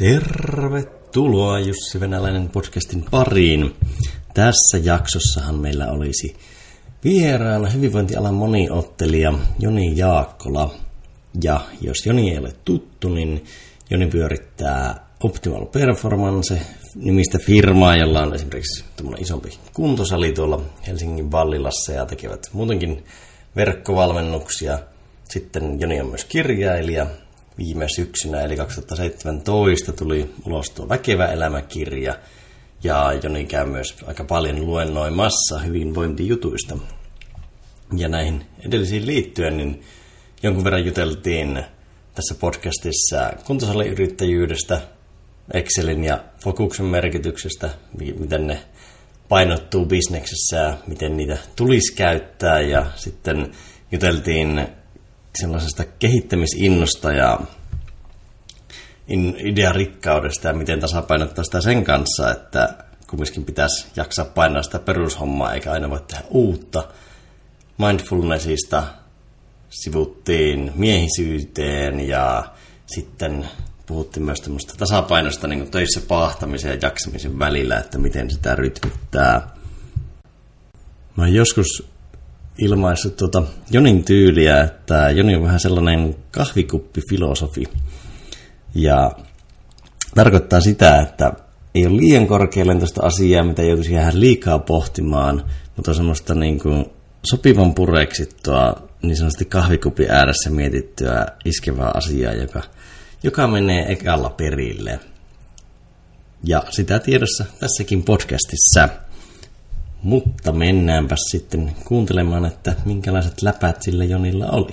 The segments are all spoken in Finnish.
Tervetuloa Jussi Venäläinen podcastin pariin. Tässä jaksossahan meillä olisi vieraana hyvinvointialan moniottelija Joni Jaakkola. Ja jos Joni ei ole tuttu, niin Joni pyörittää Optimal Performance nimistä firmaa, jolla on esimerkiksi isompi kuntosali tuolla Helsingin Vallilassa ja tekevät muutenkin verkkovalmennuksia. Sitten Joni on myös kirjailija. Viime syksynä eli 2017 tuli ulos tuo Väkevä elämäkirja ja Joni käy myös aika paljon luennoimassa hyvinvointijutuista. Ja näihin edellisiin liittyen, niin jonkun verran juteltiin tässä podcastissa kuntosaliyrittäjyydestä, Excelin ja Fokuksen merkityksestä, miten ne painottuu bisneksessä ja miten niitä tulisi käyttää. Ja sitten juteltiin sellaisesta kehittämisinnosta ja idearikkaudesta ja miten tasapainottaa sitä sen kanssa, että kumminkin pitäisi jaksaa painaa sitä perushommaa eikä aina voi tehdä uutta. Mindfulnessista sivuttiin miehisyyteen ja sitten puhuttiin myös tämmöistä tasapainosta niin töissä paahtamisen ja jaksamisen välillä, että miten sitä rytmittää. Mä joskus ilmaissut tuota Jonin tyyliä, että Joni on vähän sellainen kahvikuppifilosofi. Ja tarkoittaa sitä, että ei ole liian korkealentoista asiaa, mitä joutuisi jäädä liikaa pohtimaan, mutta on semmoista niin kuin sopivan pureksittua, niin sanotusti kahvikupin ääressä mietittyä iskevää asiaa, joka – joka menee ekalla perille. Ja sitä tiedossa tässäkin podcastissa. Mutta mennäänpä sitten kuuntelemaan, että minkälaiset läpät sillä Jonilla oli.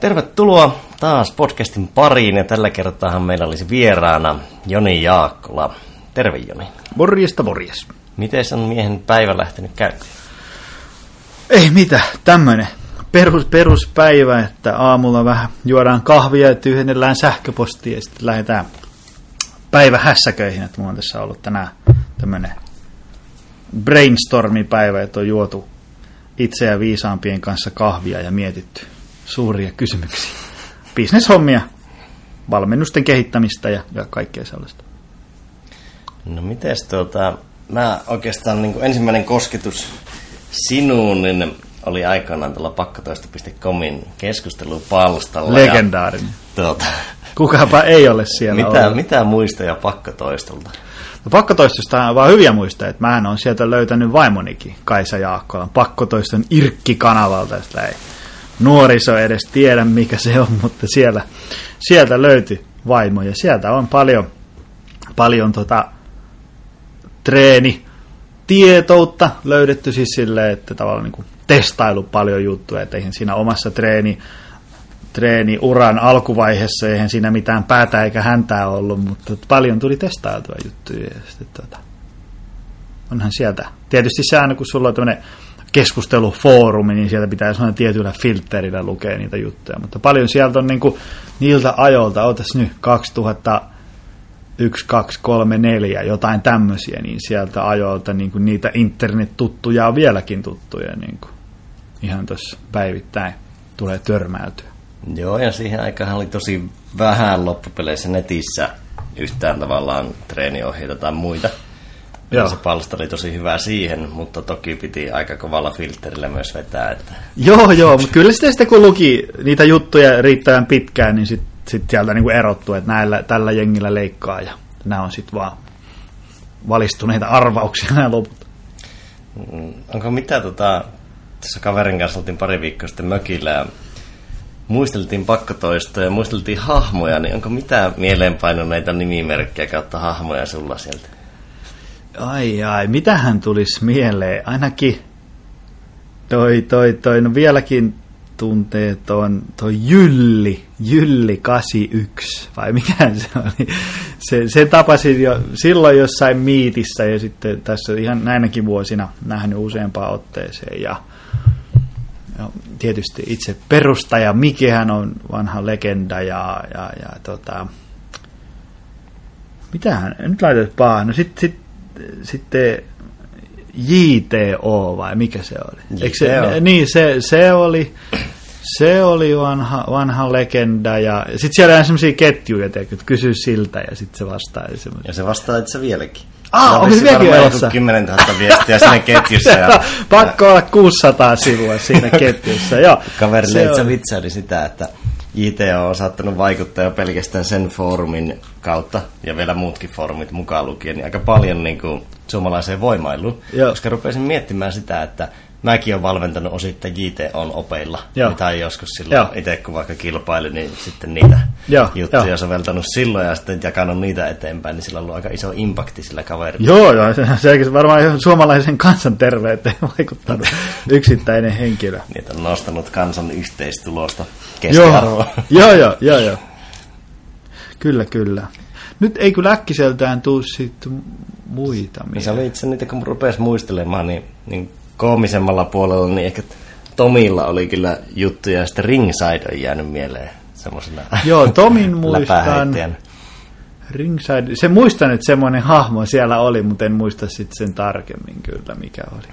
Tervetuloa taas podcastin pariin ja tällä kertaa meillä olisi vieraana Joni Jaakkola. Terve Joni. Morjesta morjes. Miten on miehen päivä lähtenyt käyntiin? Ei mitä, tämmöinen perus, peruspäivä, että aamulla vähän juodaan kahvia ja tyhjennellään sähköpostia ja sitten lähdetään päivä hässäköihin. Että mulla on tässä ollut tänään tämmöinen brainstormipäivä, että on juotu itse ja viisaampien kanssa kahvia ja mietitty suuria kysymyksiä. Bisneshommia, valmennusten kehittämistä ja, ja kaikkea sellaista. No mites tuota, mä oikeastaan niin ensimmäinen kosketus sinuun, niin oli aikanaan tuolla pakkatoista.comin keskustelupalstalla. Legendaarinen. Ja, tuota, Kukapa ei ole siellä mitä, ollut. Mitä muistoja pakkatoistolta? No pakkotoistosta on vaan hyviä muistoja, että mä on sieltä löytänyt vaimonikin, Kaisa Jaakkolan, pakkotoiston Irkki-kanavalta, että ei nuoriso edes tiedä mikä se on, mutta siellä, sieltä löytyi vaimo ja sieltä on paljon, paljon tota, treeni, tietoutta löydetty siis silleen, että tavallaan niin kuin testailu paljon juttuja, että eihän siinä omassa treeni, treeniuran alkuvaiheessa eihän siinä mitään päätä eikä häntää ollut, mutta paljon tuli testailtua juttuja. Ja sitten, tota, onhan sieltä. Tietysti se aina, kun sulla on tämmöinen keskustelufoorumi, niin sieltä pitää sellainen tietyllä filterillä lukea niitä juttuja. Mutta paljon sieltä on niin kuin, niiltä ajoilta, otas nyt 2000 1, 2, 3, 4, jotain tämmöisiä, niin sieltä ajoilta niin kuin niitä internet-tuttuja on vieläkin tuttuja. Niin kuin ihan tuossa päivittäin tulee törmäytyä. Joo, ja siihen aikaan oli tosi vähän loppupeleissä netissä yhtään tavallaan treeniohjeita tai muita. Joo. Se palsta oli tosi hyvä siihen, mutta toki piti aika kovalla filterillä myös vetää. Että... Joo, joo, mutta kyllä sitten, sitten kun luki niitä juttuja riittävän pitkään, niin sitten sit sieltä niin erottuu, että näillä, tällä jengillä leikkaa ja nämä on sitten vaan valistuneita arvauksia nämä loput. Mm, onko mitä tota, tässä kaverin kanssa oltiin pari viikkoa sitten mökillä ja muisteltiin pakkotoistoja ja muisteltiin hahmoja, niin onko mitään mieleenpainuneita nimimerkkejä kautta hahmoja sulla sieltä? Ai ai, mitähän tulisi mieleen? Ainakin toi, toi, toi, no vieläkin tuntee tuon, toi Jylli, Jylli 81, vai mikä se oli. Se, se tapasin jo silloin jossain miitissä ja sitten tässä ihan näinäkin vuosina nähnyt useampaan otteeseen ja ja tietysti itse perustaja Mikihän on vanha legenda ja, ja, ja tota, mitähän, nyt laitat paa, no sitten sit, sitten JTO vai mikä se oli? JTO. Se, niin, se, se oli, Se oli vanha, vanha legenda ja sitten siellä on semmoisia ketjuja, että kysy siltä ja sitten se vastaa. Ja, ja se vastaa itse vieläkin. Ah, onko se vieläkin elossa? 10 000 viestiä siinä ketjussa. Ja, Pakko olla 600 sivua siinä ketjussa, joo. Kaverille itse vitsaili sitä, että JT on saattanut vaikuttaa jo pelkästään sen foorumin kautta, ja vielä muutkin foorumit mukaan lukien, niin aika paljon niin kuin, suomalaiseen voimailuun, Joo. koska rupesin miettimään sitä, että mäkin olen valmentanut osittain JT on opeilla, Joo. mitä joskus silloin itse kun vaikka kilpailin, niin sitten niitä Joo. juttuja Joo. soveltanut silloin ja sitten jakanut niitä eteenpäin, niin sillä on ollut aika iso impakti sillä kaverilla. Joo, joo se, se varmaan suomalaisen kansanterveyteen vaikuttanut yksittäinen henkilö. Niitä on nostanut kansan yhteistulosta keskiarvoa. Joo, joo, joo, joo. Kyllä, kyllä. Nyt ei kyllä äkkiseltään tuu sitten muita. Ja se oli itse niitä, kun rupesi muistelemaan, niin, niin koomisemmalla puolella, niin ehkä Tomilla oli kyllä juttuja, ja sitten Ringside on jäänyt mieleen semmoisena Joo, Tomin muistan. Ringside, se muistan, että semmoinen hahmo siellä oli, mutta en muista sitten sen tarkemmin kyllä, mikä oli.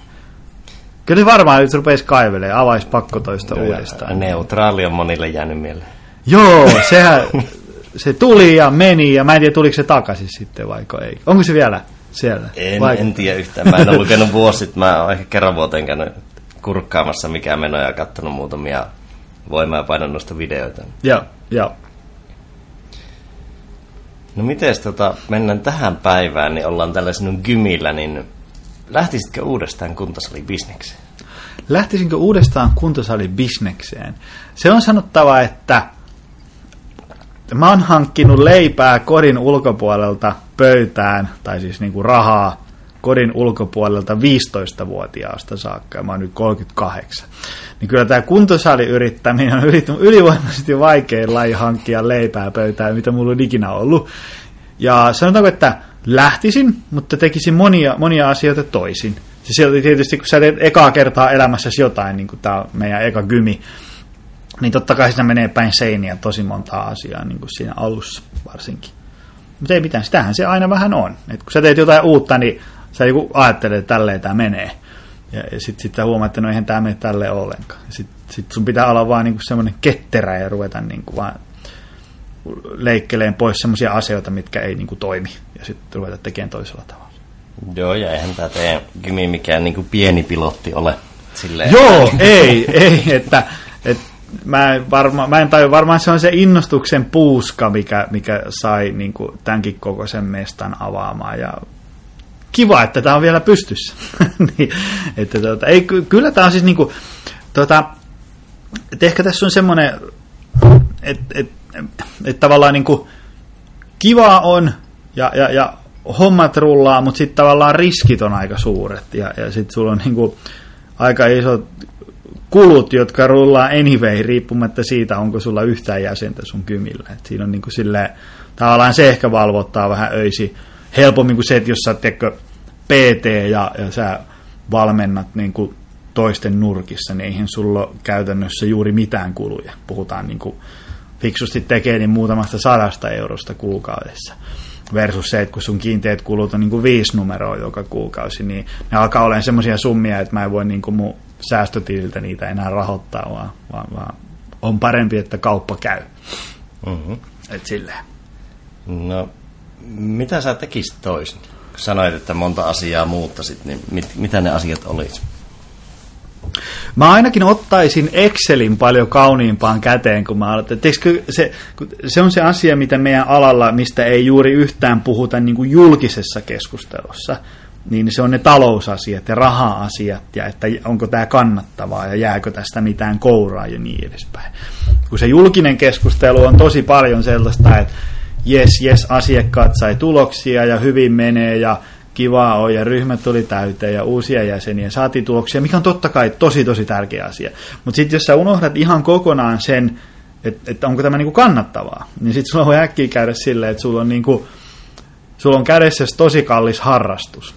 Kyllä se varmaan nyt rupesi kaivelemaan, avaisi pakko toista no, uudestaan. Neutraali on monille jäänyt mieleen. Joo, sehän, se tuli ja meni, ja mä en tiedä, tuliko se takaisin sitten vaiko ei. Onko se vielä siellä? En, en tiedä yhtään. Mä en ole lukenut vuosit. Mä oon ehkä kerran vuoteen käynyt kurkkaamassa mikä meno ja katsonut muutamia voima- ja painonnosta videoita. Joo, joo. No miten tota, mennään tähän päivään, niin ollaan tällä sinun gymillä, niin lähtisitkö uudestaan kuntosalibisnekseen? Lähtisinkö uudestaan kuntosalibisnekseen? Se on sanottava, että mä oon hankkinut leipää kodin ulkopuolelta pöytään, tai siis niinku rahaa kodin ulkopuolelta 15-vuotiaasta saakka, ja mä oon nyt 38. Niin kyllä tämä kuntosaliyrittäminen on ylivoimaisesti vaikein laji hankkia leipää pöytään, mitä mulla on ikinä ollut. Ja sanotaanko, että lähtisin, mutta tekisin monia, monia asioita toisin. Siis tietysti, kun sä teet ekaa kertaa elämässäsi jotain, niin kuin tämä meidän eka gymi, niin totta kai siinä menee päin seiniä tosi monta asiaa niin kuin siinä alussa varsinkin. Mutta ei mitään, sitähän se aina vähän on. Et kun sä teet jotain uutta, niin sä joku ajattelet, että tälleen tämä menee. Ja, ja sitten sit sä huomaat, että no eihän tämä mene tälleen ollenkaan. Sitten sit sun pitää olla vaan niinku semmoinen ketterä ja ruveta niinku vaan leikkeleen pois semmoisia asioita, mitkä ei niinku toimi. Ja sitten ruveta tekemään toisella tavalla. Joo, ja eihän tämä teidän gymi mikään niinku pieni pilotti ole. Silleen. Joo, ei, ei, että, että mä en, varma, mä en tajua, varmaan se on se innostuksen puuska, mikä, mikä sai niin kuin, tämänkin kokoisen mestan avaamaan. Ja kiva, että tämä on vielä pystyssä. niin, että, tuota, ei, kyllä tämä on siis niin kuin, tuota, että ehkä tässä on semmoinen, että et, et, et tavallaan niin kuin, kiva on ja, ja, ja hommat rullaa, mutta sitten tavallaan riskit on aika suuret ja, ja sitten sulla on niin kuin, aika isot kulut, jotka rullaa anyway, riippumatta siitä, onko sulla yhtään jäsentä sun kymillä. Et siinä on niin silleen, tavallaan se ehkä valvottaa vähän öisi helpommin kuin se, että jos sä teekö PT ja, ja sä valmennat niin kuin toisten nurkissa, niin eihän sulla käytännössä juuri mitään kuluja. Puhutaan niin kuin fiksusti tekee niin muutamasta sadasta eurosta kuukaudessa. Versus se, että kun sun kiinteät kulut on niin kuin viisi numeroa joka kuukausi, niin ne alkaa olemaan semmoisia summia, että mä en voi niin kuin mun säästötililtä niitä enää rahoittaa, vaan, vaan, vaan on parempi, että kauppa käy. Mm-hmm. Et silleen. No, mitä sä tekisit toisin? Sanoit, että monta asiaa muuttasit, niin mit, mitä ne asiat olisi? Mä ainakin ottaisin Excelin paljon kauniimpaan käteen, kun mä aloitan. Se, se on se asia, mitä meidän alalla, mistä ei juuri yhtään puhuta niin kuin julkisessa keskustelussa niin se on ne talousasiat ja raha-asiat ja että onko tämä kannattavaa ja jääkö tästä mitään kouraa ja niin edespäin. Kun se julkinen keskustelu on tosi paljon sellaista, että jes, jes, asiakkaat sai tuloksia ja hyvin menee ja kivaa on ja ryhmät tuli täyteen ja uusia jäseniä saatiin tuloksia, mikä on totta kai tosi tosi tärkeä asia. Mutta sitten jos sä unohdat ihan kokonaan sen, että, että onko tämä niinku kannattavaa, niin sitten sulla voi äkkiä käydä silleen, että sulla on, niinku, sulla on kädessä tosi kallis harrastus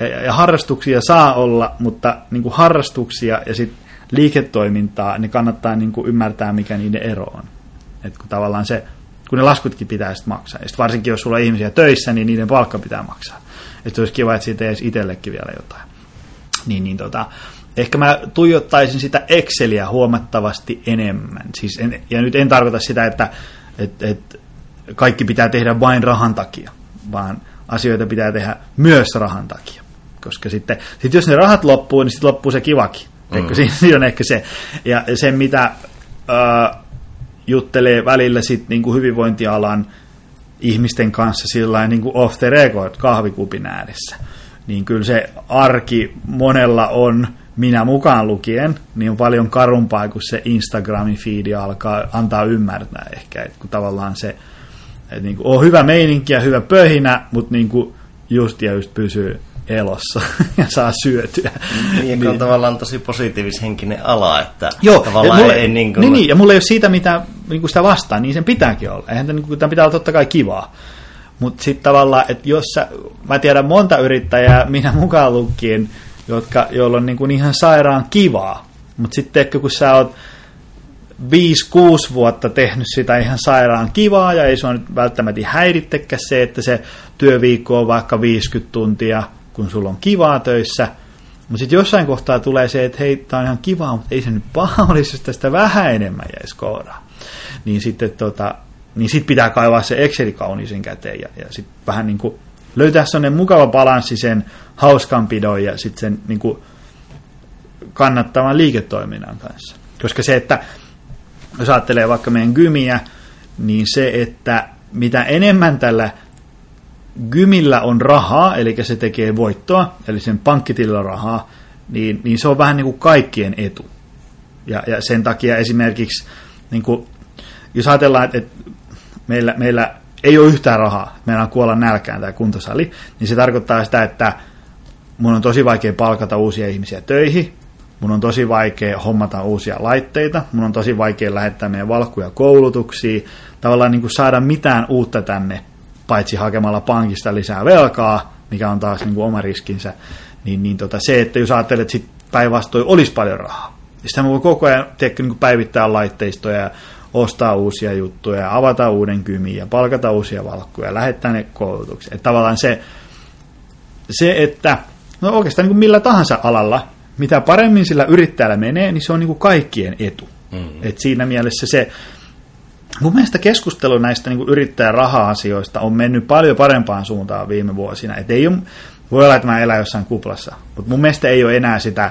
ja, ja harrastuksia saa olla, mutta niin kuin harrastuksia ja sit liiketoimintaa, niin kannattaa niin kuin ymmärtää, mikä niiden ero on. Et kun tavallaan se, kun ne laskutkin pitää sitten maksaa. Ja sit varsinkin jos sulla on ihmisiä töissä, niin niiden palkka pitää maksaa. Että olisi kiva, että siitä edes itsellekin vielä jotain. Niin, niin tota, ehkä mä tuijottaisin sitä Exceliä huomattavasti enemmän. Siis en, ja nyt en tarkoita sitä, että et, et kaikki pitää tehdä vain rahan takia, vaan asioita pitää tehdä myös rahan takia. Koska sitten, sitten jos ne rahat loppuu, niin sitten loppuu se kivakin. Mm. Siinä on ehkä se. Ja se, mitä äh, juttelee välillä sit niin kuin hyvinvointialan ihmisten kanssa sillä niin kuin off the record kahvikupin ääressä, niin kyllä se arki monella on, minä mukaan lukien, niin on paljon karumpaa kuin se Instagramin feedi alkaa antaa ymmärtää ehkä, että kun tavallaan se että niin kuin, on hyvä meininki ja hyvä pöhinä, mutta niin kuin just ja just pysyy elossa ja saa syötyä. Niin, niin. on tavallaan tosi positiivishenkinen ala, että Joo, tavallaan mulle, ei, ei niin, kuin... niin, niin, ja mulla ei ole siitä mitä niin kuin sitä vastaan, niin sen pitääkin olla. Eihän niin kuin, tämä pitää olla totta kai kivaa. Mutta sitten tavallaan, että jos sä, mä tiedän monta yrittäjää, minä mukaan lukien, jotka, joilla on niin kuin ihan sairaan kivaa. Mutta sitten kun sä oot 5-6 vuotta tehnyt sitä ihan sairaan kivaa, ja ei sua nyt välttämättä häirittekään se, että se työviikko on vaikka 50 tuntia, kun sulla on kivaa töissä, mutta sitten jossain kohtaa tulee se, että hei, tämä on ihan kivaa, mutta ei se nyt paha olisi, jos tästä vähän enemmän jäisi koodaa. Niin sitten tota, niin sit pitää kaivaa se Exceli kauniisen käteen ja, ja sitten vähän niin kuin löytää sellainen mukava balanssi sen hauskanpidon ja sitten sen niin kuin kannattavan liiketoiminnan kanssa. Koska se, että jos ajattelee vaikka meidän gymiä, niin se, että mitä enemmän tällä gymillä on rahaa, eli se tekee voittoa, eli sen pankkitilillä rahaa, niin, niin se on vähän niin kuin kaikkien etu. Ja, ja sen takia esimerkiksi, niin kuin, jos ajatellaan, että, että meillä, meillä ei ole yhtään rahaa, meillä on kuolla nälkään tämä kuntosali, niin se tarkoittaa sitä, että mun on tosi vaikea palkata uusia ihmisiä töihin, mun on tosi vaikea hommata uusia laitteita, mun on tosi vaikea lähettää meidän valkkuja koulutuksiin, tavallaan niin kuin saada mitään uutta tänne, paitsi hakemalla pankista lisää velkaa, mikä on taas niin kuin oma riskinsä, niin, niin tota, se, että jos ajattelet, että sit päinvastoin olisi paljon rahaa, niin sitä voi koko ajan teekö, niin päivittää laitteistoja ja ostaa uusia juttuja, avata uuden kymiä ja palkata uusia valkkuja, lähettää ne koulutukseen. Että tavallaan se, se, että no oikeastaan niin kuin millä tahansa alalla, mitä paremmin sillä yrittäjällä menee, niin se on niin kuin kaikkien etu. Mm. Et siinä mielessä se, mun mielestä keskustelu näistä niin yrittäjän raha-asioista on mennyt paljon parempaan suuntaan viime vuosina. Et ei ole, voi olla, että mä elän jossain kuplassa, mutta mun mielestä ei ole enää sitä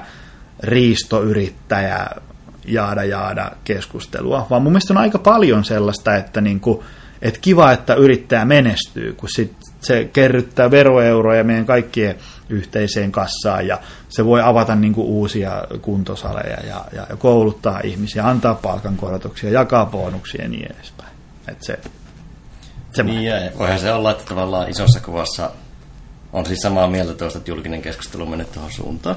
riistoyrittäjää jaada jaada keskustelua, vaan mun mielestä on aika paljon sellaista, että niin kuin, että kiva, että yrittäjä menestyy, kun sit se kerryttää veroeuroja meidän kaikkien yhteiseen kassaan ja se voi avata niin kuin uusia kuntosaleja ja, ja, ja kouluttaa ihmisiä, antaa palkankorotuksia, jakaa bonuksia ja niin edespäin. Et se, se niin, ja voihan se olla, että tavallaan isossa kuvassa on siis samaa mieltä tuosta, että julkinen keskustelu menee tuohon suuntaan.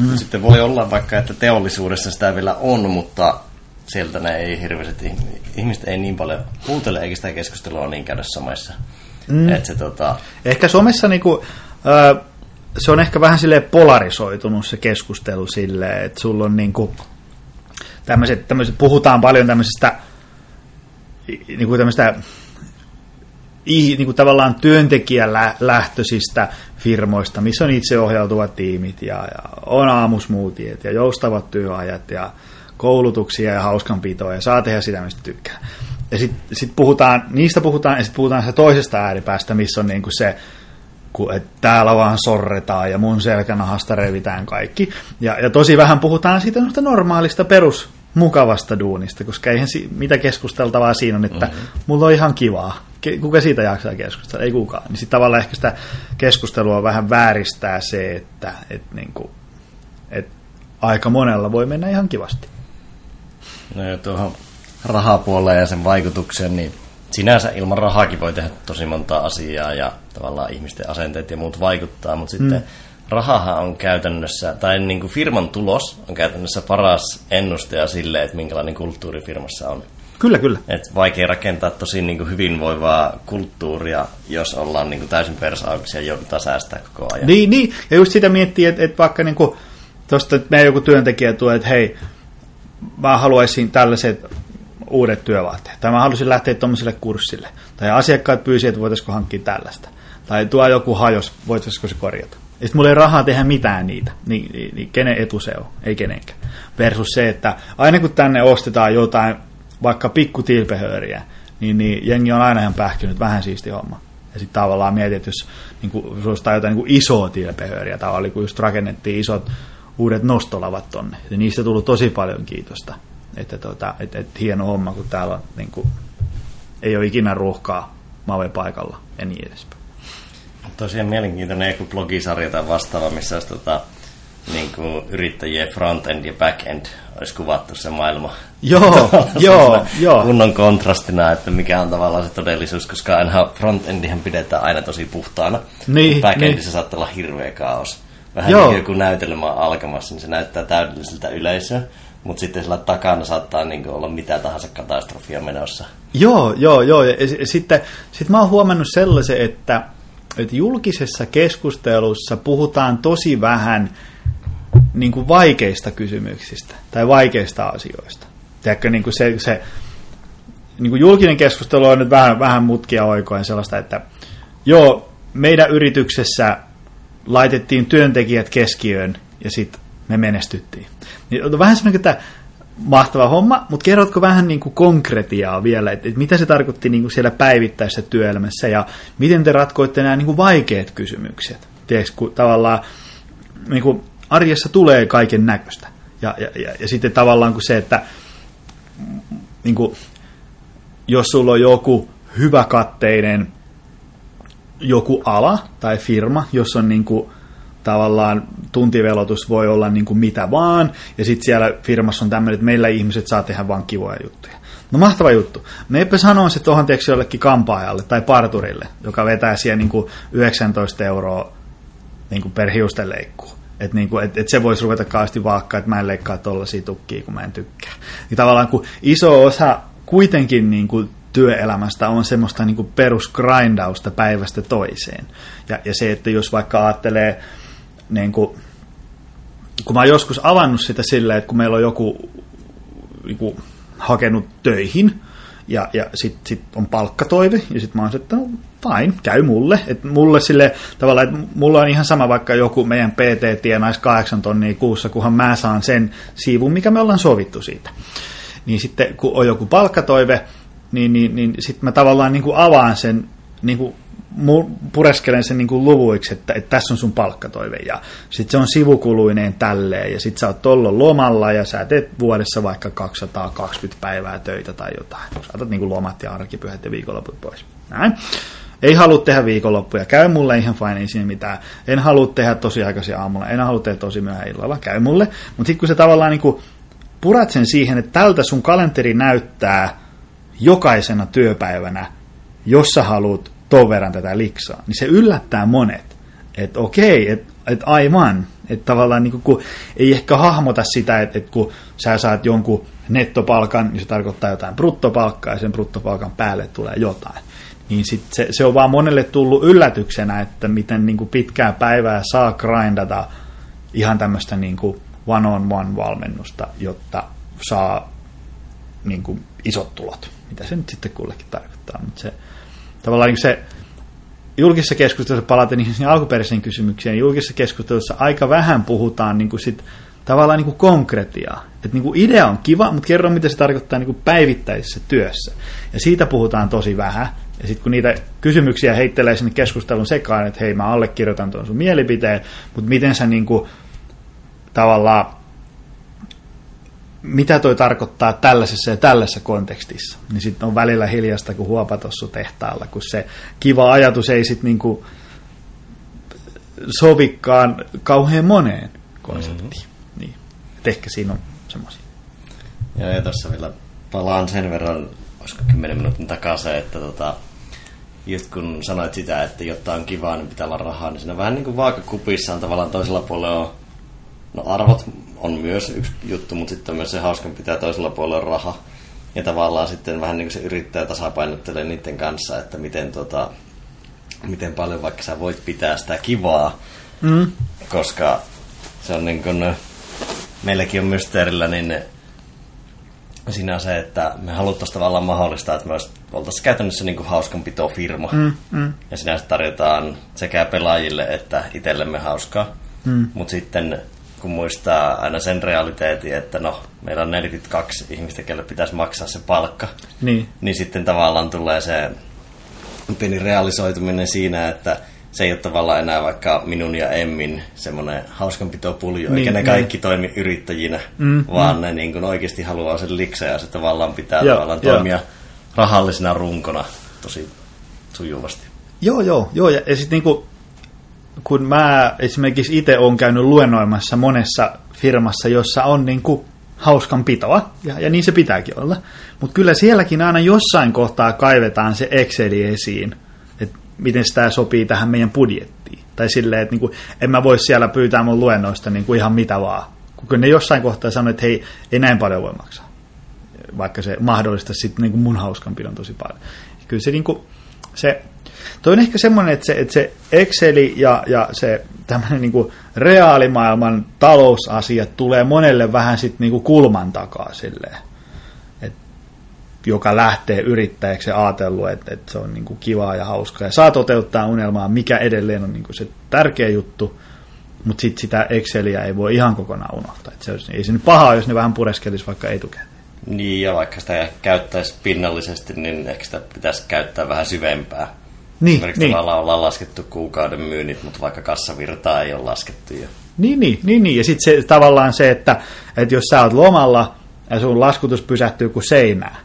Mm. Sitten voi olla vaikka, että teollisuudessa sitä vielä on, mutta sieltä ne ei hirveästi, ihmiset ei niin paljon kuuntele, eikä sitä keskustelua niin käydä samassa. Mm. Et se, tota... Ehkä somessa niinku, äh, se on ehkä vähän sille polarisoitunut se keskustelu silleen, että sulla on niinku tämmöiset, tämmöiset puhutaan paljon tämmöisestä niinku tämmöistä niin kuin tavallaan työntekijälähtöisistä firmoista, missä on itseohjautuvat tiimit ja, ja on aamusmuutiet ja joustavat työajat ja koulutuksia ja hauskanpitoa ja saa tehdä sitä, mistä tykkää. Ja sitten sit puhutaan, niistä puhutaan, ja sitten puhutaan se toisesta ääripäästä, missä on niinku se, että täällä vaan sorretaan ja mun selkänahasta revitään kaikki. Ja, ja tosi vähän puhutaan siitä normaalista perus mukavasta duunista, koska eihän si- mitä keskusteltavaa siinä on, että mm-hmm. mulla on ihan kivaa. Kuka siitä jaksaa keskustella? Ei kukaan. Niin sitten tavallaan ehkä sitä keskustelua vähän vääristää se, että et niinku, et aika monella voi mennä ihan kivasti. No ja tuohon rahapuoleen ja sen vaikutuksen, niin sinänsä ilman rahaakin voi tehdä tosi monta asiaa ja tavallaan ihmisten asenteet ja muut vaikuttaa, mutta sitten mm rahahan on käytännössä, tai niin kuin firman tulos on käytännössä paras ennustaja sille, että minkälainen kulttuuri firmassa on. Kyllä, kyllä. Et vaikea rakentaa tosi niin kuin hyvinvoivaa kulttuuria, jos ollaan niin kuin täysin persaauksia ja joudutaan säästää koko ajan. Niin, niin. ja just sitä miettii, että, että vaikka niin kuin, tuosta, että meidän joku työntekijä tulee, että hei, mä haluaisin tällaiset uudet työvaatteet, tai mä haluaisin lähteä tuommoiselle kurssille, tai asiakkaat pyysivät, että voitaisiko hankkia tällaista, tai tuo joku hajos, voitaisiko se korjata Ja sitten mulla ei rahaa tehdä mitään niitä. Niin, niin, niin kenen etu se on? Ei kenenkään. Versus se, että aina kun tänne ostetaan jotain, vaikka pikku tilpehööriä, niin, niin jengi on aina ihan pähkinyt, vähän siisti homma. Ja sitten tavallaan mietit, että jos niin kuin, jotain niin isoa tilpehööriä, tavallaan kun just rakennettiin isot uudet nostolavat tonne. Ja niistä on tullut tosi paljon kiitosta. Että tota, et, et, hieno homma, kun täällä on, niin kuin, ei ole ikinä ruuhkaa Mave paikalla ja niin edespäin. Tosiaan mielenkiintoinen joku blogisarja tai vastaava, missä olisi tota, niin kuin yrittäjien front-end ja back-end olisi kuvattu se maailma. Joo, joo, joo. Kunnon kontrastina, että mikä on tavallaan se todellisuus, koska aina front-endihän pidetään aina tosi puhtaana. Niin, Back-endissä niin. saattaa olla hirveä kaos. Vähän Joo. niin kuin joku näytelmä on alkamassa, niin se näyttää täydelliseltä yleisöä. Mutta sitten sillä takana saattaa niin olla mitä tahansa katastrofia menossa. Joo, joo, joo. Ja sitten sit mä oon huomannut sellaisen, että, että julkisessa keskustelussa puhutaan tosi vähän niin kuin vaikeista kysymyksistä tai vaikeista asioista. Tiedätkö, niin kuin se, se niin kuin julkinen keskustelu on nyt vähän, vähän mutkia oikoen sellaista, että joo, meidän yrityksessä laitettiin työntekijät keskiöön ja sitten me menestyttiin. Niin on vähän semmoinen, että mahtava homma, mutta kerrotko vähän niin kuin konkretiaa vielä, että, että mitä se tarkoitti niin kuin siellä päivittäisessä työelämässä ja miten te ratkoitte nämä niin kuin vaikeat kysymykset? Tiedätkö, kun tavallaan niin kuin arjessa tulee kaiken näköistä. Ja, ja, ja, ja sitten tavallaan kuin se, että niin kuin, jos sulla on joku hyväkatteinen joku ala tai firma, jos on niin kuin, tavallaan tuntivelotus voi olla niin kuin mitä vaan, ja sitten siellä firmassa on tämmöinen, että meillä ihmiset saa tehdä vain kivoja juttuja. No mahtava juttu. Meipä sanoo se tuohon teeksi jollekin kampaajalle tai parturille, joka vetää siellä niin kuin 19 euroa niin kuin per hiusten leikkuu. Että niinku, et, et se voisi ruveta kaasti vaakkaa, että mä en leikkaa tollasia tukkia, kun mä en tykkää. Niin tavallaan kun iso osa kuitenkin niinku työelämästä on semmoista niinku perusgrindausta päivästä toiseen. Ja, ja se, että jos vaikka ajattelee, niinku, kun mä oon joskus avannut sitä silleen, että kun meillä on joku niinku, hakenut töihin, ja, ja sitten sit on palkkatoive, ja sitten mä oon että no, fine, käy mulle. Et mulle sille tavallaan, että mulla on ihan sama, vaikka joku meidän PT tienaisi kahdeksan tonnia kuussa, kunhan mä saan sen siivun, mikä me ollaan sovittu siitä. Niin sitten, kun on joku palkkatoive, niin, niin, niin sitten mä tavallaan niin kuin avaan sen, niin kuin pureskelen sen niin kuin luvuiksi, että, että tässä on sun palkkatoive, ja sitten se on sivukuluineen tälleen, ja sitten sä oot tollon lomalla, ja sä teet vuodessa vaikka 220 päivää töitä tai jotain. Sä otat niin kuin lomat ja arkipyhät ja viikonloput pois. Näin. Ei halua tehdä viikonloppuja, käy mulle ihan fine, ei siinä mitään. En halua tehdä tosi aikaisin aamulla, en halua tehdä tosi myöhään illalla, käy mulle. Mutta sitten kun sä tavallaan niin kuin purat sen siihen, että tältä sun kalenteri näyttää jokaisena työpäivänä, jos sä haluat ton verran tätä liksaa, niin se yllättää monet. Että okei, että et aivan, että tavallaan niin kun ei ehkä hahmota sitä, että, että kun sä saat jonkun nettopalkan, niin se tarkoittaa jotain bruttopalkkaa ja sen bruttopalkan päälle tulee jotain. Niin sit se, se on vaan monelle tullut yllätyksenä, että miten niin kuin pitkää päivää saa grindata ihan tämmöistä niin kuin one-on-one valmennusta, jotta saa niin kuin isot tulot. Mitä se nyt sitten kullekin tarkoittaa. Mutta se, tavallaan niin se julkisessa keskustelussa palaten niihin alkuperäisiin kysymyksiin, julkisessa keskustelussa aika vähän puhutaan niin kuin sit, tavallaan niin kuin konkretiaa. Et niin kuin idea on kiva, mutta kerro mitä se tarkoittaa niin kuin päivittäisessä työssä. Ja siitä puhutaan tosi vähän. Ja sitten kun niitä kysymyksiä heittelee sinne keskustelun sekaan, että hei mä allekirjoitan tuon sun mielipiteen, mutta miten sä niin kuin, tavallaan mitä toi tarkoittaa tällaisessa ja tällaisessa kontekstissa. Niin sitten on välillä hiljasta kuin huopatossu tehtaalla, kun se kiva ajatus ei sitten niinku sovikaan kauhean moneen konseptiin. Mm-hmm. Niin. Et ehkä siinä on semmoisia. Joo, ja tuossa vielä palaan sen verran, olisiko 10 minuutin takaisin, että tota, just kun sanoit sitä, että jotta on kivaa, niin pitää olla rahaa, niin siinä vähän niin kuin vaakakupissa on tavallaan toisella puolella on, no arvot on myös yksi juttu, mutta sitten myös se hauskan pitää toisella puolella raha. Ja tavallaan sitten vähän niin kuin se yrittää tasapainottelee niiden kanssa, että miten, tota, miten paljon vaikka sä voit pitää sitä kivaa, Mm. koska se on niin kuin, meilläkin on mysteerillä, niin siinä on se, että me haluttaisiin tavallaan mahdollistaa, että me oltaisiin käytännössä niin kuin hauskanpitofirma. Mm, mm, Ja sinänsä tarjotaan sekä pelaajille että itsellemme hauskaa. mm. Mutta sitten kun muistaa aina sen realiteetin, että no, meillä on 42 ihmistä, kelle pitäisi maksaa se palkka, Niin, niin sitten tavallaan tulee se pieni realisoituminen siinä, että se ei ole tavallaan enää vaikka minun ja Emmin semmoinen hauskanpitopuljo, Niin, eikä ne niin. kaikki toimi yrittäjinä, Mm, vaan ne niin kuin oikeasti haluaa sen liksen ja se tavallaan pitää Joo, tavallaan joo. toimia rahallisena runkona tosi sujuvasti. Joo, joo, joo. Ja, ja sitten niinku, kun mä esimerkiksi itse olen käynyt luennoimassa monessa firmassa, jossa on niinku hauskanpitoa, ja, ja niin se pitääkin olla. Mutta kyllä sielläkin aina jossain kohtaa kaivetaan se Exceli esiin, että miten sitä sopii tähän meidän budjettiin. Tai silleen, että niinku, en mä voi siellä pyytää mun luennoista niinku ihan mitä vaan. Kun kyllä ne jossain kohtaa sanoo, että hei, ei näin paljon voi maksaa. Vaikka se mahdollistaisi sitten niinku mun hauskanpidon tosi paljon. Kyllä se niinku, se, toi on ehkä semmoinen, että se, että se Exceli ja, ja se tämmöinen niinku reaalimaailman talousasiat tulee monelle vähän sitten niinku kulman takaa silleen. Et, joka lähtee yrittäjäksi ja ajatellut, että, että se on niinku kivaa ja hauskaa ja saa toteuttaa unelmaa, mikä edelleen on niinku se tärkeä juttu, mutta sitten sitä Exceliä ei voi ihan kokonaan unohtaa. Et se olisi, ei se nyt pahaa, jos ne vähän pureskelisi vaikka etukäteen. Niin, ja vaikka sitä käyttäisi pinnallisesti, niin ehkä sitä pitäisi käyttää vähän syvempää. Niin, Esimerkiksi niin. ollaan laskettu kuukauden myynnit, mutta vaikka kassavirtaa ei ole laskettu. Ja... Niin, niin, niin, niin. ja sitten se, tavallaan se, että, että jos sä oot lomalla ja sun laskutus pysähtyy kuin seinää,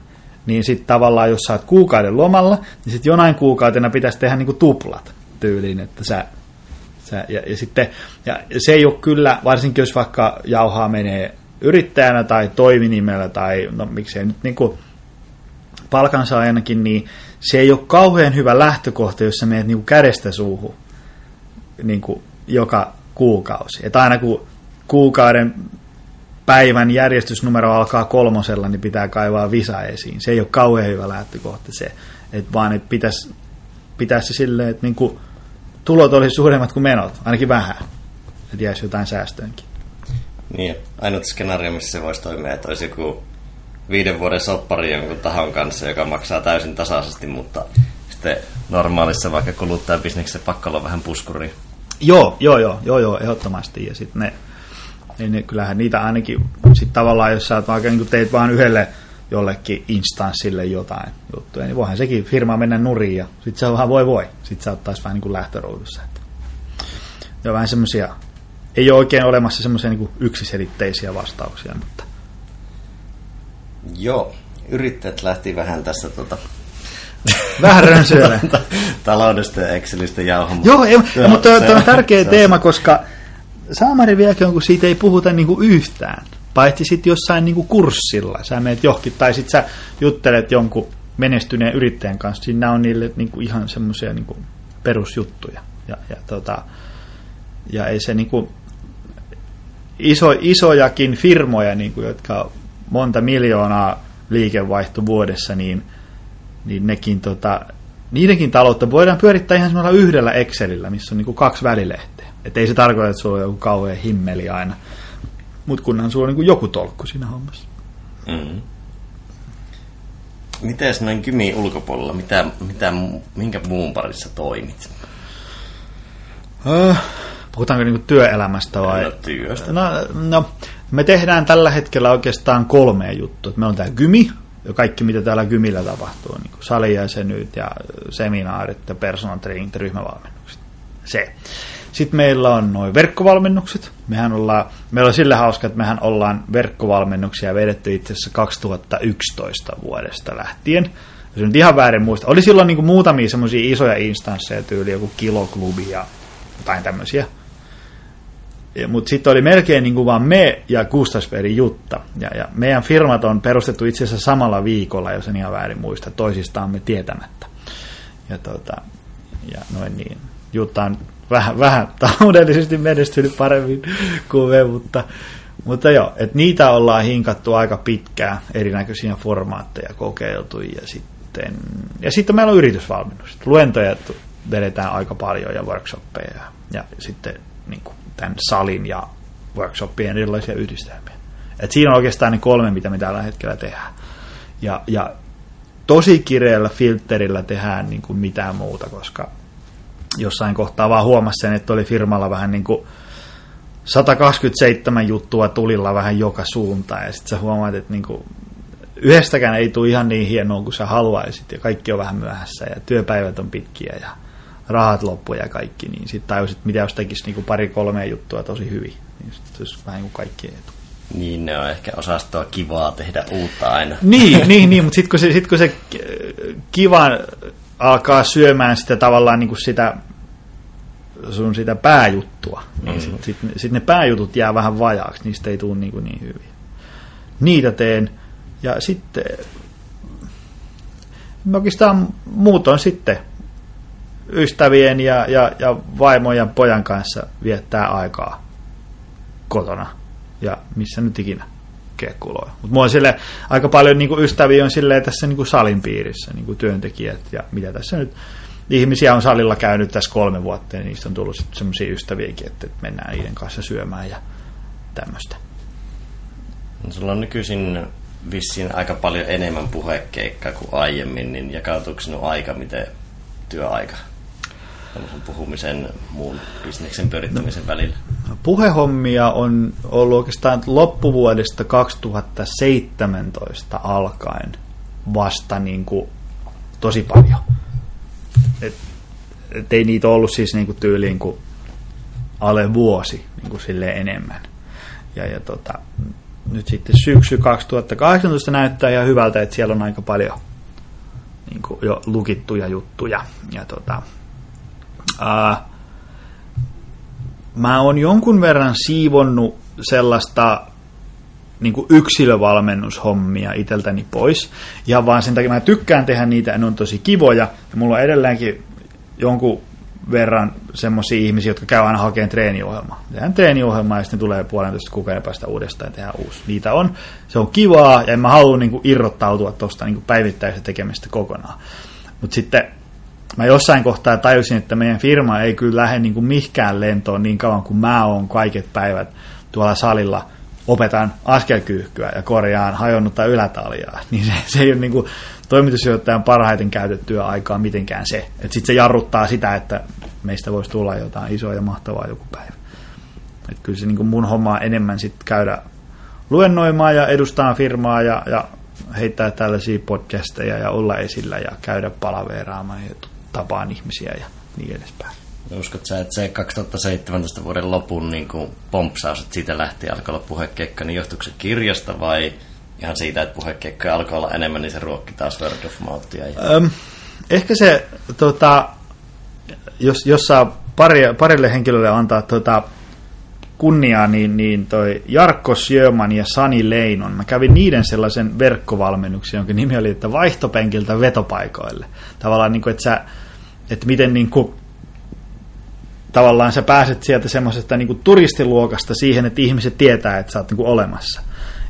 niin sitten tavallaan jos sä oot kuukauden lomalla, niin sitten jonain kuukautena pitäisi tehdä niinku tuplat tyyliin, että sä, sä ja, ja, sitten, ja se ei ole kyllä, varsinkin jos vaikka jauhaa menee yrittäjänä tai toiminimellä tai no miksei nyt niinku palkansaajanakin, niin se ei ole kauhean hyvä lähtökohta, jos sä menet niinku kädestä suuhun niin kuin joka kuukausi. Että aina kun kuukauden päivän järjestysnumero alkaa kolmosella, niin pitää kaivaa visa esiin. Se ei ole kauhean hyvä lähtökohta se, että vaan että pitäisi, pitäisi se silleen, että niin kuin tulot olisi suuremmat kuin menot, ainakin vähän, että jäisi jotain säästöönkin. Niin, ainut skenaario, missä se voisi toimia, että olisi joku viiden vuoden soppari jonkun tahon kanssa, joka maksaa täysin tasaisesti, mutta sitten normaalissa vaikka kuluttajabisneksessä pakko olla vähän puskuri. Joo, joo, joo, joo, joo ehdottomasti. Ja sitten ne, ne, ne, kyllähän niitä ainakin, sit tavallaan jos sä oot vaikka niin teet vaan yhdelle jollekin instanssille jotain juttuja, niin voihan sekin firma mennä nurin ja sitten se on vähän voi voi. Sitten sä oot vähän niin kuin lähtöruudussa. Että. Ja vähän semmoisia, ei ole oikein olemassa semmoisia niin yksiselitteisiä vastauksia, mutta Joo, yrittäjät lähti vähän tässä tota, vähän rönsyillä. taloudesta ja Excelistä jauhamaan. Joo, ei, on- mutta se tuo on tärkeä se teema, koska saamari vieläkin on, kun siitä ei puhuta niinku yhtään. Paitsi sitten jossain niinku kurssilla. Sä menet johonkin, tai sitten sä juttelet jonkun menestyneen yrittäjän kanssa. Siinä on niille niinku ihan semmoisia niinku perusjuttuja. Ja, ja, tota, ja ei se niinku, iso, isojakin firmoja, niinku, jotka on monta miljoonaa liikevaihto vuodessa, niin, niin nekin tota, niidenkin taloutta voidaan pyörittää ihan semmoilla yhdellä Excelillä, missä on niinku kaksi välilehteä. Et ei se tarkoita, että sulla on joku kauhean himmeli aina. Mutta kunhan sulla on niinku joku tolkku siinä hommassa. Mm. Mites noin Kymi ulkopuolella, mitä, mitä, minkä muun parissa toimit? Öö, puhutaanko niinku työelämästä vai? No, työstä. No, no, me tehdään tällä hetkellä oikeastaan kolme juttua. Meillä on tämä Gymi, ja kaikki mitä täällä Gymillä tapahtuu, niin kuin salijäsenyyt ja seminaarit ja personal training ja ryhmävalmennukset. Se. Sitten meillä on noin verkkovalmennukset. Mehän ollaan, meillä on sillä hauska, että mehän ollaan verkkovalmennuksia vedetty itse asiassa 2011 vuodesta lähtien. Jos nyt ihan väärin muista. Oli silloin niin kuin muutamia semmoisia isoja instansseja, tyyli joku kiloklubi ja jotain tämmöisiä. Mutta sitten oli melkein niin kuin vaan me ja Gustavsbergin Jutta. Ja, ja meidän firmat on perustettu itse asiassa samalla viikolla, jos en ihan väärin muista, toisistaan tietämättä. Ja, tota, ja noin niin. Jutta on vähän, vähän taloudellisesti menestynyt paremmin kuin me, mutta, mutta joo, että niitä ollaan hinkattu aika pitkään, erinäköisiä formaatteja kokeiltu ja sitten, ja sitten meillä on yritysvalmennus. Luentoja vedetään aika paljon ja workshoppeja ja, ja sitten niin kuin tämän salin ja workshoppien erilaisia yhdistelmiä. Et siinä on oikeastaan ne kolme, mitä me tällä hetkellä tehdään. Ja, ja tosi kireällä filterillä tehdään niin kuin mitään muuta, koska jossain kohtaa vaan huomasi sen, että oli firmalla vähän niin kuin 127 juttua tulilla vähän joka suuntaan, ja sitten sä huomaat, että niin kuin yhdestäkään ei tule ihan niin hienoa kuin sä haluaisit, ja kaikki on vähän myöhässä, ja työpäivät on pitkiä, ja rahat loppuja ja kaikki, niin sitten tajusit, mitä jos tekisi niin pari-kolme juttua tosi hyvin, niin sitten olisi vähän niin kuin kaikki etu. Niin, ne on ehkä osastoa kivaa tehdä uutta aina. Niin, niin, niin mutta sitten kun, se, sit kun se kiva alkaa syömään sitä tavallaan niin kuin sitä sun sitä pääjuttua, niin mm. sitten sit, sit ne pääjutut jää vähän vajaaksi, niistä ei tule niin, kuin niin hyvin. Niitä teen, ja sitten oikeastaan muutoin sitten ystävien ja, ja, ja vaimon ja pojan kanssa viettää aikaa kotona ja missä nyt ikinä kekkuloi. Mutta mulla on sille, aika paljon niin kuin ystäviä on silleen tässä niin kuin salin piirissä, niin kuin työntekijät ja mitä tässä nyt ihmisiä on salilla käynyt tässä kolme vuotta ja niistä on tullut semmoisia ystäviäkin, että mennään niiden kanssa syömään ja tämmöistä. No, sulla on nykyisin vissiin aika paljon enemmän puhekeikkaa kuin aiemmin, niin jakautuuko sinun aika miten työaika? Puhumisen muun bisneksen pyörittämisen välillä? Puhehommia on ollut oikeastaan loppuvuodesta 2017 alkaen vasta niin kuin tosi paljon. Et, et ei niitä ollut siis niin kuin tyyliin kuin alle vuosi niin kuin silleen enemmän. Ja, ja tota, nyt sitten syksy 2018 näyttää ihan hyvältä, että siellä on aika paljon niin kuin jo lukittuja juttuja. Ja tota, Uh, mä oon jonkun verran siivonnut sellaista niin kuin yksilövalmennushommia iteltäni pois. Ja vaan sen takia mä tykkään tehdä niitä, ne on tosi kivoja. Ja mulla on edelleenkin jonkun verran semmoisia ihmisiä, jotka käy aina hakemaan treeniohjelmaa. Tehdään treeniohjelmaa ja sitten tulee puolentoista kuukauden päästä uudestaan ja tehdään uusi. Niitä on, se on kivaa ja en mä halua niin irrottautua tuosta niin päivittäisestä tekemistä kokonaan. Mutta sitten mä jossain kohtaa tajusin, että meidän firma ei kyllä lähde niin kuin mihkään lentoon niin kauan kuin mä oon kaiket päivät tuolla salilla opetan askelkyyhkyä ja korjaan hajonnutta ylätaljaa, niin se, se ei ole niin kuin toimitusjohtajan parhaiten käytettyä aikaa mitenkään se. Että sitten se jarruttaa sitä, että meistä voisi tulla jotain isoa ja mahtavaa joku päivä. Että kyllä se niin kuin mun homma on enemmän sitten käydä luennoimaan ja edustaa firmaa ja, ja heittää tällaisia podcasteja ja olla esillä ja käydä palaveeraamaan ja tapaan ihmisiä ja niin edespäin. Uskot sä, että se 2017 vuoden lopun niin kuin pompsaus, että siitä lähti alkoi olla puhekeikka, niin johtuiko se kirjasta vai ihan siitä, että puhekeikkoja alkoi olla enemmän, niin se ruokki taas word of mouthia? Ja... Öm, ehkä se, tota, jos, jos saa pari, parille henkilölle antaa tota, kunniaa, niin, niin toi Jarkko Sjöman ja Sani Leinon, mä kävin niiden sellaisen verkkovalmennuksen, jonka nimi oli, että vaihtopenkiltä vetopaikoille. Tavallaan niin kuin, että, sä, että miten niin kuin, tavallaan sä pääset sieltä semmoisesta niin kuin turistiluokasta siihen, että ihmiset tietää, että sä oot niin kuin olemassa.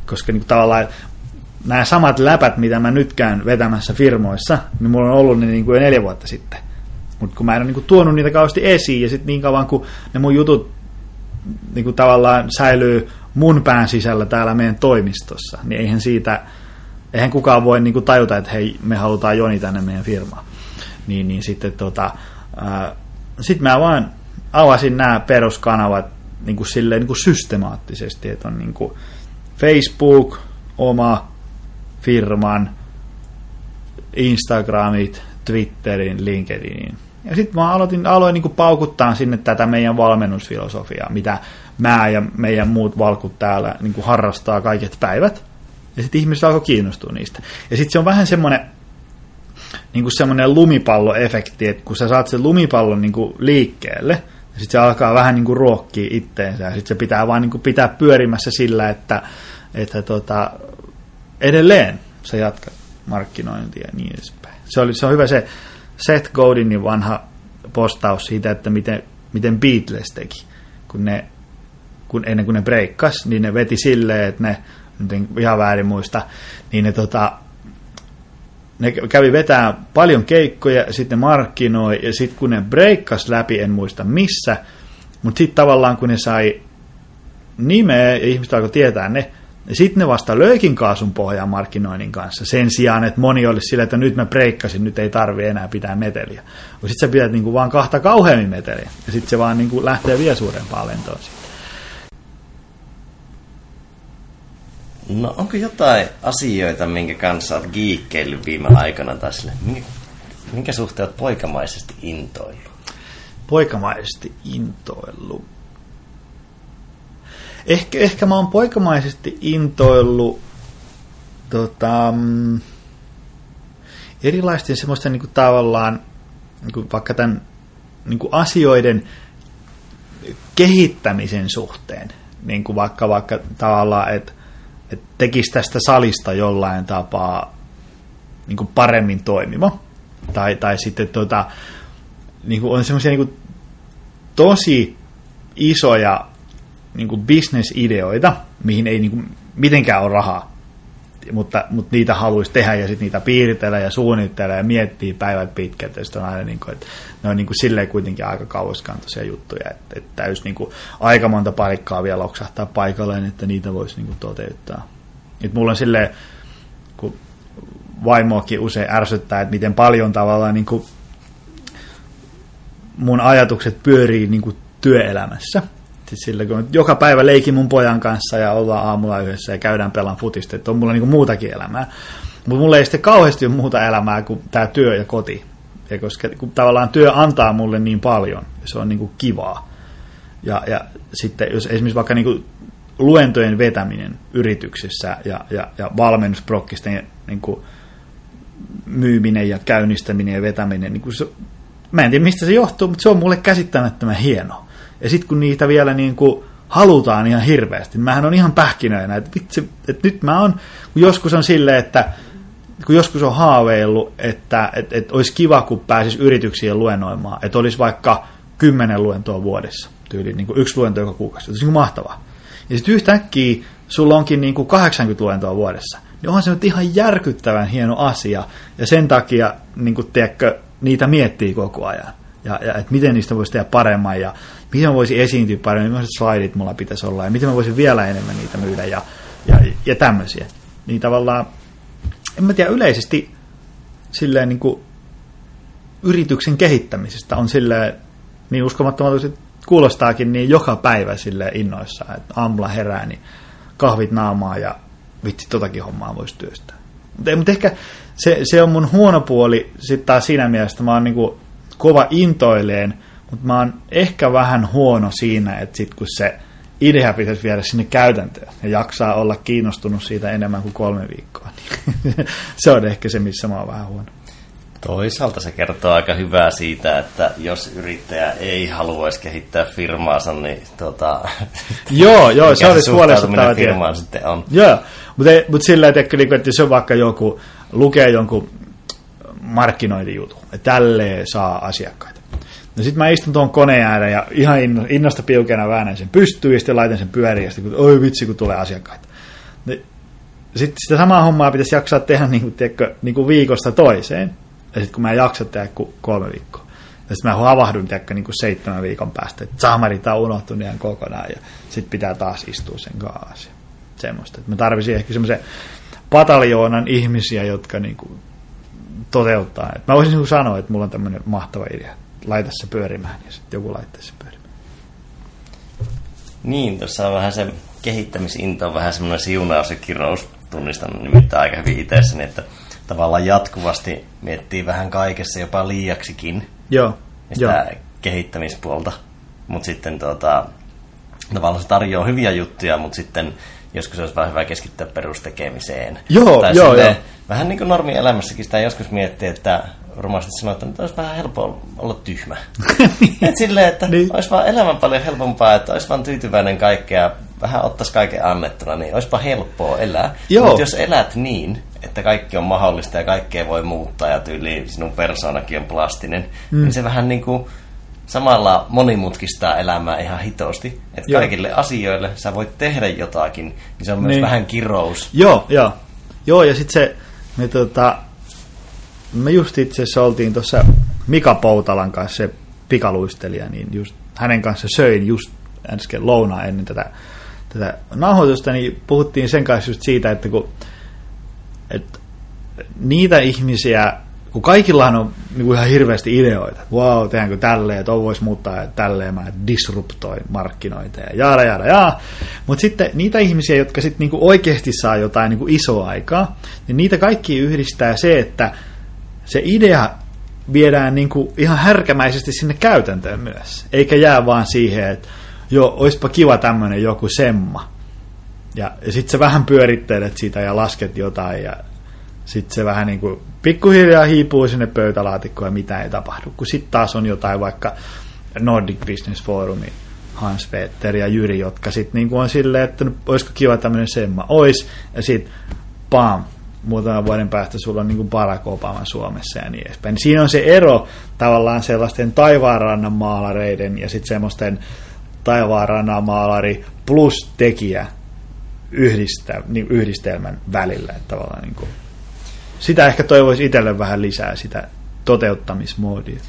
Koska niin kuin, tavallaan nämä samat läpät, mitä mä nyt käyn vetämässä firmoissa, niin mulla on ollut ne niin kuin jo neljä vuotta sitten. Mutta kun mä en ole niin kuin tuonut niitä kauheasti esiin, ja sitten niin kauan kun ne mun jutut niin kuin tavallaan säilyy mun pään sisällä täällä meidän toimistossa, niin eihän siitä, eihän kukaan voi niin kuin tajuta, että hei, me halutaan Joni tänne meidän firmaan. Niin, niin sitten tota, sitten mä vaan avasin nämä peruskanavat niin kuin silleen niin kuin systemaattisesti, että on niin kuin Facebook, oma firman, Instagramit, Twitterin, LinkedInin, ja sitten mä aloitin, aloin niin paukuttaa sinne tätä meidän valmennusfilosofiaa, mitä mä ja meidän muut valkut täällä niin harrastaa kaiket päivät. Ja sitten ihmiset alkoi kiinnostua niistä. Ja sitten se on vähän semmoinen niin semmoinen lumipalloefekti, että kun sä saat sen lumipallon niin kuin liikkeelle, ja sitten se alkaa vähän niin ruokkia itteensä, ja sitten se pitää vaan niin pitää pyörimässä sillä, että, että tota, edelleen sä jatkat markkinointia ja niin edespäin. Se, oli, se on hyvä se Seth Godinin vanha postaus siitä, että miten, miten Beatles teki, kun ne, kun ennen kuin ne breikkas, niin ne veti silleen, että ne, nyt en ihan väärin muista, niin ne, tota, ne kävi vetää paljon keikkoja, sitten markkinoi, ja sitten kun ne breikkas läpi, en muista missä, mutta sitten tavallaan kun ne sai nimeä, ja ihmiset alkoi tietää ne, sitten ne vasta löikin kaasun pohjaan markkinoinnin kanssa sen sijaan, että moni olisi sillä, että nyt mä breikkasin, nyt ei tarvi enää pitää meteliä. Sitten sä pidät niinku vaan kahta kauheammin meteliä ja sitten se vaan niinku lähtee vielä suurempaan lentoon. No onko jotain asioita, minkä kanssa olet giikkeillyt viime aikana tai sille, minkä, minkä suhteen olet poikamaisesti intoillut? Poikamaisesti intoillut. Ehkä, ehkä mä oon poikamaisesti intoillut tota, mm, erilaisten semmoisten niin kuin tavallaan niin kuin vaikka tämän niin kuin asioiden kehittämisen suhteen. Niin kuin vaikka, vaikka tavallaan, että, että tekisi tästä salista jollain tapaa niin kuin paremmin toimiva. Tai, tai sitten tota, niin kuin on semmoisia niin tosi isoja niin kuin bisnesideoita, mihin ei niin kuin mitenkään ole rahaa, mutta, mutta niitä haluaisi tehdä ja sitten niitä piiritellä ja suunnitella ja miettiä päivät pitkät. Ja on aina niin kuin, että ne on niin kuin silleen kuitenkin aika kauaskantoisia juttuja, että, että täysin niin kuin aika monta paikkaa vielä loksahtaa paikalleen, että niitä voisi niin kuin toteuttaa. Et mulla on silleen, kun vaimoakin usein ärsyttää, että miten paljon tavallaan niin kuin mun ajatukset pyörii niin kuin työelämässä – Siis sillä, kun joka päivä leikin mun pojan kanssa ja ollaan aamulla yhdessä ja käydään pelaan futista, että on mulla niinku muutakin elämää. Mutta mulla ei sitten kauheasti ole muuta elämää kuin tämä työ ja koti. Ja koska kun tavallaan työ antaa mulle niin paljon, se on niinku kivaa. Ja, ja sitten jos esimerkiksi vaikka niinku luentojen vetäminen yrityksissä ja, ja, ja valmennusprokkisten niinku myyminen ja käynnistäminen ja vetäminen, niin se, mä en tiedä mistä se johtuu, mutta se on mulle käsittämättömän hienoa. Ja sitten kun niitä vielä niin kuin halutaan ihan hirveästi, mähän on ihan pähkinöinä, että vitsi, että nyt mä oon, kun joskus on silleen, että kun joskus on haaveillut, että, että, että olisi kiva, kun pääsis yrityksiin luennoimaan, että olisi vaikka kymmenen luentoa vuodessa, tyyli niin kuin yksi luento joka kuukausi, se olisi niin mahtavaa. Ja sitten yhtäkkiä sulla onkin niin kuin 80 luentoa vuodessa, niin onhan se nyt ihan järkyttävän hieno asia, ja sen takia, niin kuin, tiedätkö, niitä miettii koko ajan, ja, ja että miten niistä voisi tehdä paremman, ja miten mä voisin esiintyä paremmin, millaiset slaidit mulla pitäisi olla ja miten mä voisin vielä enemmän niitä myydä ja, ja, ja tämmöisiä. Niin tavallaan, en mä tiedä, yleisesti silleen niin kuin yrityksen kehittämisestä on silleen niin uskomattomalta kuulostaakin niin joka päivä sille innoissaan, että aamulla herää, niin kahvit naamaa ja vitsi totakin hommaa voisi työstää. Mutta, mutta ehkä se, se on mun huono puoli sitten taas siinä mielessä, että mä oon niin kuin kova intoileen – mutta mä oon ehkä vähän huono siinä, että sit kun se idea pitäisi viedä sinne käytäntöön ja jaksaa olla kiinnostunut siitä enemmän kuin kolme viikkoa, niin se on ehkä se, missä mä oon vähän huono. Toisaalta se kertoo aika hyvää siitä, että jos yrittäjä ei haluaisi kehittää firmaansa, niin tota, joo, joo, se olisi huolestuttava firmaan sitten on. Joo, mutta, mutta sillä että, niinku, että jos on vaikka joku, lukee jonkun markkinointijutun, että tälleen saa asiakkaita No sitten mä istun tuon koneen ääreen ja ihan innosta piukena väännän sen pystyyn ja sitten laitan sen pyöriin ja sitten kun, oi vitsi kun tulee asiakkaita. Niin, sitten sitä samaa hommaa pitäisi jaksaa tehdä niin kuin, tiedätkö, niin kuin viikosta toiseen. Ja sitten kun mä jaksa tehdä kolme viikkoa. Ja sitten mä havahdun tiedätkö, niin kuin seitsemän viikon päästä, että samarit on unohtunut ihan kokonaan ja sitten pitää taas istua sen kanssa. Semmoista. Mä tarvisin ehkä semmoisen pataljoonan ihmisiä, jotka niin kuin, toteuttaa. Et mä voisin niin sanoa, että mulla on tämmöinen mahtava idea laita se pyörimään ja sitten joku laittaa se pyörimään. Niin, tuossa on vähän se kehittämisinto on vähän semmoinen siunaus ja kirous, tunnistan nimittäin aika hyvin itsessäni, että tavallaan jatkuvasti miettii vähän kaikessa jopa liiaksikin Joo, sitä jo. kehittämispuolta. Mutta sitten tuota, tavallaan se tarjoaa hyviä juttuja, mutta sitten joskus olisi vähän hyvä keskittyä perustekemiseen. Joo, tai joo, joo. Vähän niin kuin normielämässäkin sitä joskus miettii, että rumasti sanoa, että nyt olisi vähän helppoa olla tyhmä. niin. Et silleen, että niin. olisi vaan elämä paljon helpompaa, että olisi vaan tyytyväinen kaikkea, vähän ottaisi kaiken annettuna, niin olisipa helppoa elää. Mutta jos elät niin, että kaikki on mahdollista ja kaikkea voi muuttaa ja tyyli sinun persoonakin on plastinen, mm. niin se vähän niin kuin samalla monimutkistaa elämää ihan hitosti. Että kaikille asioille sä voit tehdä jotakin, niin se on myös niin. vähän kirous. Joo, joo. Joo, ja sitten se, me tota, me just itse asiassa oltiin tuossa Mika Poutalan kanssa, se pikaluistelija, niin just hänen kanssa söin just äsken lounaa ennen tätä, tätä nauhoitusta, niin puhuttiin sen kanssa just siitä, että kun että niitä ihmisiä, kun kaikillahan on niin kuin ihan hirveästi ideoita, wow, tehdäänkö tälleen, että voisi muuttaa ja tälleen, mä disruptoin markkinoita ja jaada, jaada, jaa. Mutta sitten niitä ihmisiä, jotka sitten niin kuin oikeasti saa jotain niin kuin isoa aikaa, niin niitä kaikki yhdistää se, että se idea viedään niin kuin ihan härkämäisesti sinne käytäntöön myös, eikä jää vaan siihen, että joo, olisipa kiva tämmöinen joku semma. Ja, ja sitten sä vähän pyörittelet sitä ja lasket jotain ja sitten se vähän niin kuin pikkuhiljaa hiipuu sinne pöytälaatikkoon ja mitä ei tapahdu. Kun sitten taas on jotain vaikka Nordic Business Forumin Hans Peter ja Jyri, jotka sitten niin on silleen, että no, olisiko kiva tämmöinen semma. Ois, ja sitten pam, muutaman vuoden päästä sulla on niin kuin Barack Obama Suomessa ja niin edespäin. Niin siinä on se ero tavallaan sellaisten taivaanrannan maalareiden ja sitten semmoisten taivaanrannan maalari plus tekijä yhdistä, niin yhdistelmän välillä. Että tavallaan niin kuin, sitä ehkä toivoisi itselle vähän lisää sitä toteuttamismoodia.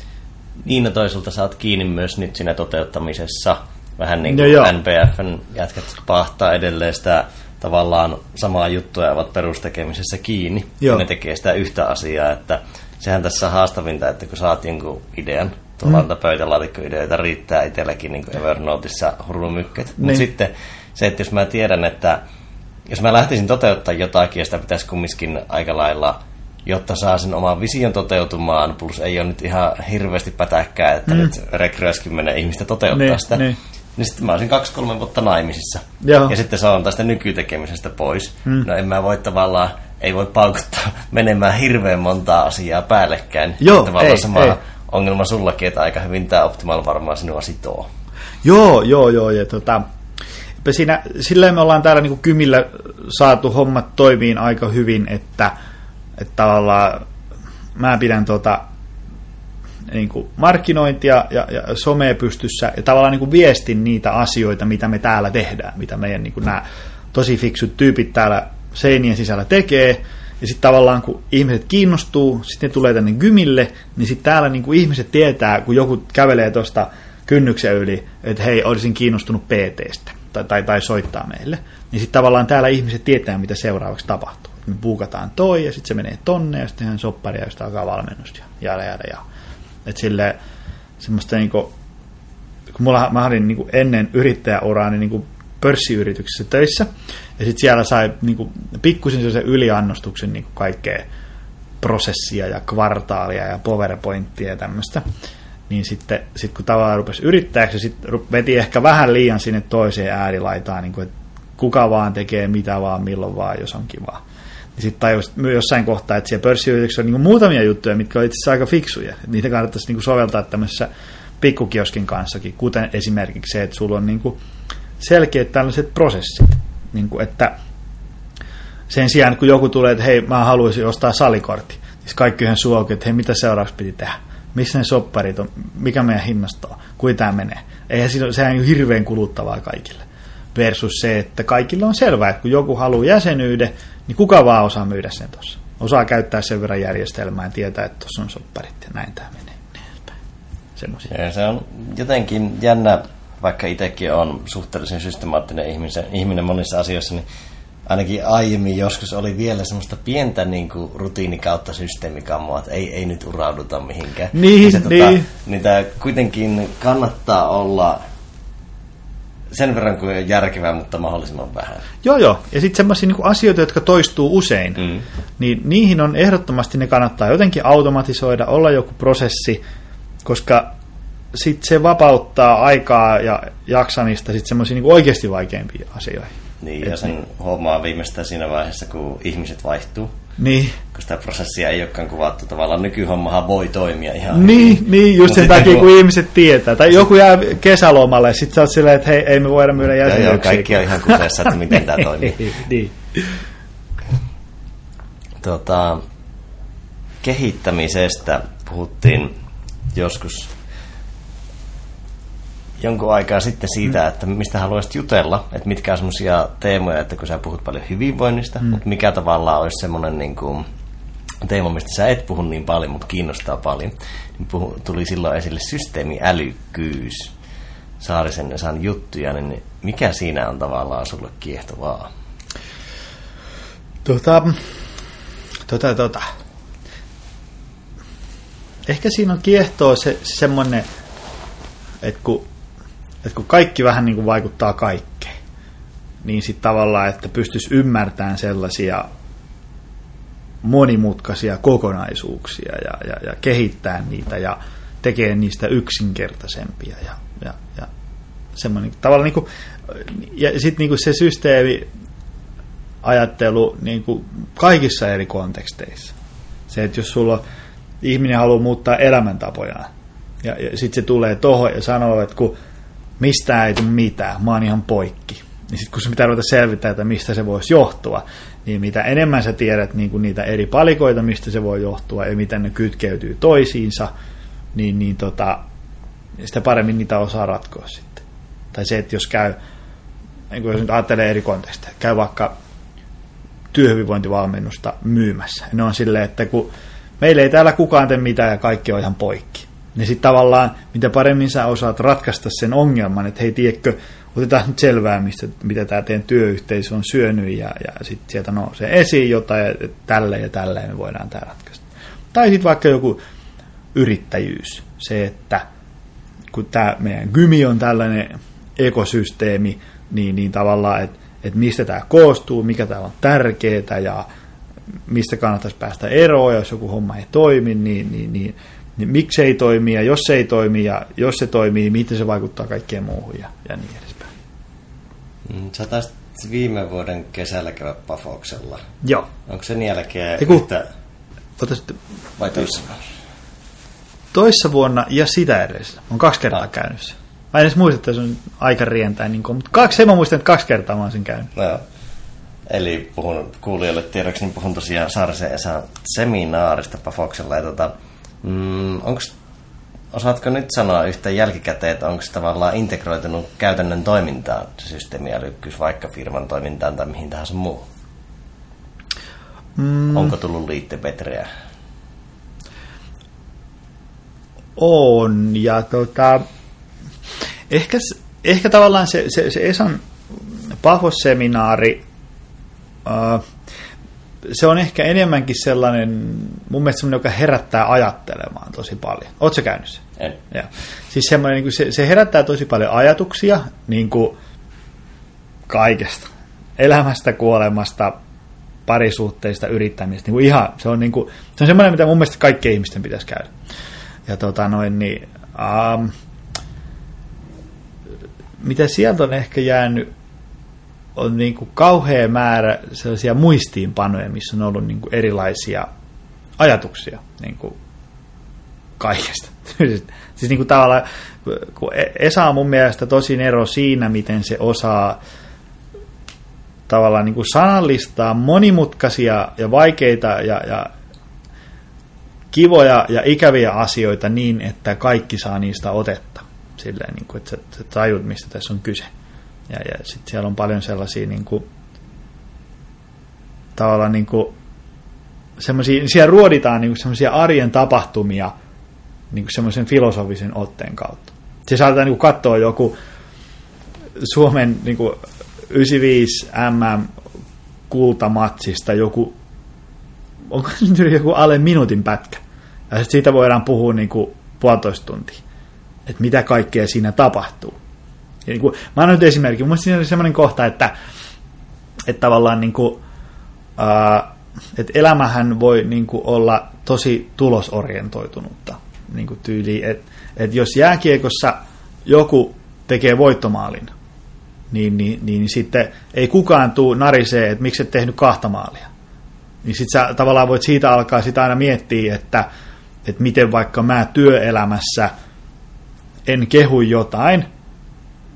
Niin, no toisaalta saat kiinni myös nyt siinä toteuttamisessa. Vähän niin kuin no NPFn jätkät pahtaa edelleen sitä tavallaan samaa juttua ja ovat perustekemisessä kiinni. Joo. Ja ne tekee sitä yhtä asiaa, että sehän tässä on haastavinta, että kun saat jonkun idean, tuolla mm. pöytälaatikkoideoita riittää itselläkin niin Evernoteissa hurumykket. Niin. Mutta sitten se, että jos mä tiedän, että jos mä lähtisin toteuttaa jotakin ja sitä pitäisi kumminkin aika lailla jotta saa sen oman vision toteutumaan, plus ei ole nyt ihan hirveästi pätäkkää, että mm. nyt rekryäisi kymmenen ihmistä toteuttaa niin, sitä. Niin. Niin sitten mä olisin kaksi-kolme vuotta naimisissa. Joo. Ja sitten saan tästä nykytekemisestä pois. Mm. No en mä voi tavallaan, ei voi paukuttaa menemään hirveän montaa asiaa päällekkäin. Joo, tavallaan ei, sama ei. ongelma sullakin, että aika hyvin tämä Optimal varmaan sinua sitoo. Joo, joo, joo. Ja tota, siinä, silleen me ollaan täällä niin kuin Kymillä saatu hommat toimiin aika hyvin, että, että tavallaan mä pidän tota, niin kuin markkinointia ja, ja somea pystyssä ja tavallaan niin kuin viestin niitä asioita, mitä me täällä tehdään, mitä meidän niin kuin nämä tosi fiksut tyypit täällä seinien sisällä tekee. Ja sitten tavallaan kun ihmiset kiinnostuu, sitten ne tulee tänne gymille, niin sitten täällä niin kuin ihmiset tietää, kun joku kävelee tuosta kynnyksen yli, että hei, olisin kiinnostunut PTstä tai, tai, tai soittaa meille. Niin sitten tavallaan täällä ihmiset tietää, mitä seuraavaksi tapahtuu. Me puukataan toi ja sitten se menee tonne ja sitten soppari ja sitten alkaa valmennusta ja jäädä jäädä ja että sille semmoista niinku, kun mulla, mä olin niinku ennen yrittäjäuraani niinku pörssiyrityksessä töissä, ja sitten siellä sai niinku pikkusen se yliannostuksen niinku kaikkea prosessia ja kvartaalia ja powerpointtia ja tämmöistä, niin sitten sit kun tavallaan rupesi yrittäjäksi, sitten veti ehkä vähän liian sinne toiseen äärilaitaan, niin kuin, että kuka vaan tekee mitä vaan, milloin vaan, jos on kivaa. Ja sitten tajus jossain kohtaa, että siellä pörssiyrityksessä on niin muutamia juttuja, mitkä on itse asiassa aika fiksuja. Että niitä kannattaisi niin soveltaa tämmöisessä pikkukioskin kanssakin, kuten esimerkiksi se, että sulla on niin selkeät tällaiset prosessit. Niin kuin, että sen sijaan, kun joku tulee, että hei, mä haluaisin ostaa salikortti, niin kaikki yhden suokin, että hei, mitä seuraavaksi piti tehdä? Missä ne sopparit on? Mikä meidän hinnasta on? Kuinka tämä menee? Eihän se, sehän on hirveän kuluttavaa kaikille. Versus se, että kaikille on selvää, että kun joku haluaa jäsenyyden, niin kuka vaan osaa myydä sen tuossa. Osaa käyttää sen verran järjestelmää ja tietää, että tuossa on sopparit ja näin tämä menee. Semmoisia. Ja se on jotenkin jännä, vaikka itsekin on suhteellisen systemaattinen ihminen, ihminen monissa asioissa, niin ainakin aiemmin joskus oli vielä semmoista pientä niin kuin, rutiini kautta systeemikammoa, että ei, ei nyt urauduta mihinkään. Niin, se, tota, niin. Tota, niitä kuitenkin kannattaa olla sen verran kuin järkevää, mutta mahdollisimman vähän. Joo, joo. Ja sitten semmoisia niin asioita, jotka toistuu usein, mm. niin niihin on ehdottomasti ne kannattaa jotenkin automatisoida, olla joku prosessi, koska sitten se vapauttaa aikaa ja jaksamista sitten semmoisiin niin oikeasti vaikeimpiin asioihin. Niin, Et ja sen niin. huomaa viimeistään siinä vaiheessa, kun ihmiset vaihtuu. Niin. Kun sitä prosessia ei olekaan kuvattu. Tavallaan nykyhommahan voi toimia ihan Niin, hyvin. niin just sen takia, kun... kun ihmiset tietää. Tai joku jää kesälomalle ja sitten sä oot silleen, että hei, ei me voida myydä jäsenyyksiä. Joo, kaikki on ihan kuseessa, että miten tämä toimii. niin. Tota, kehittämisestä puhuttiin joskus jonkun aikaa sitten siitä, mm. että mistä haluaisit jutella, että mitkä on semmoisia teemoja, että kun sä puhut paljon hyvinvoinnista, mm. mutta mikä tavallaan olisi semmoinen niin kuin, teema, mistä sä et puhu niin paljon, mutta kiinnostaa paljon, niin puhu, tuli silloin esille systeemiälykkyys. Saarisen Esan juttuja, niin mikä siinä on tavallaan sulle kiehtovaa? Tota, tota, tota. Ehkä siinä on kiehtoa se, se semmoinen, että kun, että kun kaikki vähän niin kuin vaikuttaa kaikkeen, niin sitten tavallaan, että pystyisi ymmärtämään sellaisia monimutkaisia kokonaisuuksia ja, ja, ja kehittää niitä ja tekee niistä yksinkertaisempia ja, ja, ja semmoinen tavallaan niin kuin, ja sitten niin se systeemi ajattelu niin kuin kaikissa eri konteksteissa. Se, että jos sulla ihminen haluaa muuttaa elämäntapojaan, ja, ja sitten se tulee tuohon ja sanoo, että kun mistä ei tule mitään, mä oon ihan poikki. Niin sitten kun se pitää ruveta selvittää, että mistä se voisi johtua, niin mitä enemmän sä tiedät niin kuin niitä eri palikoita, mistä se voi johtua ja miten ne kytkeytyy toisiinsa, niin, niin tota, sitä paremmin niitä osaa ratkoa sitten. Tai se, että jos käy, niin kuin jos nyt ajattelee eri konteksteja, käy vaikka työhyvinvointivalmennusta myymässä. Ne on silleen, että kun meillä ei täällä kukaan tee mitään ja kaikki on ihan poikki. Niin sitten tavallaan, mitä paremmin sä osaat ratkaista sen ongelman, että hei, tiedätkö, otetaan nyt selvää, mistä, mitä tämä teidän työyhteisö on syönyt, ja, ja sitten sieltä nousee esiin jotain, ja tälle ja tälle me voidaan tämä ratkaista. Tai sitten vaikka joku yrittäjyys, se, että kun tämä meidän gymi on tällainen ekosysteemi, niin, niin tavallaan, että että mistä tämä koostuu, mikä täällä on tärkeää ja mistä kannattaisi päästä eroon, jos joku homma ei toimi, niin, niin, niin, niin miksi ei toimi ja jos se ei toimi ja jos se toimii, niin miten se vaikuttaa kaikkeen muuhun ja, ja niin edespäin. Mm, sä taisit viime vuoden kesällä käydä Pafoksella. Joo. Onko sen jälkeen Eiku, yhtä... Otaisitte, Vai toissa Toissa vuonna ja sitä edellisellä. on kaksi kertaa ah. käynyt se. Mä en edes muista, että se on aika rientäin, niin mutta kaksi, sen mä muistan, että kaksi kertaa mä oon sen käynyt. No, Eli puhun kuulijoille tiedoksi, niin puhun tosiaan Saarisen Esan seminaarista Pafoksella. Ja tota, mm, onks, osaatko nyt sanoa yhtä jälkikäteen, että onko se tavallaan integroitunut käytännön toimintaan se systeemiälykkyys, vaikka firman toimintaan tai mihin tahansa muu? Mm. Onko tullut liittepetreä? On, ja tota, ehkä, ehkä tavallaan se, se, se Esan Pahos-seminaari, uh, se on ehkä enemmänkin sellainen, mun mielestä sellainen, joka herättää ajattelemaan tosi paljon. Oletko käynyt se? En. Ja. Siis semmoinen, niin se, se herättää tosi paljon ajatuksia niin kuin kaikesta. Elämästä, kuolemasta, parisuhteista, yrittämistä. Niin kuin ihan, se on, niin kuin, se on semmoinen, mitä mun mielestä kaikkien ihmisten pitäisi käydä. Ja tota noin, niin, um, mitä sieltä on ehkä jäänyt, on niin kuin kauhea määrä sellaisia muistiinpanoja, missä on ollut niin kuin erilaisia ajatuksia niin kuin kaikesta. siis niin kuin tavallaan, kun Esa on mun mielestä tosi ero siinä, miten se osaa tavallaan niin kuin sanallistaa monimutkaisia ja vaikeita ja, ja kivoja ja ikäviä asioita niin, että kaikki saa niistä otetta silleen, niin kuin, että sä, tajut, mistä tässä on kyse. Ja, ja sitten siellä on paljon sellaisia niin kuin, tavallaan niin kuin, semmoisia, siellä ruoditaan niin semmoisia arjen tapahtumia niin semmoisen filosofisen otteen kautta. Se saatetaan niin kuin katsoa joku Suomen niin kuin 95 MM kultamatsista joku, onko se joku alle minuutin pätkä. Ja siitä voidaan puhua niin kuin puolitoista tuntia että mitä kaikkea siinä tapahtuu. Ja niin kuin, mä annan nyt esimerkki. Mun siinä oli semmoinen kohta, että, että tavallaan niin kuin, ää, että elämähän voi niin kuin olla tosi tulosorientoitunutta niin kuin tyyli, että, että jos jääkiekossa joku tekee voittomaalin, niin, niin, niin, niin sitten ei kukaan tuu narisee, että miksi et tehnyt kahta maalia. Niin sitten sä tavallaan voit siitä alkaa sitä aina miettiä, että, että miten vaikka mä työelämässä – en kehu jotain,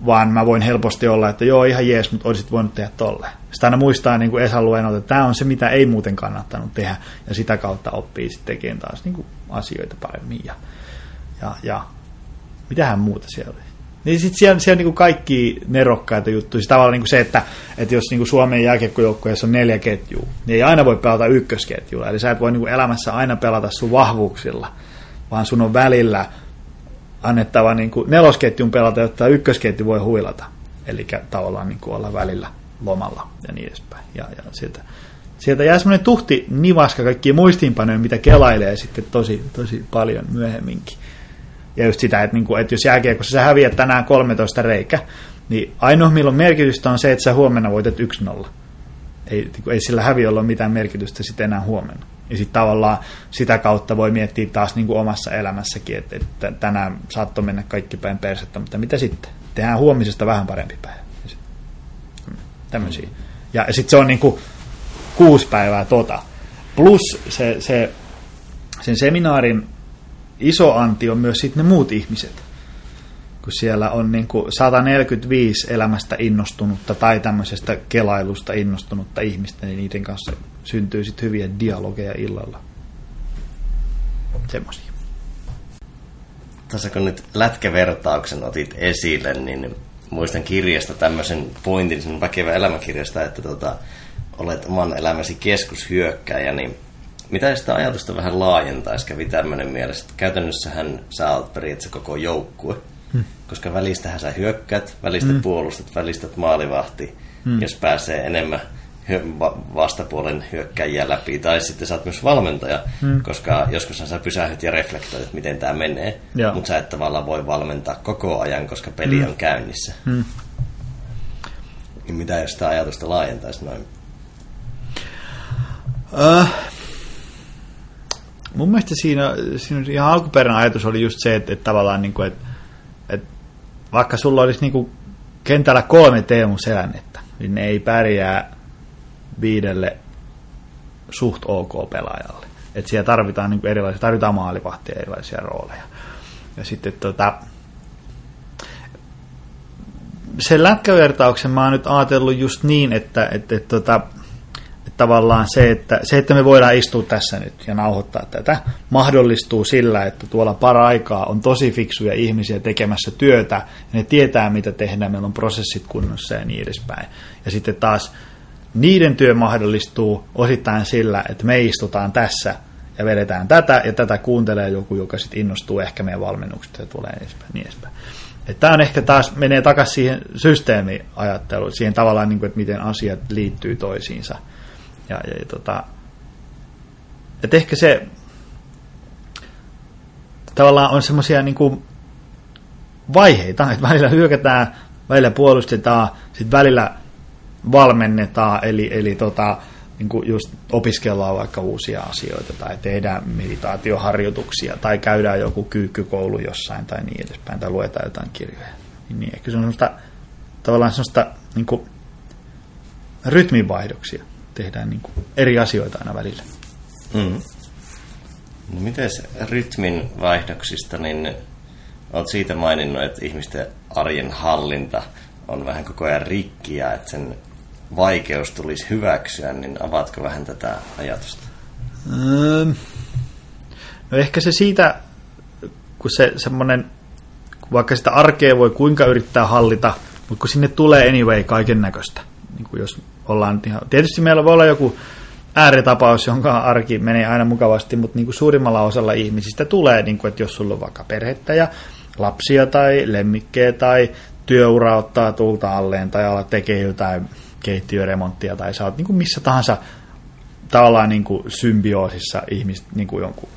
vaan mä voin helposti olla, että joo, ihan jees, mutta olisit voinut tehdä tolleen. Sitä aina muistaa niin kuin Esa luennot, että tämä on se, mitä ei muuten kannattanut tehdä, ja sitä kautta oppii sitten tekemään taas niin kuin asioita paremmin. Ja, ja, ja mitähän muuta siellä oli? Niin sitten siellä, siellä niin kuin kaikki nerokkaita juttuja. Siis tavallaan niin kuin se, että, että jos niin kuin Suomen jääkiekkojoukkueessa on neljä ketjua, niin ei aina voi pelata ykkösketjulla. Eli sä et voi niin kuin elämässä aina pelata sun vahvuuksilla, vaan sun on välillä – annettava niin kuin nelosketjun pelata, jotta ykkösketju voi huilata. Eli tavallaan niin kuin olla välillä lomalla ja niin edespäin. Ja, ja sieltä, sieltä jää semmoinen tuhti nivaska kaikki muistiinpanoja, mitä kelailee sitten tosi, tosi paljon myöhemminkin. Ja just sitä, että, niin kuin, että jos jääkiekossa sä häviät tänään 13 reikä, niin ainoa milloin merkitystä on se, että sä huomenna voitat 1-0. Ei, niin ei sillä häviöllä ole mitään merkitystä sitten enää huomenna. Ja sitten tavallaan sitä kautta voi miettiä taas niin kuin omassa elämässäkin, että, että tänään saattoi mennä kaikki päin persettä, mutta mitä sitten? Tehdään huomisesta vähän parempi päivä. Tämmöisiä. Ja sitten se on niin kuin kuusi päivää tota. Plus se, se, sen seminaarin iso anti on myös sitten ne muut ihmiset. Kun siellä on niin kuin 145 elämästä innostunutta tai tämmöisestä kelailusta innostunutta ihmistä, niin niiden kanssa syntyy sitten hyviä dialogeja illalla. Semmoisia. Tässä kun nyt lätkävertauksen otit esille, niin muistan kirjasta tämmöisen pointin, sen väkevä elämäkirjasta, että tota, olet oman elämäsi keskushyökkäjä, niin mitä sitä ajatusta vähän laajentaisi, kävi tämmöinen mielessä, että käytännössähän sä oot periaatteessa koko joukkue, hmm. koska välistähän sä hyökkäät, välistä hmm. puolustat, välistät maalivahti, hmm. jos pääsee enemmän vastapuolen hyökkäjiä läpi, tai sitten sä oot myös valmentaja, hmm. koska joskus sä pysähdyt ja reflektoit, että miten tämä menee, mutta sä et tavallaan voi valmentaa koko ajan, koska peli hmm. on käynnissä. Hmm. Niin mitä jos sitä ajatusta laajentaisi noin? Uh, mun mielestä siinä, siinä ihan alkuperäinen ajatus oli just se, että, että tavallaan niin kuin, että vaikka sulla olisi niin kuin kentällä kolme Teemu Selännettä, niin ne ei pärjää viidelle suht ok pelaajalle. Että siellä tarvitaan niin erilaisia, tarvitaan maalivahtia erilaisia rooleja. Ja sitten tota, sen lätkävertauksen mä oon nyt ajatellut just niin, että, että, että, että tavallaan se että, se, että me voidaan istua tässä nyt ja nauhoittaa tätä, mahdollistuu sillä, että tuolla para-aikaa on tosi fiksuja ihmisiä tekemässä työtä, ja ne tietää, mitä tehdään, meillä on prosessit kunnossa ja niin edespäin. Ja sitten taas niiden työ mahdollistuu osittain sillä, että me istutaan tässä ja vedetään tätä, ja tätä kuuntelee joku, joka sitten innostuu ehkä meidän valmennuksesta ja tulee edespäin. Niin edespäin. Tämä on ehkä taas, menee takaisin siihen systeemiajatteluun, siihen tavallaan, niin kuin, että miten asiat liittyy toisiinsa. Ja, ja, ja tota, että ehkä se tavallaan on semmoisia niin vaiheita, että välillä hyökätään, välillä puolustetaan, sitten välillä valmennetaan, eli, eli tota, niin kuin just opiskellaan vaikka uusia asioita tai tehdään meditaatioharjoituksia tai käydään joku kyykkykoulu jossain tai niin edespäin tai luetaan jotain kirjoja. Niin, niin ehkä se on semmoista, tavallaan semmoista niin kuin, rytminvaihdoksia. Tehdään niin kuin, eri asioita aina välillä. Mm. No miten rytmin vaihdoksista, niin olet siitä maininnut, että ihmisten arjen hallinta on vähän koko ajan rikkiä, että sen vaikeus tulisi hyväksyä, niin avaatko vähän tätä ajatusta? Öö, no ehkä se siitä, kun se semmoinen, vaikka sitä arkea voi kuinka yrittää hallita, mutta kun sinne tulee anyway kaiken näköistä. Niin kuin jos ollaan ihan, tietysti meillä voi olla joku ääritapaus, jonka arki menee aina mukavasti, mutta niin kuin suurimmalla osalla ihmisistä tulee, niin kuin, että jos sulla on vaikka perhettä ja lapsia tai lemmikkejä tai työura ottaa tulta alleen tai ala tekee jotain keittiöremonttia tai sä oot niin kuin missä tahansa tavallaan niin kuin symbioosissa ihmistä niin kuin jonkun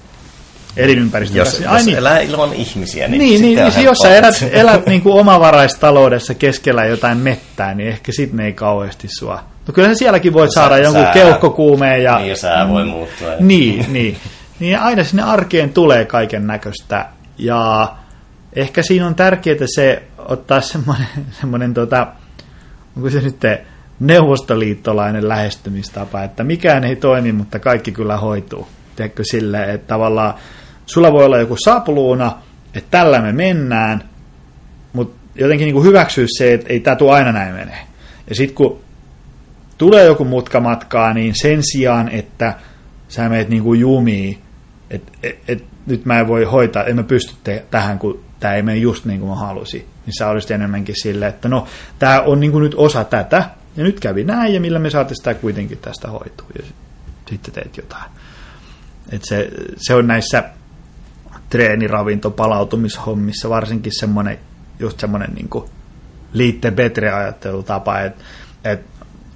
elinympäristön jos, Jos niin. elää ilman ihmisiä, niin, niin, niin, niin jos sä elät, elät niin kuin omavaraistaloudessa keskellä jotain mettää, niin ehkä sitten ei kauheasti sua. No kyllä sielläkin voit saada sä, jonkun sää, keuhkokuumeen. Ja, niin, sää voi muuttua. Niin, niin. Niin aina sinne arkeen tulee kaiken näköistä. Ja ehkä siinä on tärkeää se ottaa semmoinen, semmoinen tota, onko se nyt neuvostoliittolainen lähestymistapa, että mikään ei toimi, mutta kaikki kyllä hoituu. Tiedätkö sille, että tavallaan sulla voi olla joku sapluuna, että tällä me mennään, mutta jotenkin niin kuin hyväksyä se, että ei tämä aina näin menee. Ja sitten kun tulee joku mutka matkaa, niin sen sijaan, että sä meet niin kuin jumiin, että et, et, nyt mä en voi hoitaa, en mä pysty te- tähän, kun tämä ei mene just niin kuin mä halusin. Niin sä olisit enemmänkin silleen, että no, tämä on niin kuin nyt osa tätä, ja nyt kävi näin, ja millä me saatiin sitä kuitenkin tästä hoitua. Ja sitten teet jotain. Et se, se on näissä treeniravinto palautumishommissa, varsinkin semmoinen, just semmoinen niin liitte betre ajattelutapa, että et,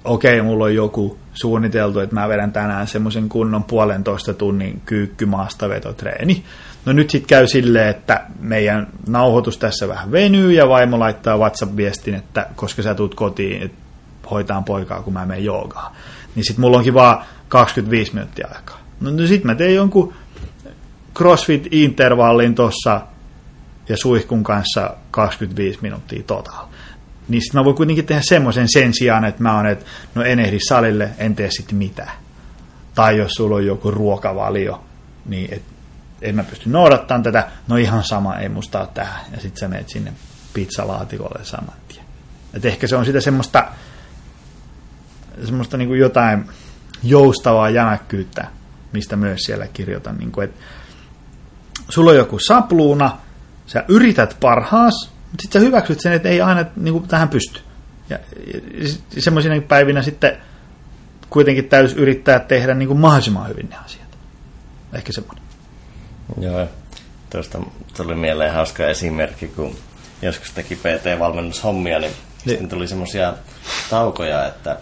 okei, okay, mulla on joku suunniteltu, että mä vedän tänään semmoisen kunnon puolentoista tunnin kyykkymaastavetotreeni. No nyt sitten käy silleen, että meidän nauhoitus tässä vähän venyy ja vaimo laittaa WhatsApp-viestin, että koska sä tulet kotiin, että hoitaan poikaa, kun mä menen joogaan. Niin sitten mulla onkin vaan 25 minuuttia aikaa. No, no sitten mä tein jonkun CrossFit-intervallin tuossa ja suihkun kanssa 25 minuuttia total. Niin sitten mä voin kuitenkin tehdä semmoisen sen sijaan, että mä oon, että no en ehdi salille, en tee sitten mitään. Tai jos sulla on joku ruokavalio, niin et, en mä pysty noudattamaan tätä, no ihan sama, ei musta ole tähän. Ja sitten sä menet sinne pizzalaatikolle saman tien. Et ehkä se on sitä semmoista, semmoista niin kuin jotain joustavaa jämäkkyyttä, mistä myös siellä kirjoitan. Niin kuin, että sulla on joku sapluuna, sä yrität parhaas, mutta sitten sä hyväksyt sen, että ei aina niin kuin, tähän pysty. Ja, ja semmoisina päivinä sitten kuitenkin täytyy yrittää tehdä niin kuin mahdollisimman hyvin ne asiat. Ehkä semmoinen. Joo, tuosta tuli mieleen hauska esimerkki, kun joskus teki PT-valmennushommia, niin, niin. sitten tuli semmoisia taukoja, että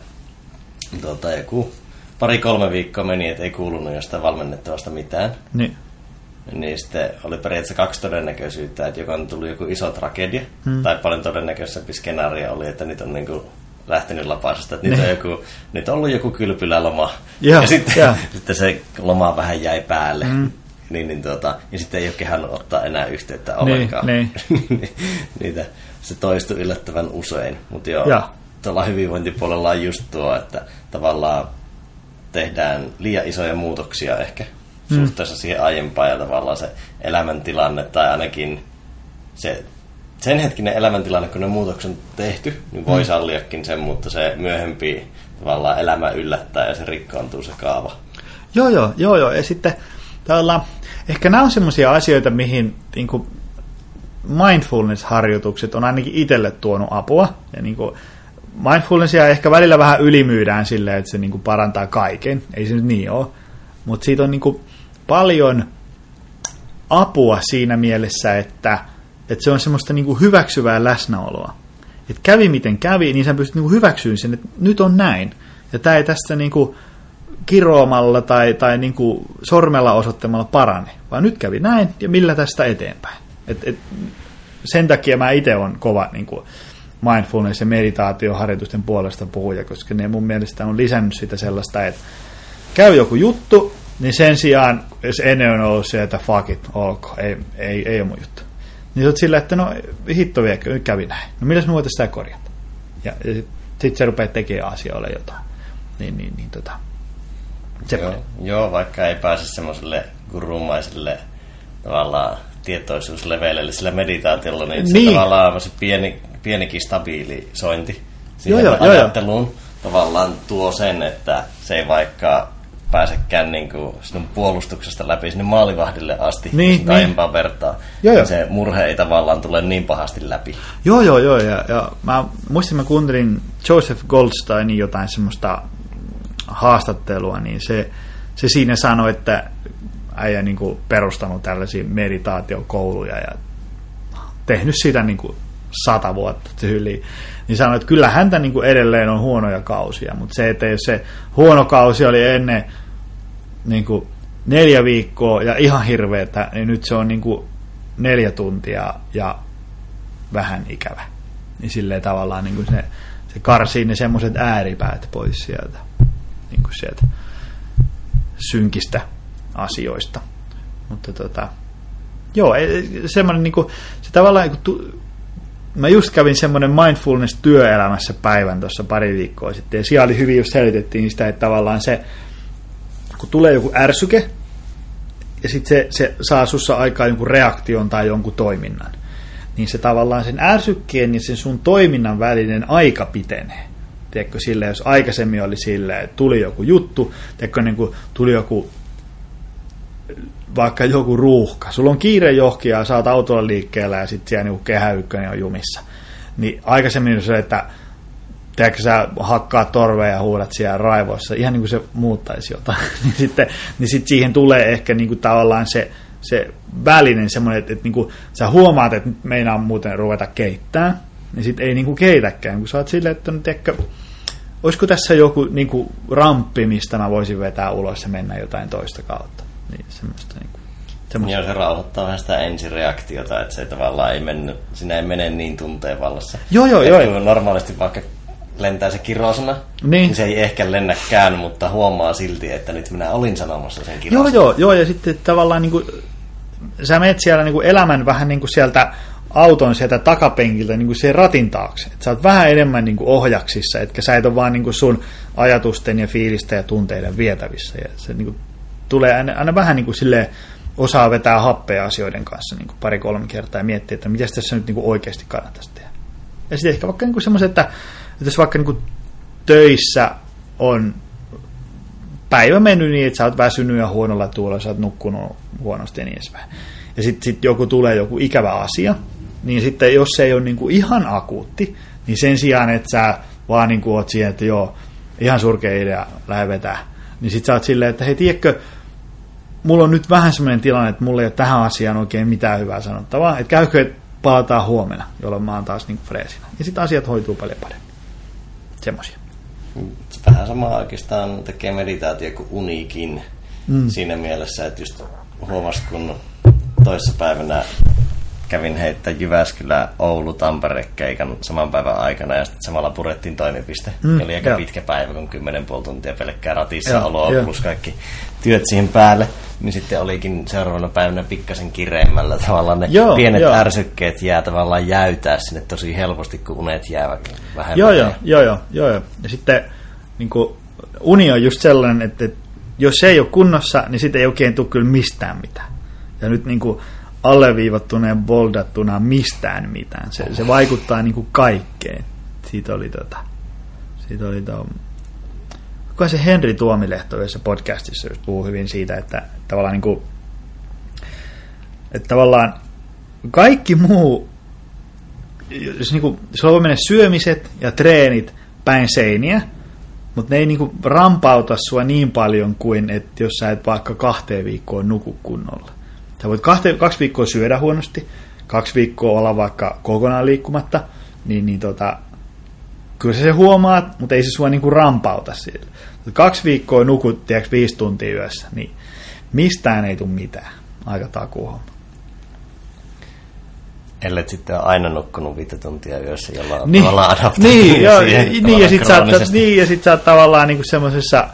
tuota, joku pari-kolme viikkoa meni, että ei kuulunut jostain valmennettavasta mitään. Niin. Niin sitten oli periaatteessa kaksi todennäköisyyttä, että joko on tullut joku iso tragedia, hmm. tai paljon todennäköisempi skenaario oli, että nyt on niin kuin lähtenyt lapasesta, että nyt on, niin. joku, nyt on ollut joku kylpyläloma, ja, ja sitten, ja. sitten se loma vähän jäi päälle. Hmm. Niin, niin tuota, ja sitten ei ole kehannut ottaa enää yhteyttä niin, ollenkaan. Niin, niin. Niitä, se toistuu yllättävän usein. Mutta joo, ja. tuolla hyvinvointipuolella on just tuo, että tavallaan tehdään liian isoja muutoksia ehkä mm. suhteessa siihen aiempaan ja tavallaan se elämäntilanne tai ainakin se sen hetkinen elämäntilanne, kun ne muutokset on tehty, niin voi mm. salliakin sen, mutta se myöhempi tavallaan elämä yllättää ja se rikkoontuu se kaava. Joo, joo, joo, joo. Ja sitten tavallaan, ehkä nämä on sellaisia asioita, mihin niin kuin mindfulness-harjoitukset on ainakin itselle tuonut apua. Ja niin kuin, mindfulnessia ehkä välillä vähän ylimyydään silleen, että se niin kuin parantaa kaiken. Ei se nyt niin ole. Mutta siitä on niin kuin paljon apua siinä mielessä, että, että se on semmoista niin kuin hyväksyvää läsnäoloa. Että kävi miten kävi, niin sä pystyt niin kuin hyväksyyn sen, että nyt on näin. Ja tämä ei tästä niin kuin kiroamalla tai, tai niin kuin sormella osoittamalla parane, vaan nyt kävi näin ja millä tästä eteenpäin. Et, et, sen takia mä itse on kova niin kuin mindfulness- ja meditaatioharjoitusten puolesta puhuja, koska ne mun mielestä on lisännyt sitä sellaista, että käy joku juttu, niin sen sijaan, jos ennen on ollut se, että fuck it, olko, ei, ei, ei ole mun juttu. Niin sä silleen, että no hitto vielä, kävi näin. No milläs me voitaisiin sitä korjata? Ja, ja sitten sit se rupeaa tekemään asioille jotain. Niin, niin, niin tota. Joo, joo, vaikka ei pääse semmoiselle gurumaiselle tavallaan tietoisuuslevelille sillä meditaatiolla, niin, niin. se tavallaan on se pieni, pienikin stabiilisointi siihen joo, joo, ajatteluun joo. tavallaan tuo sen, että se ei vaikka pääsekään niin kuin sinun puolustuksesta läpi sinne maalivahdille asti, niin, jos niin. vertaa. Joo, joo. Se murhe ei tavallaan tule niin pahasti läpi. Joo, joo, joo. Ja, ja mä muistin, mä kuuntelin Joseph Goldsteinin jotain semmoista haastattelua, niin se, se siinä sanoi, että äijä niin kuin perustanut tällaisia meditaatiokouluja ja tehnyt sitä niin kuin sata vuotta tyyliin, niin sanoi, että kyllä häntä niin kuin edelleen on huonoja kausia, mutta se, että jos se huono kausi oli ennen niin kuin neljä viikkoa ja ihan hirveetä, niin nyt se on niin kuin neljä tuntia ja vähän ikävä. Niin silleen tavallaan niin kuin se, se karsii ne semmoiset ääripäät pois sieltä, niin kuin sieltä synkistä asioista. Mutta tota, joo, semmoinen niin kuin, se tavallaan niin kuin, mä just kävin semmoinen mindfulness-työelämässä päivän tuossa pari viikkoa sitten, ja siellä oli hyvin just selitettiin sitä, että tavallaan se, kun tulee joku ärsyke, ja sitten se, se saa sussa aikaa jonkun reaktion tai jonkun toiminnan, niin se tavallaan sen ärsykkeen ja sen sun toiminnan välinen aika pitenee. Tiedätkö, sille, jos aikaisemmin oli silleen, että tuli joku juttu, tiedätkö, niin kuin tuli joku vaikka joku ruuhka. Sulla on kiire johkia ja saat autolla liikkeellä ja sitten siellä niin kehä ykkönen on jumissa. Niin aikaisemmin se, että tiedätkö, sä hakkaat torveja ja huudat siellä raivoissa, ihan niin kuin se muuttaisi jotain. niin sitten niin sit siihen tulee ehkä niin kuin tavallaan se se välinen semmoinen, että, että niin kuin, sä huomaat, että nyt meinaa muuten ruveta keittää, niin sitten ei niin kuin keitäkään, kun sä oot silleen, että no, tiedätkö, olisiko tässä joku niin kuin, ramppi, mistä mä voisin vetää ulos ja mennä jotain toista kautta. Niin semmoista niin kuin, semmoista. Joo, se rauhoittaa vähän sitä ensireaktiota, että se tavallaan ei mennyt, sinä ei mene niin tunteen vallassa. Joo, joo, joo. Normaalisti vaikka lentää se kirosana, Niin. niin se ei ehkä lennäkään, mutta huomaa silti, että nyt minä olin sanomassa sen Joo, kirosana. joo, joo, ja sitten tavallaan niin kuin, sä menet siellä niin kuin elämän vähän niin kuin sieltä auton sieltä takapenkiltä niin kuin siihen ratin taakse. Et sä oot vähän enemmän niin kuin ohjaksissa, etkä sä et ole vaan niin kuin sun ajatusten ja fiilisten ja tunteiden vietävissä. Ja se niin kuin, tulee aina, aina vähän niin kuin silleen, osaa vetää happea asioiden kanssa niin pari-kolme kertaa ja miettiä, että mitä tässä nyt niin kuin oikeasti kannattaisi tehdä. Ja sitten ehkä vaikka niin semmoiset, että, että jos vaikka niin kuin töissä on päivä mennyt niin, että sä oot väsynyt ja huonolla tuolla, sä oot nukkunut huonosti ja niin edespäin. Ja sitten sit joku tulee joku ikävä asia, niin sitten jos se ei ole niinku ihan akuutti, niin sen sijaan, että sä vaan niinku oot siihen, että joo, ihan surkea idea, lähde vetää, niin sit sä oot silleen, että hei, tiedätkö, mulla on nyt vähän semmoinen tilanne, että mulla ei ole tähän asiaan oikein mitään hyvää sanottavaa, että käykö, että palataan huomenna, jolloin mä oon taas niinku freesinä. Ja sitten asiat hoituu paljon paremmin. Semmoisia. Vähän samaa oikeastaan tekee meditaatio kuin unikin mm. siinä mielessä, että just huomasit, kun toissa päivänä kävin heittää Jyväskylä, Oulu, Tampere keikan saman päivän aikana ja sitten samalla purettiin toimipiste. Mm, Mm, oli aika joo. pitkä päivä, kun 10,5 tuntia pelkkää ratissa Joo, oloa joo. plus kaikki työt siihen päälle. Niin sitten olikin seuraavana päivänä pikkasen kireemmällä tavallaan ne Joo, pienet joo. ärsykkeet jää tavallaan jäytää sinne tosi helposti, kun unet jäävät vähän. Joo, joo, joo, joo, joo. Ja sitten niin kuin, uni on just sellainen, että, että jos se ei ole kunnossa, niin sitten ei oikein tule kyllä mistään mitään. Ja nyt niin kuin, alleviivattuna ja boldattuna mistään mitään. Se, se vaikuttaa niin kuin kaikkeen. Siitä oli tota, siitä oli kuka se Henri Tuomilehto yhdessä podcastissa just puhuu hyvin siitä, että tavallaan niin kuin, että tavallaan kaikki muu jos niinku, sulla voi mennä syömiset ja treenit päin seiniä, mutta ne ei niinku rampauta sua niin paljon kuin, että jos sä et vaikka kahteen viikkoon nuku kunnolla. Sä voit kahte, kaksi viikkoa syödä huonosti, kaksi viikkoa olla vaikka kokonaan liikkumatta, niin, niin tota, kyllä sä se huomaat, mutta ei se sua niinku rampauta sillä. Kaksi viikkoa nukut, tiedätkö, viisi tuntia yössä, niin mistään ei tule mitään. Aika takuuhomma. Ellet sitten ole aina nukkunut viittä tuntia yössä, jolla on niin, tavallaan adaptoitu niin, joo, siihen niin, ja sit sä, oot, niin, ja sit sä oot tavallaan niinku semmoisessa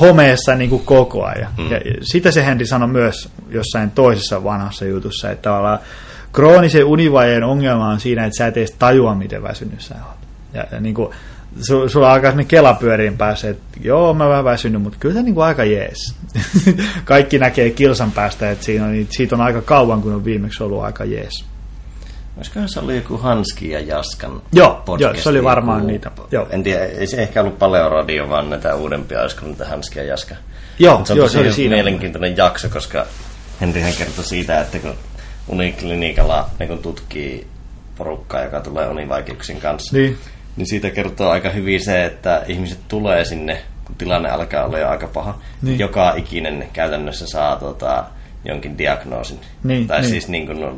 homeessa niinku koko ajan. Mm. Ja sitä se Henri sanoi myös jossain toisessa vanhassa jutussa, että tavallaan kroonisen univajeen ongelma on siinä, että sä et edes tajua, miten väsynyt sä oot. Ja, ja niinku, su, sulla alkaa sinne kelapyöriin päässä, että joo, mä vähän väsynyt, mutta kyllä se niinku aika jees. Kaikki näkee kilsan päästä, että siinä on, niin siitä on aika kauan, kun on viimeksi ollut aika jees. Olisikohan se oli joku Hanski ja Jaskan Joo, podcast, joo, se oli varmaan joku- niitä, joo. En tiedä, ei se ehkä ollut paljon radio, vaan näitä uudempia, olisiko niitä Hanski ja Jaska. Joo, Mut se on joo, tosi se oli siinä. mielenkiintoinen jakso, koska Henrihän kertoi siitä, että kun uniklinikalla niin kun tutkii porukkaa, joka tulee univaikeuksien kanssa, Niin. Niin siitä kertoo aika hyvin se, että ihmiset tulee sinne, kun tilanne alkaa olla jo aika paha. Niin. Joka ikinen käytännössä saa tota, jonkin diagnoosin. Niin, tai niin. siis niin kuin, no,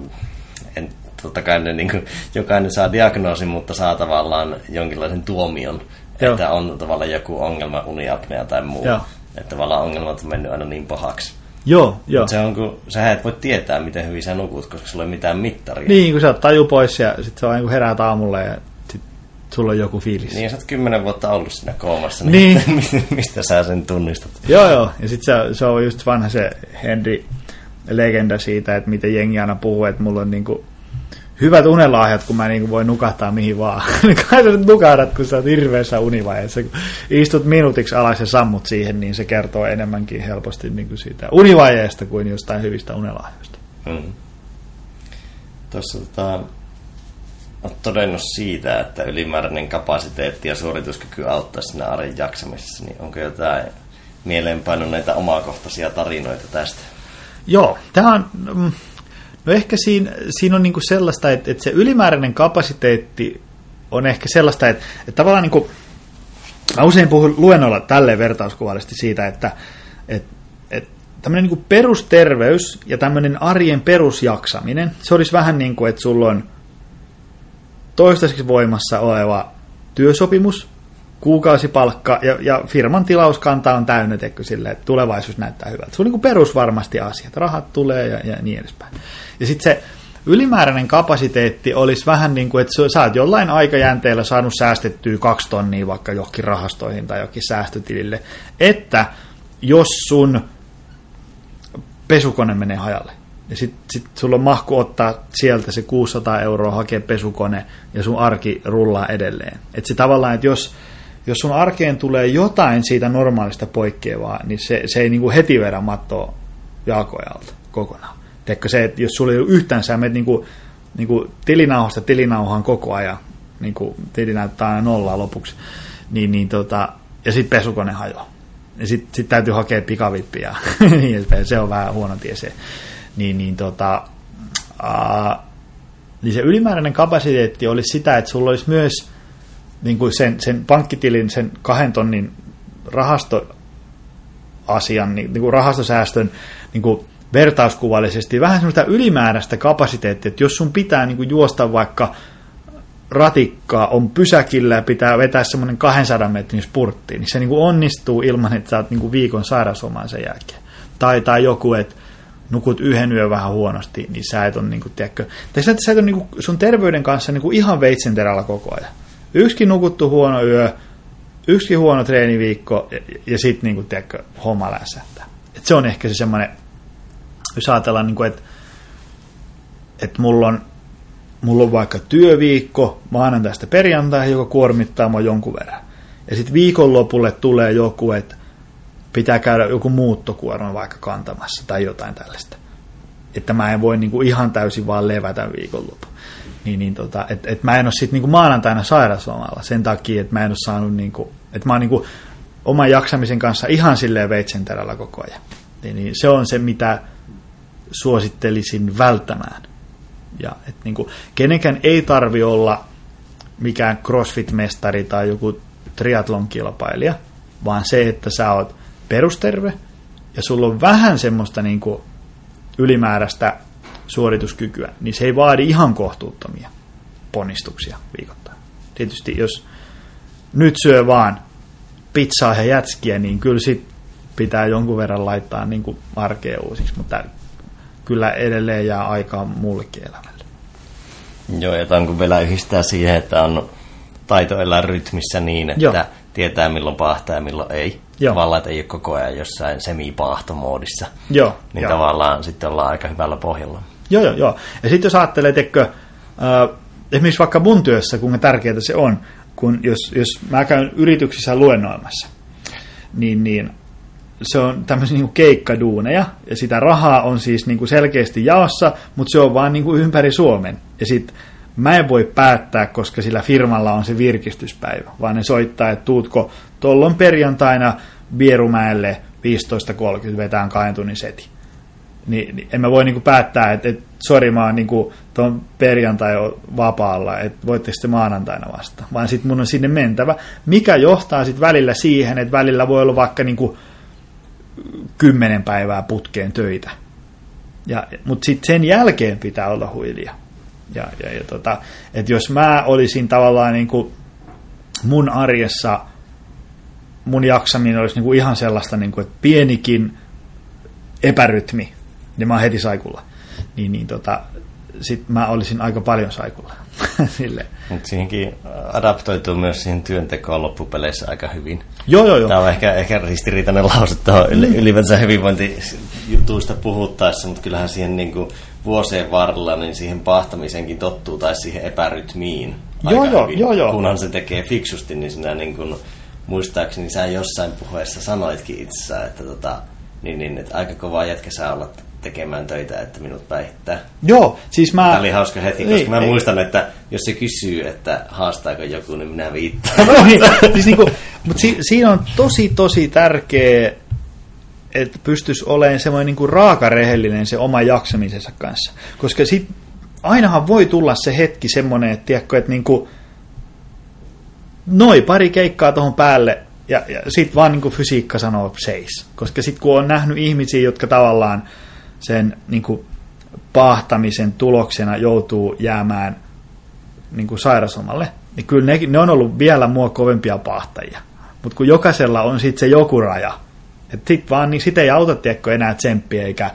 en, totta kai ne, niin kuin, jokainen saa diagnoosin, mutta saa tavallaan jonkinlaisen tuomion, Joo. että on tavallaan joku ongelma, uniapnea tai muu. Joo. Että tavallaan ongelmat on mennyt aina niin pahaksi. Joo, joo. Mut se on, kun sä et voi tietää, miten hyvin sä nukut, koska sulla ei ole mitään mittaria. Niin, kun sä oot taju pois ja sit se on niin heräät aamulla ja sulla on joku fiilis. Niin, sä oot kymmenen vuotta ollut siinä koomassa, Niin. niin, mistä, mistä sä sen tunnistat? Joo, joo. Ja sit se, se on just vanha se Henry legenda siitä, että miten jengi aina puhuu, että mulla on niinku hyvät unelahjat, kun mä niinku voin nukahtaa mihin vaan. Niin Kai sä nyt nukahdat, kun sä oot hirveässä univaiheessa. Kun istut minuutiksi alas ja sammut siihen, niin se kertoo enemmänkin helposti niinku siitä univaiheesta kuin jostain hyvistä unelahjoista. Mm. Tuossa tota, olet todennut siitä, että ylimääräinen kapasiteetti ja suorituskyky auttaa siinä arjen jaksamisessa, niin onko jotain mieleenpainuneita omakohtaisia tarinoita tästä? Joo, tämä on, mm, no ehkä siinä, siinä on niinku sellaista, että, että se ylimääräinen kapasiteetti on ehkä sellaista, että, että tavallaan niinku, mä usein puhun luennolla tälleen vertauskuvallisesti siitä, että, että, että tämmöinen niin perusterveys ja tämmöinen arjen perusjaksaminen, se olisi vähän niin kuin, että sulla on toistaiseksi voimassa oleva työsopimus, kuukausipalkka ja, ja firman tilauskanta on täynnä, tekö sille, että tulevaisuus näyttää hyvältä. Se on niin perusvarmasti asiat, rahat tulee ja, ja niin edespäin. Ja sitten se ylimääräinen kapasiteetti olisi vähän niin kuin, että sä oot jollain aikajänteellä saanut säästettyä kaksi tonnia vaikka johonkin rahastoihin tai johonkin säästötilille, että jos sun pesukone menee hajalle, ja sitten sit sulla on mahku ottaa sieltä se 600 euroa, hakea pesukone, ja sun arki rullaa edelleen. Että se tavallaan, että jos, jos sun arkeen tulee jotain siitä normaalista poikkeavaa, niin se, se ei niinku heti vedä mattoa jaakojalta kokonaan. Teekö se, että jos sulla ei ole yhtään, sä menet niinku, niinku tilinauhasta tilinauhaan koko ajan, niinku tili näyttää aina nollaa lopuksi, niin, niin tota, ja sitten pesukone hajoaa. Ja sitten sit täytyy hakea pikavippiä, niin se on vähän huono tie se. Niin, niin, tota, aa, niin se ylimääräinen kapasiteetti olisi sitä, että sulla olisi myös niin kuin sen, sen pankkitilin, sen kahden tonnin rahastoasian, niin, niin kuin rahastosäästön niin kuin vertauskuvallisesti vähän semmoista ylimääräistä kapasiteettia, että jos sun pitää niin kuin juosta vaikka ratikkaa on pysäkillä ja pitää vetää semmoinen 200 metrin spurtti, niin se niin kuin onnistuu ilman, että sä oot niin kuin viikon sairausomaan sen jälkeen. Tai, tai joku, että nukut yhden yön vähän huonosti, niin sä et ole, niin kuin, tiedätkö, tai sä, sä et ole niin kuin sun terveyden kanssa niin kuin ihan veitsenterällä koko ajan. Yksikin nukuttu huono yö, yksi huono treeniviikko ja, ja sitten niin homma lässähtää. Et se on ehkä se semmoinen, jos ajatellaan, niin että, että mulla on mulla on vaikka työviikko maanantaista perjantaihin, joka kuormittaa mua jonkun verran. Ja sitten viikonlopulle tulee joku, että pitää käydä joku muuttokuorma vaikka kantamassa tai jotain tällaista. Että mä en voi niinku ihan täysin vaan levätä viikonloppu. Niin, niin tota, et, et mä en ole sitten niinku maanantaina sairauslomalla sen takia, että mä en ole saanut, niinku, että mä oon niinku oman jaksamisen kanssa ihan silleen veitsen terällä koko ajan. Niin, niin se on se, mitä suosittelisin välttämään. Ja et niin kuin, kenenkään ei tarvi olla mikään crossfit-mestari tai joku triathlon-kilpailija, vaan se, että sä oot perusterve ja sulla on vähän semmoista niin kuin ylimääräistä suorituskykyä, niin se ei vaadi ihan kohtuuttomia ponnistuksia viikoittain. Tietysti jos nyt syö vaan pizzaa ja jätskiä, niin kyllä sit pitää jonkun verran laittaa niin kuin arkea uusiksi, mutta kyllä edelleen jää aikaa muullekin elämälle. Joo, ja tämän kun vielä yhdistää siihen, että on taito elää rytmissä niin, että Joo. Tietää milloin pahtaa ja milloin ei. Joo. Tavallaan, että ei ole koko ajan jossain semi-paahtomoodissa. Joo. Niin joo. tavallaan sitten ollaan aika hyvällä pohjalla. Joo, joo, joo. Ja sitten jos ajattelee, että äh, esimerkiksi vaikka mun työssä, kuinka tärkeää se on, kun jos, jos mä käyn yrityksissä luennoimassa, niin, niin se on tämmöisiä niin keikkaduuneja, ja sitä rahaa on siis niin kuin selkeästi jaossa, mutta se on vaan niin kuin ympäri Suomen. Ja sitten mä en voi päättää, koska sillä firmalla on se virkistyspäivä, vaan ne soittaa, että tuutko tollon perjantaina Vierumäelle 15.30 vetään kahden tunnin seti. Niin, niin en mä voi niinku päättää, että et, sori mä oon niinku tuon perjantai vapaalla, että voitte sitten maanantaina vasta. Vaan sitten mun on sinne mentävä, mikä johtaa sitten välillä siihen, että välillä voi olla vaikka niinku kymmenen päivää putkeen töitä. Ja, mutta sitten sen jälkeen pitää olla huilia. Ja, ja, ja tota, että jos mä olisin tavallaan niin kuin mun arjessa, mun jaksaminen olisi niin kuin ihan sellaista, niin kuin, että pienikin epärytmi, niin mä oon heti saikulla. Niin, niin tota, sit mä olisin aika paljon saikulla. Sille. Mut siihenkin adaptoituu myös siihen työntekoon loppupeleissä aika hyvin. Joo, joo, joo. Tämä on ehkä, ehkä ristiriitainen lause tuohon mm. ylipäänsä hyvinvointijutuista puhuttaessa, mutta kyllähän siihen niin kuin vuosien varrella niin siihen pahtamisenkin tottuu tai siihen epärytmiin. Joo, joo, hyvin. joo, joo. Kunhan se tekee fiksusti, niin sinä niin kuin, muistaakseni sä jossain puheessa sanoitkin itsessä, että, tota, niin, niin, että aika kovaa jätkä sä olet tekemään töitä, että minut päihittää. Joo, siis mä... Tämä oli hauska hetki, koska niin, mä niin. muistan, että jos se kysyy, että haastaako joku, niin minä viittaan. No niin, siis niinku, mutta si, siinä on tosi, tosi tärkeä, että pystyisi olemaan semmoinen niinku raakarehellinen se oma jaksamisensa kanssa. Koska sit, ainahan voi tulla se hetki semmoinen, että, tiedätkö, että niinku, noi pari keikkaa tuohon päälle, Ja, ja sitten vaan niin kuin fysiikka sanoo seis. Koska sitten kun on nähnyt ihmisiä, jotka tavallaan sen niin kuin pahtamisen tuloksena joutuu jäämään niin kuin sairauslomalle, niin kyllä ne, ne on ollut vielä mua kovempia pahtajia. Mutta kun jokaisella on sitten se joku raja, että sit vaan, niin sit ei auta tiedätkö, enää tsemppiä eikä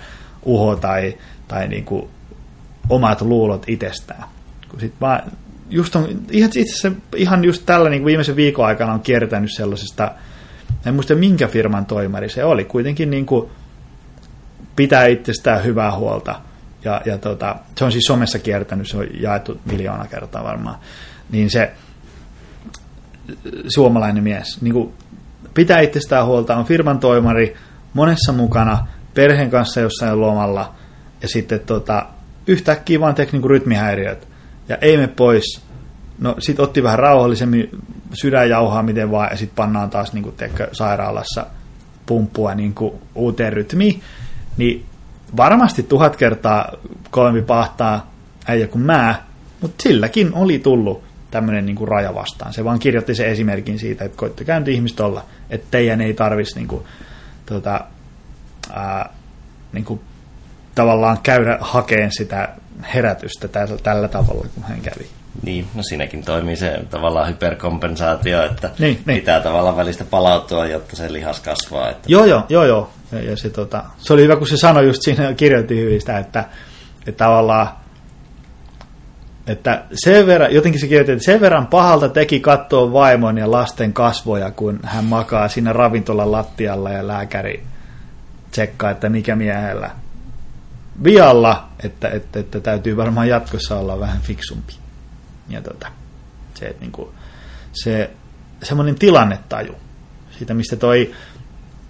uho tai, tai niin kuin omat luulot itsestään. Kun sit vaan, just on, itse asiassa ihan just tällä niin kuin viimeisen viikon aikana on kiertänyt sellaisesta, en muista minkä firman toimari se oli, kuitenkin niin kuin pitää itsestään hyvää huolta. Ja, ja tota, se on siis somessa kiertänyt, se on jaettu miljoona kertaa varmaan. Niin se suomalainen mies niin kuin pitää itsestään huolta, on firman toimari, monessa mukana, perheen kanssa jossain lomalla, ja sitten tota, yhtäkkiä vaan teki niin rytmihäiriöt, ja ei me pois. No sit otti vähän rauhallisemmin sydänjauhaa miten vaan, ja sitten pannaan taas niin kuin, teekö, sairaalassa pumppua niin kuin, uuteen rytmiin. Niin varmasti tuhat kertaa kovempi pahtaa äijä kuin mä, mutta silläkin oli tullut tämmöinen niin raja vastaan. Se vaan kirjoitti se esimerkin siitä, että koittakaa nyt ihmistä olla, että teidän ei tarvitsisi niin kuin, tota, ää, niin kuin, tavallaan käydä hakeen sitä herätystä tällä, tällä tavalla, kun hän kävi. Niin, no siinäkin toimii se tavallaan hyperkompensaatio, että niin, niin. pitää tavallaan välistä palautua, jotta se lihas kasvaa. Että... Joo, joo, joo, joo. Ja, ja se, tota, se oli hyvä, kun se sanoi just siinä, kirjoitti hyvistä, että, että tavallaan että sen verran, jotenkin se kirjoitti, että sen verran pahalta teki katsoa vaimon ja lasten kasvoja, kun hän makaa siinä ravintolan lattialla ja lääkäri tsekkaa, että mikä miehellä vialla, että, että, että täytyy varmaan jatkossa olla vähän fiksumpi. Ja tota, se, että niin kuin, se semmoinen tilannetaju, siitä mistä toi,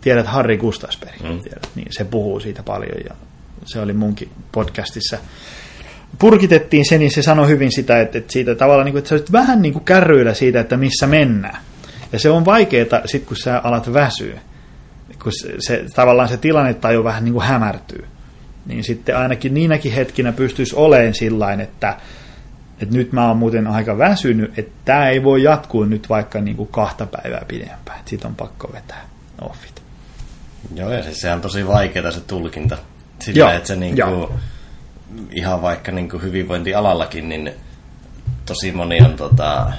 tiedät Harri Gustasberg, mm. tiedät, niin se puhuu siitä paljon ja se oli munkin podcastissa purkitettiin se, niin se sanoi hyvin sitä, että, että siitä tavallaan, niin kuin, että sä olisit vähän niin kuin kärryillä siitä, että missä mennään. Ja se on vaikeaa sitten, kun sä alat väsyä. Kun se, se tavallaan se tilanne jo vähän niin kuin hämärtyy. Niin sitten ainakin niinäkin hetkinä pystyisi olemaan sillain, että, että nyt mä oon muuten aika väsynyt, että tämä ei voi jatkuu nyt vaikka niin kuin kahta päivää pidempään. Että siitä on pakko vetää offit. Joo, ja siis sehän on tosi vaikeaa se tulkinta. Sillä, Joo, että se niin kuin, ihan vaikka niin kuin hyvinvointialallakin, niin tosi moni on tota,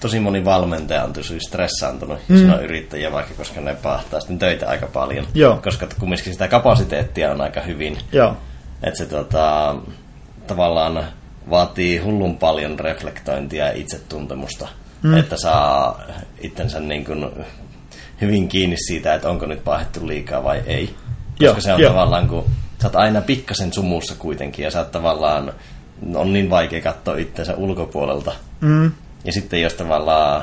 tosi moni valmentaja on tosi stressaantunut, mm. jos on yrittäjiä vaikka, koska ne pahtaa sitten töitä aika paljon. Joo. Koska kumminkin sitä kapasiteettia on aika hyvin. Joo. Että se tota, tavallaan vaatii hullun paljon reflektointia ja itsetuntemusta, mm. että saa itsensä niin kuin hyvin kiinni siitä, että onko nyt pahettu liikaa vai ei. Koska Joo. se on jo. tavallaan, kun sä oot aina pikkasen sumussa kuitenkin ja sä oot tavallaan, on niin vaikea katsoa itsensä ulkopuolelta. Mm. Ja sitten jos tavallaan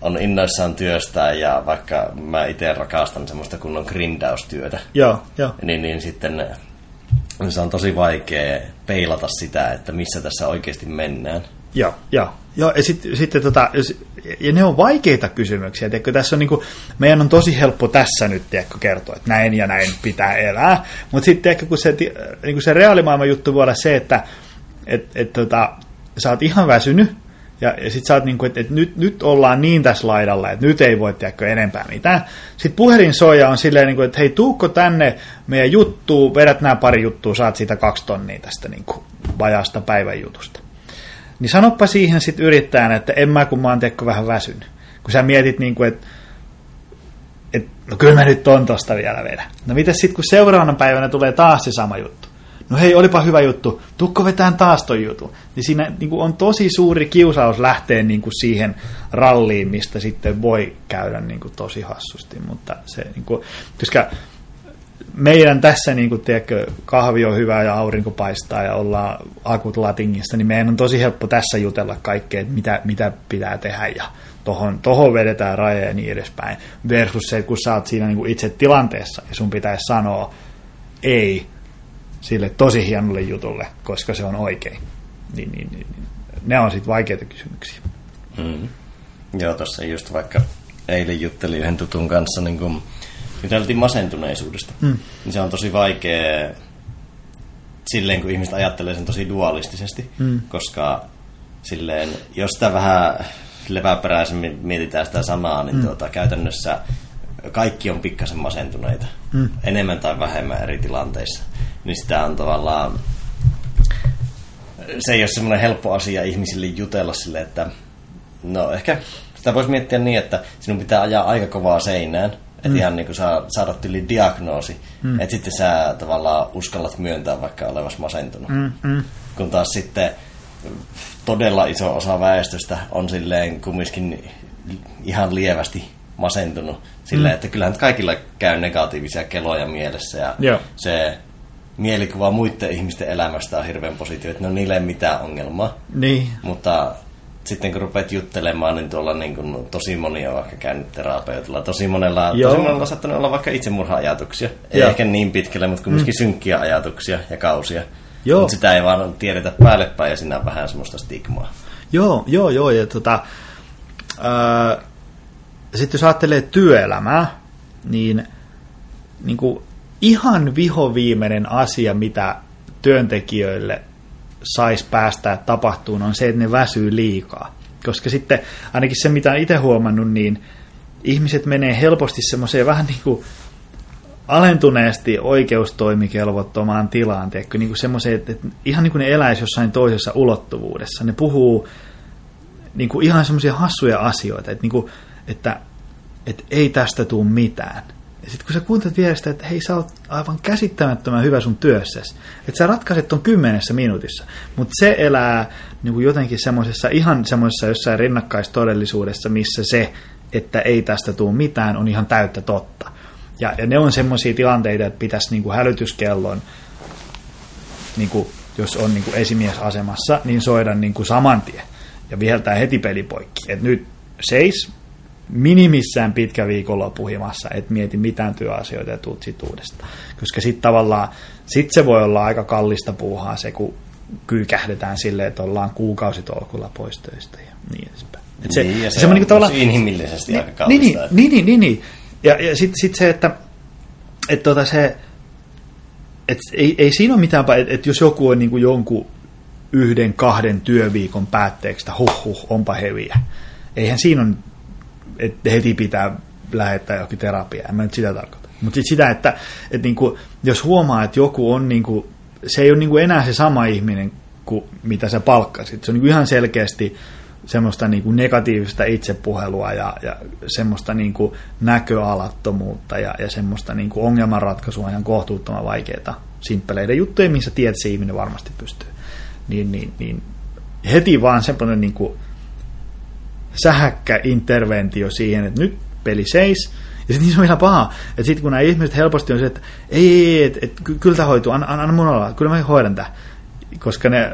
on innoissaan työstää ja vaikka mä itse rakastan semmoista kunnon grindaustyötä, joo, joo. Niin, niin sitten se on tosi vaikea peilata sitä, että missä tässä oikeasti mennään. Joo, joo. Joo, ja sitten sit, tota, ja ne on vaikeita kysymyksiä. Tiedätkö, tässä on niinku, meidän on tosi helppo tässä nyt tiedätkö, kertoa, että näin ja näin pitää elää. Mutta sitten kun se, niinku se reaalimaailman juttu voi olla se, että et, et, tota, sä oot ihan väsynyt, ja, ja sitten sä oot niinku, että et nyt, nyt ollaan niin tässä laidalla, että nyt ei voi tiedätkö, enempää mitään. Sitten puhelin soja on silleen, niinku, että hei, tuukko tänne meidän juttuun, vedät nämä pari juttua, saat siitä kaksi tonnia tästä niinku, vajaasta päivän jutusta. Niin sanoppa siihen sitten yrittäjän, että en mä kun mä oon teekö vähän väsynyt. Kun sä mietit niin kuin, että et, no kyllä mä nyt on tosta vielä vedä. No mitäs sitten kun seuraavana päivänä tulee taas se sama juttu? No hei, olipa hyvä juttu, tukko vetään taas ton jutun. Niin siinä niin kuin on tosi suuri kiusaus lähteä niin kuin siihen ralliin, mistä sitten voi käydä niin kuin tosi hassusti. Mutta se, niin kuin, koska meidän tässä, niin kuin, tiedätkö, kahvi on hyvä ja aurinko paistaa ja ollaan akut latingista, niin meidän on tosi helppo tässä jutella kaikkea, mitä, mitä pitää tehdä ja tohon, tohon vedetään raja ja niin edespäin. Versus se, kun sä oot siinä niin kuin itse tilanteessa ja sun pitäisi sanoa ei sille tosi hienolle jutulle, koska se on oikein. Niin, niin, niin, niin. Ne on sitten vaikeita kysymyksiä. Mm. Joo, tuossa just vaikka eilen juttelin yhden tutun kanssa niin kuin juteltiin masentuneisuudesta, mm. niin se on tosi vaikea silleen, kun ihmiset ajattelee sen tosi dualistisesti, mm. koska silleen, jos sitä vähän leväperäisemmin mietitään sitä samaa, niin mm. tuota, käytännössä kaikki on pikkasen masentuneita. Mm. Enemmän tai vähemmän eri tilanteissa. Niin sitä on tavallaan... Se ei ole semmoinen helppo asia ihmisille jutella sille, että... No ehkä sitä voisi miettiä niin, että sinun pitää ajaa aika kovaa seinään, että mm. ihan niin kuin saa, saada yli diagnoosi. Mm. Että sitten sä tavallaan uskallat myöntää vaikka olevas masentunut. Mm. Mm. Kun taas sitten todella iso osa väestöstä on silleen kumminkin ihan lievästi masentunut. Silleen, mm. että kyllähän kaikilla käy negatiivisia keloja mielessä ja Joo. se mielikuva muiden ihmisten elämästä on hirveän positiivinen, että no niille ei mitään ongelmaa. Niin. Mutta sitten kun rupeat juttelemaan, niin tuolla niin kuin, tosi moni on vaikka käynyt terapeutilla. Tosi monella, Joo. tosi monella on saattanut olla vaikka itsemurha-ajatuksia. Ei Joo. ehkä niin pitkälle, mutta kuitenkin mm. synkkiä ajatuksia ja kausia. Joo. Mutta sitä ei vaan tiedetä päälle päin ja siinä on vähän semmoista stigmaa. Joo, joo, joo. Ja tota, ää, sitten jos ajattelee työelämää, niin, niin kuin ihan vihoviimeinen asia, mitä työntekijöille saisi päästä tapahtuun, on se, että ne väsyy liikaa. Koska sitten, ainakin se mitä itse huomannut, niin ihmiset menee helposti semmoiseen vähän niin kuin alentuneesti oikeustoimikelvottomaan tilaan, teekö, niin kuin semmoiseen, että, että ihan niin kuin ne eläisi jossain toisessa ulottuvuudessa. Ne puhuu niin kuin ihan semmoisia hassuja asioita, että, niin kuin, että, että ei tästä tule mitään. Ja sitten kun sä kuuntelet vierestä, että hei sä oot aivan käsittämättömän hyvä sun työssäsi, että sä ratkaiset ton kymmenessä minuutissa, mutta se elää niin kuin jotenkin semmoisessa ihan semmoisessa jossain rinnakkaistodellisuudessa, missä se, että ei tästä tule mitään, on ihan täyttä totta. Ja, ja ne on semmoisia tilanteita, että pitäisi niin kuin hälytyskellon, niin kuin, jos on niin kuin esimiesasemassa, niin soida niin kuin saman tien ja viheltää heti pelipoikki. Et nyt seis minimissään pitkä viikonloppu himassa, et mieti mitään työasioita ja tuut sit uudestaan. Koska sitten tavallaan, sit se voi olla aika kallista puuhaa se, kun kyykähdetään silleen, että ollaan kuukausitolkulla pois töistä ja niin edespäin. Et se, niin, ja se, se on niin tavallaan, inhimillisesti niin, aika niin, kallista. Niin, niin, niin, niin. Ja, ja sitten sit se, että et tota se, et ei, ei siinä ole mitään, että et jos joku on niin kuin jonkun yhden, kahden työviikon päätteeksi, että huh, huh, onpa heviä. Eihän siinä on, että heti pitää lähettää jokin terapiaa, en mä nyt sitä tarkoita. Mutta sitä, että, että niin kuin, jos huomaa, että joku on, niin kuin, se ei ole niin kuin enää se sama ihminen kuin mitä sä palkkasit. Se on niin kuin ihan selkeästi semmoista niin kuin negatiivista itsepuhelua ja, ja semmoista niin kuin näköalattomuutta ja, ja semmoista niin kuin ongelmanratkaisua ihan kohtuuttoman vaikeita simppeleiden juttuja, missä tiedät, se ihminen varmasti pystyy. Niin, niin, niin heti vaan semmoinen niin kuin sähäkkä interventio siihen, että nyt peli seis, ja sitten se on vielä paha, että sitten kun nämä ihmiset helposti on se, että ei, ei, ei että et, kyllä tämä hoituu, anna, anna mun olla, kyllä mä hoidan tämä, koska ne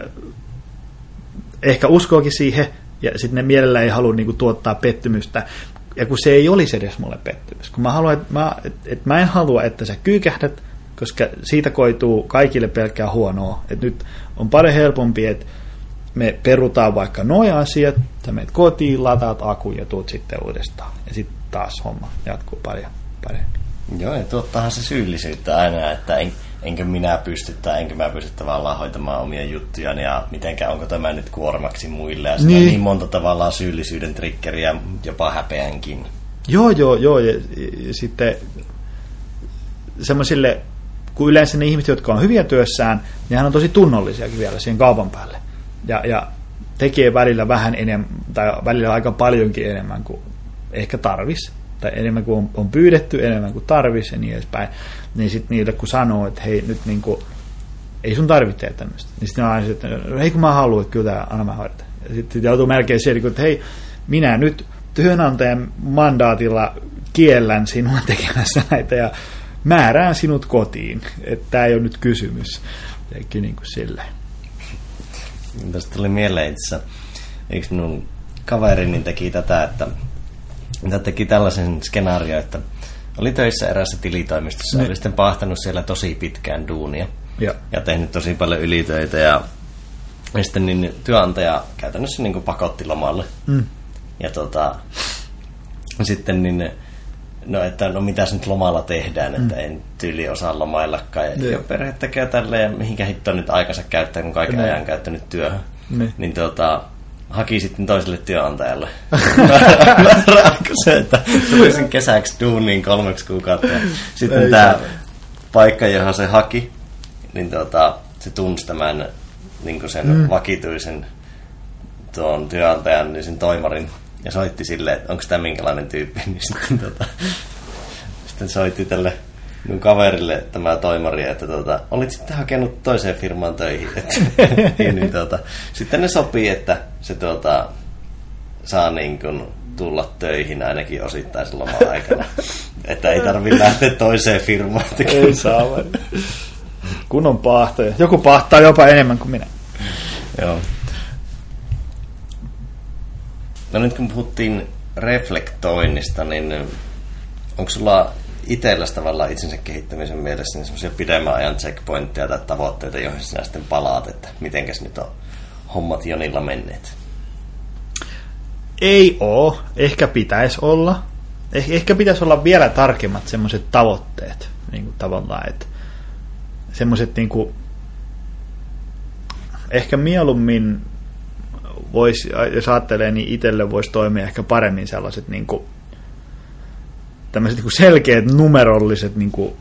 ehkä uskookin siihen, ja sitten ne mielellä ei halua niinku tuottaa pettymystä, ja kun se ei olisi edes mulle pettymys, kun mä, haluan, että mä, et, et mä en halua, että sä kyykähdät, koska siitä koituu kaikille pelkkää huonoa, että nyt on paljon helpompi, että me perutaan vaikka noin asiat, sä menet kotiin, lataat akun ja tuut sitten uudestaan. Ja sitten taas homma jatkuu paljon paremmin. Joo, ja tuottahan se syyllisyyttä aina, että en, enkö minä pysty tai enkö mä pysty tavallaan hoitamaan omia juttuja ja mitenkään onko tämä nyt kuormaksi muille. Ja niin. niin monta tavallaan syyllisyyden triggeriä, jopa häpeänkin. Joo, joo, joo. Ja, ja sitten semmoisille, kun yleensä ne ihmiset, jotka on hyviä työssään, niin hän on tosi tunnollisiakin vielä siihen kaupan päälle. Ja, ja tekee välillä vähän enemmän, tai välillä aika paljonkin enemmän kuin ehkä tarvis tai enemmän kuin on, on pyydetty, enemmän kuin tarvis ja niin edespäin, niin sitten niille kun sanoo, että hei nyt niin kuin, ei sun tarvitse tehdä tämmöistä, niin sitten aina että hei kun mä haluan, että kyllä tämä anna mä. Ja sitten joutuu melkein siihen, että hei, minä nyt työnantajan mandaatilla kiellän sinua tekemässä näitä ja määrään sinut kotiin. Että tämä ei ole nyt kysymys. Eikä niin kuin silleen. Tästä tuli mieleen itse yksi minun kaverini teki tätä, että mitä teki tällaisen skenaario, että oli töissä erässä tilitoimistossa ne. oli sitten pahtanut siellä tosi pitkään duunia ja, ja tehnyt tosi paljon ylitöitä ja, ja sitten niin työnantaja käytännössä niin kuin pakotti lomalle. Mm. Ja tota, sitten niin no että no mitäs nyt lomalla tehdään, mm. että en tyyli osaa lomaillakaan. Ja, ja perhe tekee tälleen, mihinkä hitto nyt aikansa käyttää, kun kaiken ne. ajan käyttänyt työhön. Ne. Niin tota, haki sitten toiselle työnantajalle. se, että tuli sen kesäksi duuniin kolmeksi kuukautta. Ja sitten tämä paikka, johon se haki, niin tuota, se tunsi tämän niin sen mm. vakituisen tuon työnantajan, niin sen toimarin, ja soitti sille, että onko tämä minkälainen tyyppi, niin sitten, tota, sitten soitti tälle minun kaverille tämä toimari, että tuota, olit sitten hakenut toiseen firmaan töihin. Että, niin, niin, tuota, sitten ne sopii, että se tuota, saa niin kuin tulla töihin ainakin osittain loman aikana. että ei tarvitse lähteä toiseen firmaan tekemään. Ei saa Kunnon pahtoja. Joku pahtaa jopa enemmän kuin minä. Joo. No nyt kun puhuttiin reflektoinnista, niin onko sulla itsellä tavallaan itsensä kehittämisen mielessä niin semmoisia pidemmän ajan checkpointteja tai tavoitteita, joihin sinä sitten palaat, että mitenkäs nyt on hommat Jonilla menneet? Ei oo. Ehkä pitäisi olla. Eh- ehkä pitäisi olla vielä tarkemmat semmoiset tavoitteet. Niin kuin tavallaan, että semmoiset niin kuin, ehkä mieluummin voisi, jos ajattelee, niin itselle voisi toimia ehkä paremmin sellaiset niin kuin, tämmöiset niin kuin selkeät numerolliset niin kuin,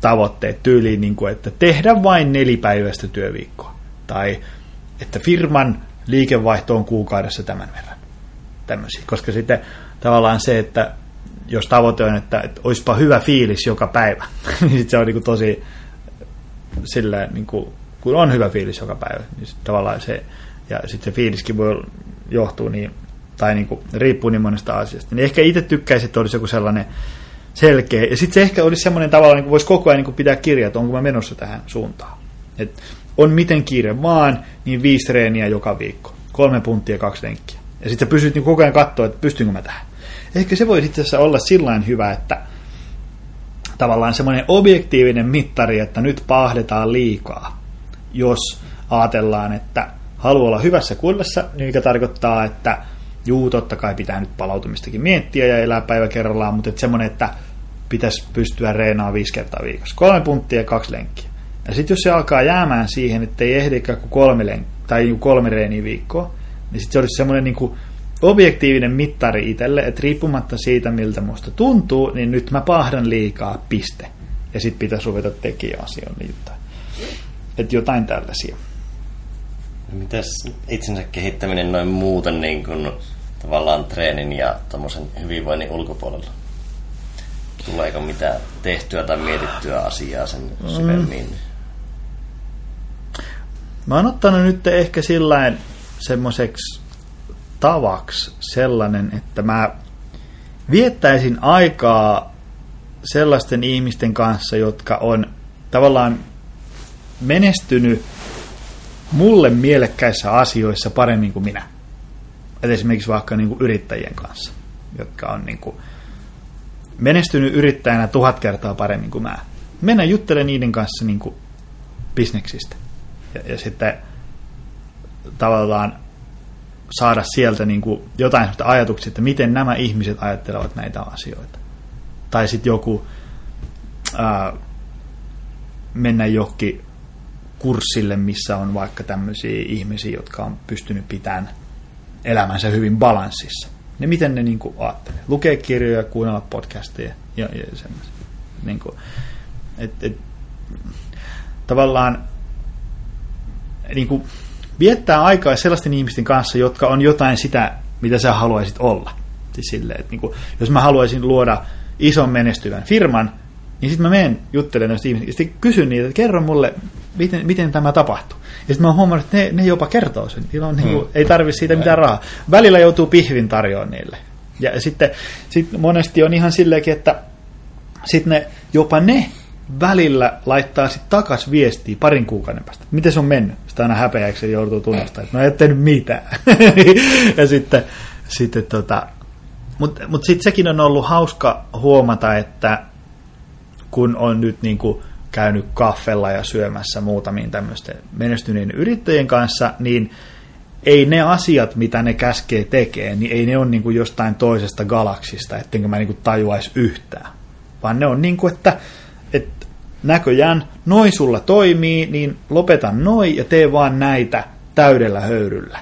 tavoitteet tyyliin, niin kuin, että tehdä vain nelipäiväistä työviikkoa. Tai että firman liikevaihto on kuukaudessa tämän verran. Tämmöisiä. Koska sitten tavallaan se, että jos tavoite on, että, että olisipa hyvä fiilis joka päivä, niin sitten se on niin kuin tosi sillä, niin kuin, kun on hyvä fiilis joka päivä, niin tavallaan se, ja sitten se fiiliskin voi johtua niin tai niin kuin, riippuu niin monesta asiasta. Niin ehkä itse tykkäisin, että olisi joku sellainen selkeä. Ja sitten se ehkä olisi semmoinen tavalla, niin kuin voisi koko ajan niin kuin pitää kirjaa, että onko mä menossa tähän suuntaan. Et on miten kiire vaan, niin viisi treeniä joka viikko. Kolme punttia, kaksi lenkkiä. Ja sitten pysyt niin koko ajan katsoa, että pystynkö mä tähän. Ehkä se voisi itse asiassa olla sillä hyvä, että tavallaan semmoinen objektiivinen mittari, että nyt pahdetaan liikaa. Jos ajatellaan, että haluaa olla hyvässä kunnossa, niin mikä tarkoittaa, että juu, totta kai pitää nyt palautumistakin miettiä ja elää päivä kerrallaan, mutta et semmoinen, että pitäisi pystyä reenaamaan viisi kertaa viikossa. Kolme punttia ja kaksi lenkkiä. Ja sitten jos se alkaa jäämään siihen, että ei ehdikään kuin kolme, lenk- tai kolme reeniä viikkoa, niin sitten se olisi semmoinen niin kuin objektiivinen mittari itselle, että riippumatta siitä, miltä musta tuntuu, niin nyt mä pahdan liikaa, piste. Ja sitten pitäisi ruveta tekemään asioita. Että jotain tällaisia. Mitäs itsensä kehittäminen noin muuten niin kuin, tavallaan treenin ja hyvinvoinnin ulkopuolella? Tuleeko mitään tehtyä tai mietittyä asiaa sen mm. syvemmin? Mm. Mä oon ottanut nyt ehkä sillä semmoiseksi tavaksi sellainen, että mä viettäisin aikaa sellaisten ihmisten kanssa, jotka on tavallaan menestynyt mulle mielekkäissä asioissa paremmin kuin minä. Et esimerkiksi vaikka niin kuin yrittäjien kanssa, jotka on niin kuin menestynyt yrittäjänä tuhat kertaa paremmin kuin mä. Mennä juttelemaan niiden kanssa niin kuin bisneksistä. Ja, ja sitten tavallaan saada sieltä niin kuin jotain ajatuksia, että miten nämä ihmiset ajattelevat näitä asioita. Tai sitten joku ää, mennä johonkin kurssille, missä on vaikka tämmöisiä ihmisiä, jotka on pystynyt pitämään elämänsä hyvin balanssissa. Ne miten ne niin ajattelee. Lukee kirjoja, kuunnella podcasteja ja, ja semmoisia. Niin kuin, et, et, tavallaan niin kuin, viettää aikaa sellaisten ihmisten kanssa, jotka on jotain sitä, mitä sä haluaisit olla. Siis silleen, että niin kuin, jos mä haluaisin luoda ison menestyvän firman, niin sitten mä menen juttelemaan näistä ihmisistä, sitten kysyn niitä, että kerro mulle, miten, miten tämä tapahtuu. Ja sitten mä oon huomannut, että ne, ne jopa kertoo sen. Niillä on, niin kuin, hmm. Ei tarvitse siitä mitään rahaa. Välillä joutuu pihvin tarjoamaan niille. Ja sitten sit monesti on ihan silleenkin, että sitten ne, jopa ne välillä laittaa sitten takas viestiä parin kuukauden päästä. Miten se on mennyt? Sitä aina häpeäksi joutuu tunnustamaan, että no ei tehnyt mitään. ja sitten, sitten tota, mutta mut sitten sekin on ollut hauska huomata, että kun on nyt niin kuin käynyt kaffella ja syömässä muutamiin tämmöisten menestyneen yrittäjien kanssa, niin ei ne asiat, mitä ne käskee tekee, niin ei ne ole niin kuin jostain toisesta galaksista, ettenkö mä niin kuin tajuaisi yhtään. Vaan ne on niin kuin, että, että näköjään noin sulla toimii, niin lopeta noin ja tee vaan näitä täydellä höyryllä.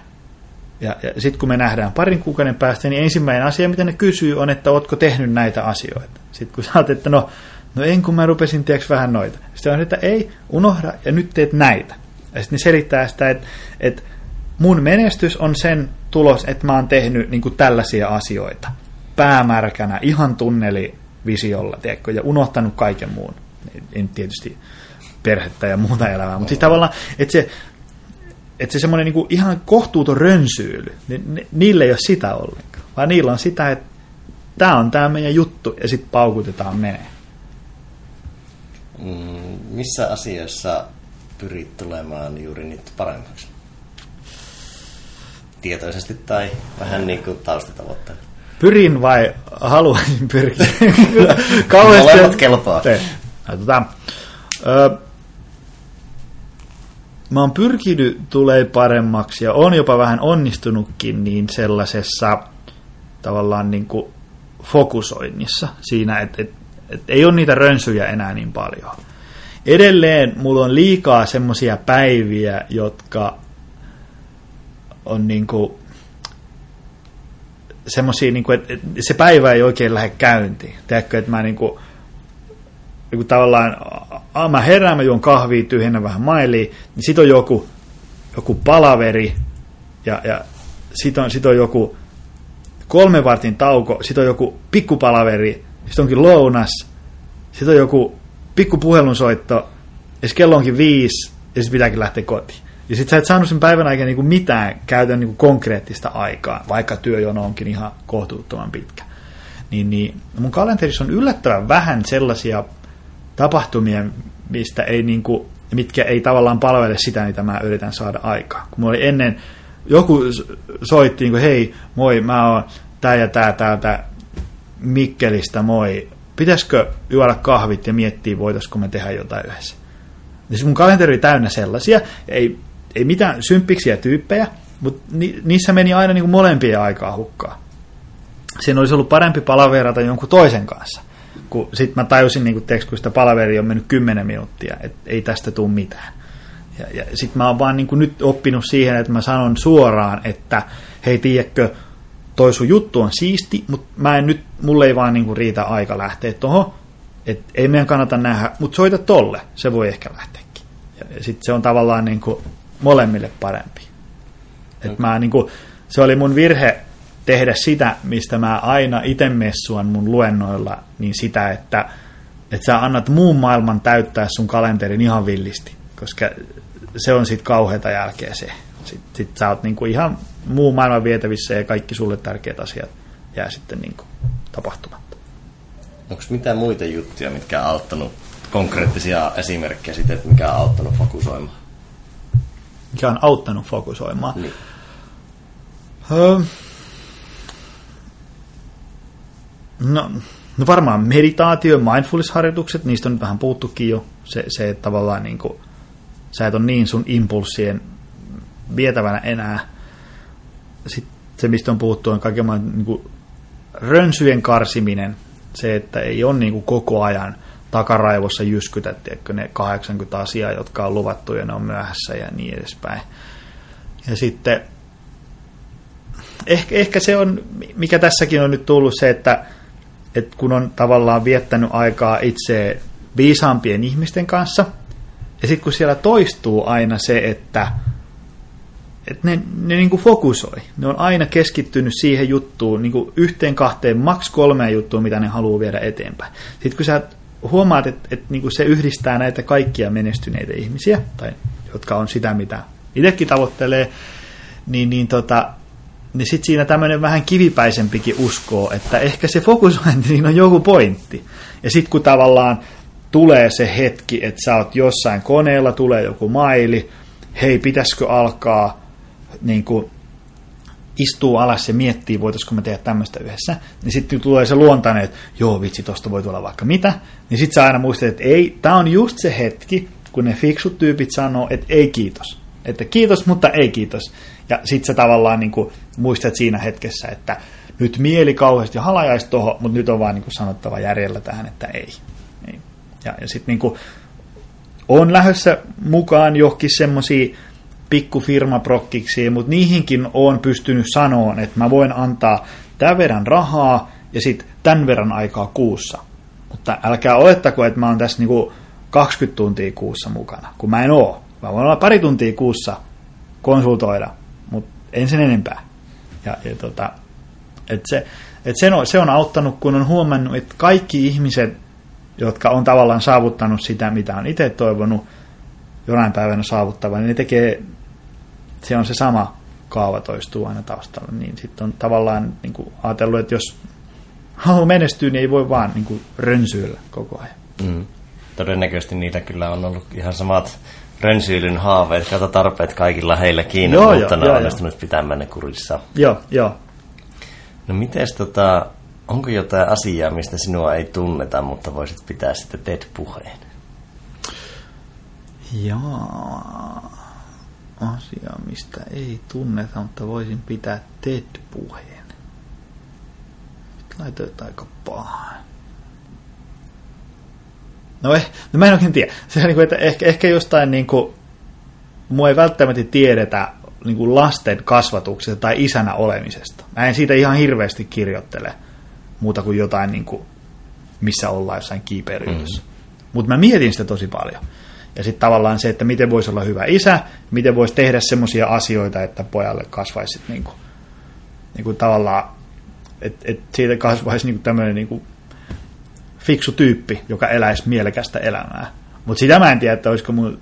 Ja, ja sitten kun me nähdään parin kuukauden päästä, niin ensimmäinen asia, mitä ne kysyy, on, että ootko tehnyt näitä asioita. Sitten kun sä oot, että no, no en kun mä rupesin tiedätkö vähän noita. Sitten on, että ei, unohda ja nyt teet näitä. Ja sitten ne selittää sitä, että, että mun menestys on sen tulos, että mä oon tehnyt niin kuin tällaisia asioita. Päämärkänä, ihan tunneli visiolla, tiedätkö, ja unohtanut kaiken muun. En tietysti perhettä ja muuta elämää, mutta siis tavallaan, että se, että se semmoinen niin ihan kohtuuton rönsyily, niin niille ei ole sitä ollenkaan, vaan niillä on sitä, että tämä on tämä meidän juttu, ja sitten paukutetaan menee. Mm, missä asiassa pyrit tulemaan juuri nyt paremmaksi? Tietoisesti tai vähän niin kuin taustatavoitteena? Pyrin vai haluaisin pyrkiä? Kauheasti. Molemmat kelpaa. No, tota, ö, mä oon pyrkinyt tulee paremmaksi ja on jopa vähän onnistunutkin niin sellaisessa tavallaan niin kuin fokusoinnissa siinä, että et, et ei ole niitä rönsyjä enää niin paljon. Edelleen mulla on liikaa semmoisia päiviä, jotka on niin kuin semmoisia, niin kuin, että se päivä ei oikein lähde käyntiin. Tiedätkö, että mä niin kuin, niin kuin tavallaan, mä herään, mä juon kahvia, tyhjennä vähän mailiin, niin sit on joku, joku palaveri, ja, ja sit on, sit on joku kolme vartin tauko, sit on joku pikkupalaveri, sit onkin lounas, sit on joku pikku puhelunsoitto, ja sitten kello onkin viisi, ja sitten pitääkin lähteä kotiin. Ja sitten sä et saanut sen päivän aikana niinku mitään käytön niinku konkreettista aikaa, vaikka työjono onkin ihan kohtuuttoman pitkä. Niin, niin mun kalenterissa on yllättävän vähän sellaisia tapahtumia, mistä ei niinku, mitkä ei tavallaan palvele sitä, mitä mä yritän saada aikaa. Kun mulla oli ennen, joku soitti, niin hei, moi, mä oon tää ja tää täältä Mikkelistä, moi. Pitäisikö juoda kahvit ja miettiä, voitaisiko me tehdä jotain yhdessä? Siis mun kalenteri oli täynnä sellaisia, ei, ei mitään symppiksiä tyyppejä, mutta ni, niissä meni aina niin kuin molempien aikaa hukkaa. Siinä olisi ollut parempi palaverata jonkun toisen kanssa – kun sitten mä tajusin, niin kun, teeks, kun sitä palaveria on mennyt 10 minuuttia, että ei tästä tule mitään. Ja, ja sitten mä oon vaan niin nyt oppinut siihen, että mä sanon suoraan, että hei, tiedätkö, toi sun juttu on siisti, mutta mä en nyt, mulle ei vaan niin riitä aika lähteä tuohon, että ei meidän kannata nähdä, mutta soita tolle, se voi ehkä lähteäkin. Ja, sitten se on tavallaan niin kuin molemmille parempi. Et okay. mä niin kuin, se oli mun virhe tehdä sitä, mistä mä aina itse messuan mun luennoilla, niin sitä, että, että sä annat muun maailman täyttää sun kalenterin ihan villisti, koska se on sitten kauheata jälkeä se. Sitten sit sä oot niinku ihan muu maailman vietävissä ja kaikki sulle tärkeät asiat jää sitten niinku tapahtumatta. Onko mitään muita juttuja, mitkä on auttanut, konkreettisia esimerkkejä siitä, että mikä on auttanut fokusoimaan? Mikä on auttanut fokusoimaan? Niin. Öö, No, no varmaan meditaatio, mindfulness-harjoitukset, niistä on nyt vähän puuttukin jo. Se, se että tavallaan niin kuin, sä et ole niin sun impulssien vietävänä enää. Sitten se, mistä on puhuttu, on kaiken niin kuin, rönsyjen karsiminen. Se, että ei ole niin kuin, koko ajan takaraivossa jyskytä, tiedätkö, ne 80 asiaa, jotka on luvattu ja ne on myöhässä ja niin edespäin. Ja sitten ehkä, ehkä se on, mikä tässäkin on nyt tullut se, että että kun on tavallaan viettänyt aikaa itse viisaampien ihmisten kanssa, ja sitten kun siellä toistuu aina se, että, että ne, ne niin kuin fokusoi, ne on aina keskittynyt siihen juttuun, niin kuin yhteen, kahteen, maks kolmeen juttuun, mitä ne haluaa viedä eteenpäin. Sitten kun sä huomaat, että, että niin kuin se yhdistää näitä kaikkia menestyneitä ihmisiä, tai jotka on sitä, mitä itsekin tavoittelee, niin, niin tota, niin sitten siinä tämmöinen vähän kivipäisempikin uskoo, että ehkä se fokusointi, siinä on joku pointti. Ja sitten kun tavallaan tulee se hetki, että sä oot jossain koneella, tulee joku maili, hei, pitäisikö alkaa niin kuin, istuu alas ja miettii, voitaisiko me tehdä tämmöistä yhdessä, niin sitten tulee se luontainen, että joo vitsi, tosta voi tulla vaikka mitä, niin sitten sä aina muistat, että ei, tämä on just se hetki, kun ne fiksut tyypit sanoo, että ei kiitos. Että kiitos, mutta ei kiitos. Ja sitten sä tavallaan niin kuin muistat siinä hetkessä, että nyt mieli kauheasti halajaisi tuohon, mutta nyt on vaan niin kuin sanottava järjellä tähän, että ei. ei. Ja, ja sitten niin on lähdössä mukaan johonkin semmoisia pikkufirmaprokkiksi, mutta niihinkin on pystynyt sanoa, että mä voin antaa tämän verran rahaa ja sitten tämän verran aikaa kuussa. Mutta älkää olettako, että mä oon tässä niinku 20 tuntia kuussa mukana, kun mä en oo. Mä voin olla pari tuntia kuussa konsultoida, mutta en sen enempää. Ja, ja tota, et se, et se, on, se on auttanut, kun on huomannut, että kaikki ihmiset, jotka on tavallaan saavuttanut sitä, mitä on itse toivonut jonain päivänä saavuttavan, niin ne tekee, se on se sama kaava toistuu aina taustalla, niin sitten on tavallaan niin kuin ajatellut, että jos haluaa menestyä, niin ei voi vaan niin kuin rönsyillä koko ajan. Mm. Todennäköisesti niillä kyllä on ollut ihan samat rönsyilyn haaveet, kato tarpeet kaikilla heilläkin, joo, mutta ne on onnistunut pitämään ne kurissa. Joo, joo. No mites tota, onko jotain asiaa, mistä sinua ei tunneta, mutta voisit pitää sitten TED-puheen? Jaa, asia, mistä ei tunneta, mutta voisin pitää TED-puheen. Laitoit aika pahaa. No, eh, no mä en oikein tiedä. Se on niin kuin, että ehkä, ehkä jostain niin kuin, mua ei välttämättä tiedetä niin kuin lasten kasvatuksesta tai isänä olemisesta. Mä en siitä ihan hirveästi kirjoittele muuta kuin jotain, niin kuin, missä ollaan jossain kiipeilyydessä. Mm. Mutta mä mietin sitä tosi paljon. Ja sitten tavallaan se, että miten voisi olla hyvä isä, miten voisi tehdä semmoisia asioita, että pojalle kasvaisi niin kuin, niin kuin tavallaan, että et siitä kasvaisi niin tämmöinen niin fiksu tyyppi, joka eläisi mielekästä elämää. Mutta sitä mä en tiedä, että olisiko mun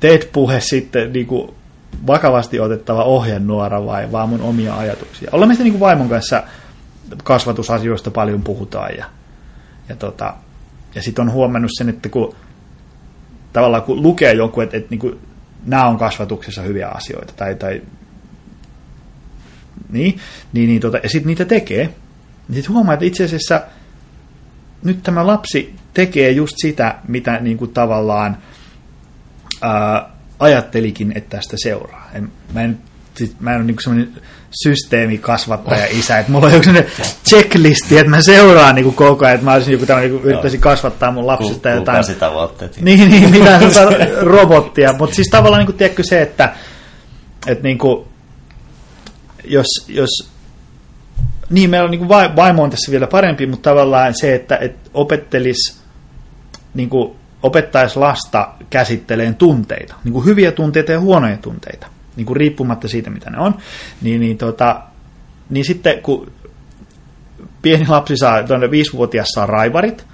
TED-puhe sitten niin kuin vakavasti otettava ohjenuora vai vaan mun omia ajatuksia. Olemme sitten niin vaimon kanssa kasvatusasioista paljon puhutaan ja, ja, tota, ja sitten on huomannut sen, että kun tavallaan kun lukee jonkun, että, että niin kuin, nämä on kasvatuksessa hyviä asioita tai, tai niin, niin, niin tota, ja sitten niitä tekee, niin sitten huomaa, että itse asiassa nyt tämä lapsi tekee just sitä, mitä niin kuin tavallaan ää, ajattelikin, että tästä seuraa. En, mä en, sit, mä en ole niin semmoinen systeemikasvattaja isä, että mulla on joku sellainen checklisti, että mä seuraan niin koko ajan, että mä olisin joku tämmöinen, niin yrittäisin kasvattaa mun lapsista jotain. Niin, niin, mitään robottia, mutta siis tavallaan niin kuin, tiedätkö se, että, että niin kuin, jos, jos niin, meillä on niin kuin vaimo on tässä vielä parempi, mutta tavallaan se, että, että opettelis niin kuin opettaisi lasta käsitteleen tunteita, niin kuin hyviä tunteita ja huonoja tunteita, niin kuin riippumatta siitä, mitä ne on, niin, niin, tota, niin sitten kun pieni lapsi saa, tuonne viisivuotias saa raivarit,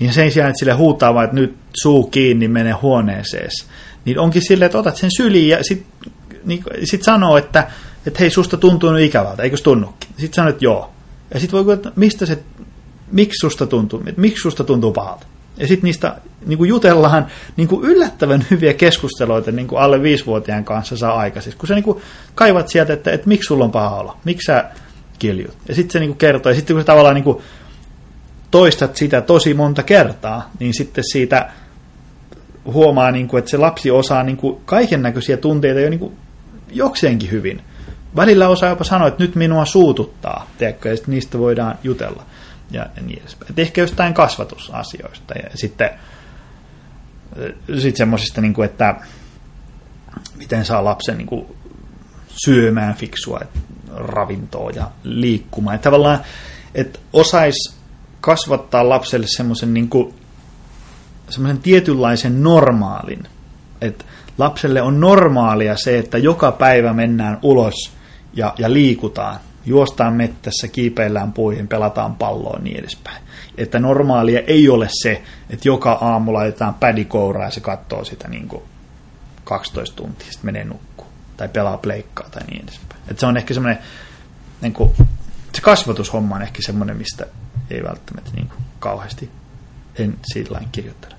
niin sen sijaan, että sille huutaa vaan, että nyt suu kiinni, mene huoneeseen, niin onkin silleen, että otat sen syliin ja sitten niin, sit sanoo, että, että hei, susta tuntuu nyt ikävältä, eikö tunnukin? Sitten sanoo, että joo. Ja sitten voi että mistä se, miksi susta tuntuu, miksi susta tuntuu pahalta? Ja sitten niistä niin kuin jutellaan niin kuin yllättävän hyviä keskusteluita niin kuin alle viisivuotiaan kanssa saa aikaiseksi. Kun sä niin kuin kaivat sieltä, että, että miksi sulla on paha olla, miksi sä kiljut. Ja sitten se niin kuin kertoo, ja sitten kun sä tavallaan niin kuin toistat sitä tosi monta kertaa, niin sitten siitä huomaa, niin kuin, että se lapsi osaa niin kuin kaiken näköisiä tunteita jo niin kuin jokseenkin hyvin. Välillä osaa jopa sanoa, että nyt minua suututtaa, tiedätkö, ja niistä voidaan jutella ja niin edespäin. Et ehkä jostain kasvatusasioista ja sitten sit semmoisista, niin kuin, että miten saa lapsen niin kuin, syömään fiksua ravintoa ja liikkumaan. Että tavallaan, että osaisi kasvattaa lapselle semmoisen niin semmoisen tietynlaisen normaalin. Että lapselle on normaalia se, että joka päivä mennään ulos ja, ja liikutaan juostaan mettässä, kiipeillään puihin, pelataan palloa niin edespäin. Että normaalia ei ole se, että joka aamu laitetaan pädi ja se katsoo sitä niin kuin 12 tuntia, sitten menee nukkuu tai pelaa pleikkaa tai niin edespäin. Että se on ehkä semmoinen, niin kuin, se kasvatushomma on ehkä semmoinen, mistä ei välttämättä niin kuin kauheasti en lain kirjoittele.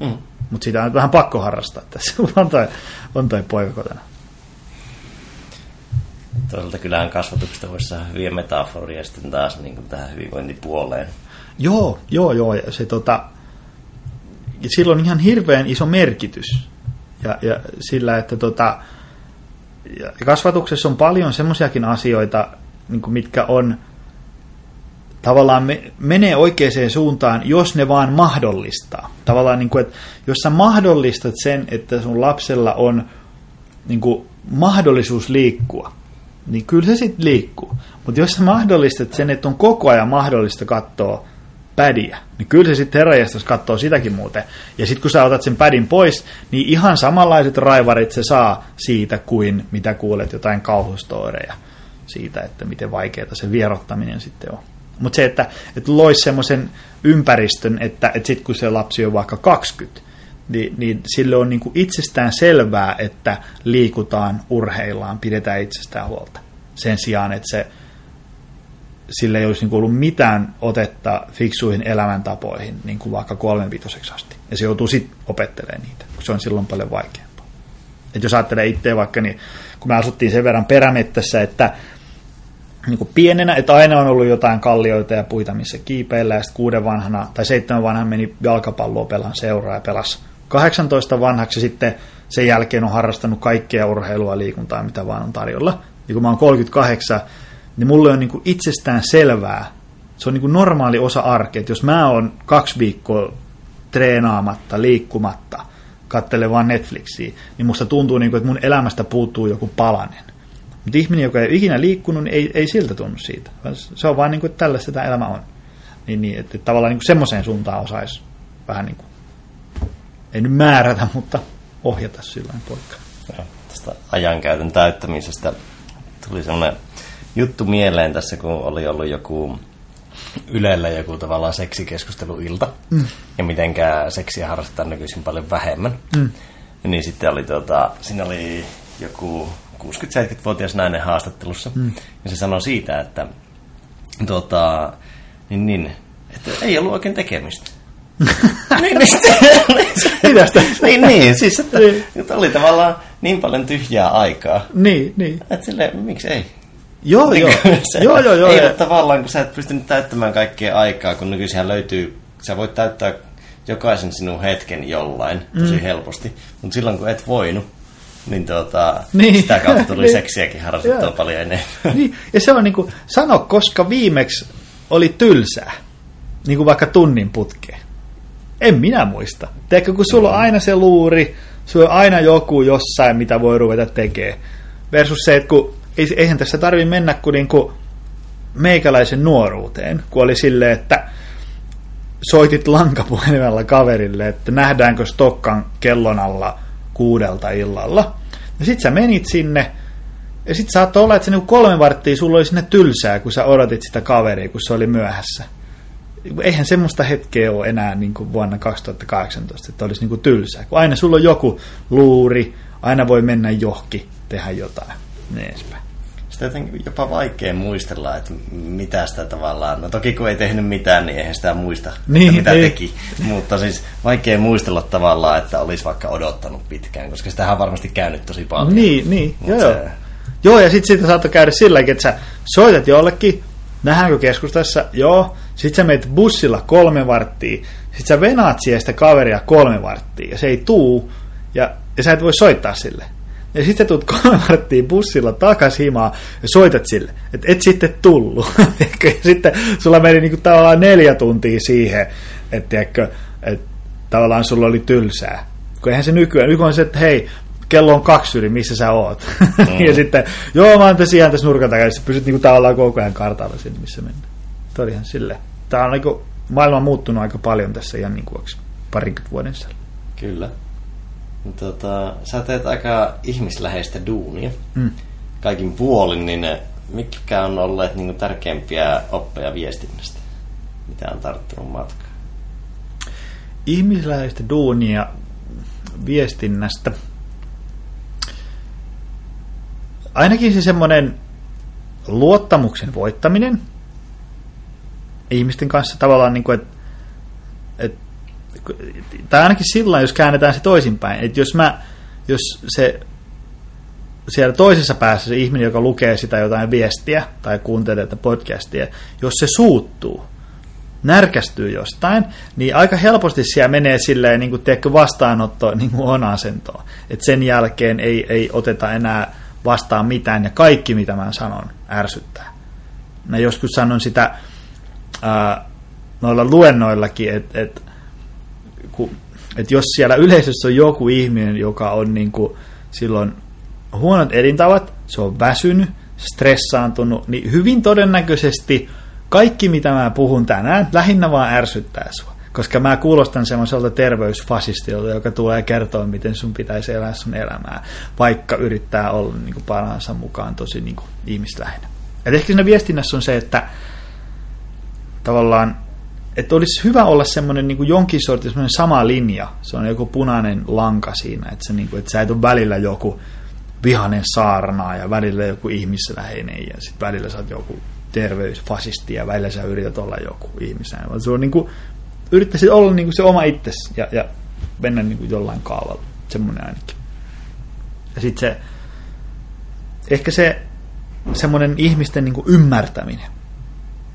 Mm. Mutta siitä on vähän pakko harrastaa tässä, on toi, on toi poika kotona. Toisaalta kyllähän kasvatuksesta voisi saada hyviä metaforia sitten taas niin kuin tähän hyvinvointipuoleen. Joo, joo, joo. Se, tota, sillä on ihan hirveän iso merkitys. Ja, ja sillä, että tota, kasvatuksessa on paljon semmoisiakin asioita, niin kuin mitkä on tavallaan me, menee oikeaan suuntaan, jos ne vaan mahdollistaa. Tavallaan, niin kuin, että jos sä mahdollistat sen, että sun lapsella on niin kuin mahdollisuus liikkua, niin kyllä se sitten liikkuu. Mutta jos sä mahdollistat sen, että on koko ajan mahdollista katsoa pädiä, niin kyllä se sitten herranjestas katsoo sitäkin muuten. Ja sitten kun sä otat sen pädin pois, niin ihan samanlaiset raivarit se saa siitä kuin mitä kuulet jotain kauhustoireja siitä, että miten vaikeaa se vierottaminen sitten on. Mutta se, että, että loisi semmoisen ympäristön, että, että sitten kun se lapsi on vaikka 20, niin, niin sille on niin kuin itsestään selvää, että liikutaan, urheillaan, pidetään itsestään huolta. Sen sijaan, että se, sille ei olisi niin kuin ollut mitään otetta fiksuihin elämäntapoihin, niin kuin vaikka kolmenvitoseksi asti. Ja se joutuu sitten opettelemaan niitä, kun se on silloin paljon vaikeampaa. Et jos ajattelee itseä vaikka, niin kun me asuttiin sen verran perämettässä, että niin kuin pienenä, että aina on ollut jotain kallioita ja puita, missä kiipeillä, ja sitten kuuden vanhana tai seitsemän vanhana meni jalkapalloa pelaan seuraa ja pelasi 18 vanhaksi sitten sen jälkeen on harrastanut kaikkea urheilua liikuntaa, mitä vaan on tarjolla. Ja kun mä oon 38, niin mulle on niin kuin itsestään selvää, se on niin kuin normaali osa arkea, että jos mä oon kaksi viikkoa treenaamatta, liikkumatta, katselen vaan Netflixiä, niin musta tuntuu, niin kuin, että mun elämästä puuttuu joku palanen. Mutta ihminen, joka ei ole ikinä liikkunut, niin ei, ei siltä tunnu siitä. Se on vaan niin kuin, että tällaista tämä elämä on. Niin, niin että, tavallaan niin semmoiseen suuntaan osaisi vähän niin kuin ei nyt määrätä, mutta ohjata sillä poikka. tästä ajankäytön täyttämisestä tuli sellainen juttu mieleen tässä, kun oli ollut joku Ylellä joku tavallaan seksikeskusteluilta, mm. ja mitenkään seksiä harrastetaan nykyisin paljon vähemmän. Mm. Niin sitten oli, tuota, siinä oli joku 60-70-vuotias nainen haastattelussa, mm. ja se sanoi siitä, että tuota, niin, niin, että ei ollut oikein tekemistä. Niin, niin, niin, niin, siis että, niin. että oli tavallaan niin paljon tyhjää aikaa. Niin, niin. Että sille, miksi ei? Joo, joo. se, joo, joo, joo. Ei ole tavallaan, kun sä et pystynyt täyttämään kaikkea aikaa, kun nykyisin löytyy, sä voit täyttää jokaisen sinun hetken jollain tosi mm. helposti, mutta silloin kun et voinut, niin, tuota, niin. sitä kautta tuli niin. seksiäkin harrastettua paljon enemmän. Niin. Ja se on niin kuin, sano, koska viimeksi oli tylsää, niin kuin vaikka tunnin putkeen. En minä muista. Tiedätkö, kun sulla on aina se luuri, sulla on aina joku jossain, mitä voi ruveta tekemään. Versus se, että kun, eihän tässä tarvi mennä kuin, niin kuin meikäläisen nuoruuteen, kun oli silleen, että soitit lankapuhelimella kaverille, että nähdäänkö Stokkan kellon alla kuudelta illalla. Ja sit sä menit sinne, ja sit saattoi olla, että se niinku kolme varttia sulla oli sinne tylsää, kun sä odotit sitä kaveria, kun se oli myöhässä eihän semmoista hetkeä ole enää niin kuin vuonna 2018, että olisi niin kuin tylsää. Kun aina sulla on joku luuri, aina voi mennä johki, tehdä jotain. Niin edespäin. Sitä jotenkin jopa vaikea muistella, että mitä sitä tavallaan, no toki kun ei tehnyt mitään, niin eihän sitä muista, niin, mitä ei. teki. Mutta siis vaikea muistella tavallaan, että olisi vaikka odottanut pitkään, koska sitä on varmasti käynyt tosi paljon. Niin, niin, joo, se... joo. Joo, ja sitten siitä saattoi käydä silläkin, että sä soitat jollekin, nähdäänkö keskustassa, joo, sit sä meet bussilla kolme varttia, sit sä venaat siihen sitä kaveria kolme varttia, ja se ei tuu, ja, ja sä et voi soittaa sille. Ja sitten tuut kolme varttia bussilla takas himaa ja soitat sille, että et sitten tullut. ja sitten sulla meni niinku tavallaan neljä tuntia siihen, että et tavallaan sulla oli tylsää. Kun eihän se nykyään, nykyään se, että hei, kello on kaksi yli, missä sä oot. Mm. ja sitten, joo, mä oon tässä ihan tässä nurkan takana, ja pysyt niinku tavallaan koko ajan kartalla sinne, missä mennään. Ihan silleen. Tämä on niinku, maailma on muuttunut aika paljon tässä ihan niinku parikymmentä vuoden sisällä. Kyllä. Tota, sä teet aika ihmisläheistä duunia. Mm. Kaikin puolin, niin mitkä on olleet niin tärkeimpiä oppeja viestinnästä? Mitä on tarttunut matkaan? Ihmisläheistä duunia viestinnästä – ainakin se semmoinen luottamuksen voittaminen ihmisten kanssa tavallaan, niin kuin, että, että tai ainakin sillä jos käännetään se toisinpäin, että jos mä, jos se siellä toisessa päässä se ihminen, joka lukee sitä jotain viestiä tai kuuntelee tätä podcastia, jos se suuttuu, närkästyy jostain, niin aika helposti siellä menee silleen, niin kuin teekö vastaanotto niin kuin on asentoon. Että sen jälkeen ei, ei oteta enää vastaa mitään ja kaikki mitä mä sanon ärsyttää. Mä joskus sanon sitä ää, noilla luennoillakin, että et, et jos siellä yleisössä on joku ihminen, joka on niin kuin silloin huonot elintavat, se on väsynyt, stressaantunut, niin hyvin todennäköisesti kaikki, mitä mä puhun tänään, lähinnä vaan ärsyttää sua. Koska mä kuulostan semmoiselta terveysfasistilta, joka tulee kertoa, miten sun pitäisi elää sun elämää, vaikka yrittää olla niin kuin parhaansa mukaan tosi niin kuin ihmisläheinen. Et ehkä siinä viestinnässä on se, että tavallaan, että olisi hyvä olla semmoinen niin kuin jonkin sortin semmoinen sama linja. Se on joku punainen lanka siinä, että, se, niin kuin, että sä et ole välillä joku vihanen saarnaa ja välillä joku ihmisläheinen ja sitten välillä sä oot joku terveysfasisti ja välillä sä yrität olla joku ihmisläheinen. Se on niin kuin, yrittäisit olla niin kuin se oma itsesi ja, ja mennä niin kuin jollain kaavalla. Semmoinen ainakin. Ja sitten se, ehkä se semmoinen ihmisten niin kuin ymmärtäminen.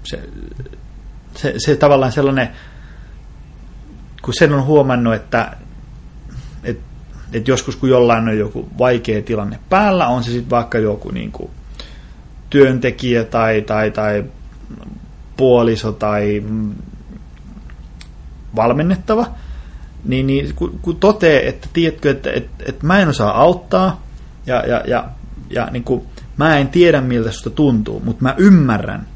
Se, se, se tavallaan sellainen, kun sen on huomannut, että et, et joskus kun jollain on joku vaikea tilanne päällä, on se sitten vaikka joku niin kuin työntekijä tai, tai, tai puoliso tai valmennettava, niin, niin kun, kun totee, että tiedätkö, että, että, että mä en osaa auttaa ja, ja, ja, ja niin kuin, mä en tiedä miltä susta tuntuu, mutta mä ymmärrän,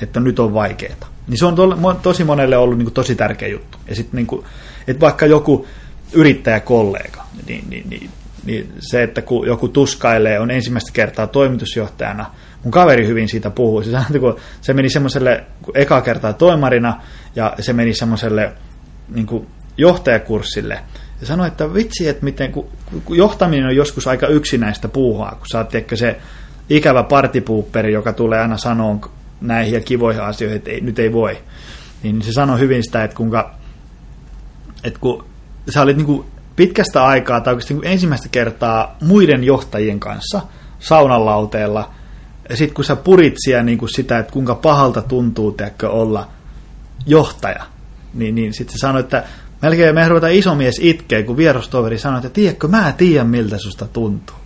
että nyt on vaikeaa. Niin se on tosi monelle ollut niin kuin tosi tärkeä juttu. Ja sitten niin kuin, että vaikka joku yrittäjäkollega, niin, niin, niin, niin se, että kun joku tuskailee, on ensimmäistä kertaa toimitusjohtajana, mun kaveri hyvin siitä puhuu. Se, kun se meni semmoiselle eka kertaa toimarina ja se meni semmoiselle niin johtajakurssille ja sanoi, että vitsi, että miten, kun, kun johtaminen on joskus aika yksinäistä puuhaa, kun sä oot se ikävä partipuupperi, joka tulee aina sanoa näihin ja kivoihin asioihin, että ei, nyt ei voi. Niin se sanoi hyvin sitä, että kuinka, että kun sä olit niin kuin pitkästä aikaa tai oikeasti niin ensimmäistä kertaa muiden johtajien kanssa saunalauteella, ja sitten kun sä purit siellä niin kuin sitä, että kuinka pahalta tuntuu teekö, olla johtaja, niin, niin sitten se sanoi, että melkein me ruvetaan isomies itkeä, kun vierustoveri sanoi, että tiedätkö, mä tiedän miltä susta tuntuu.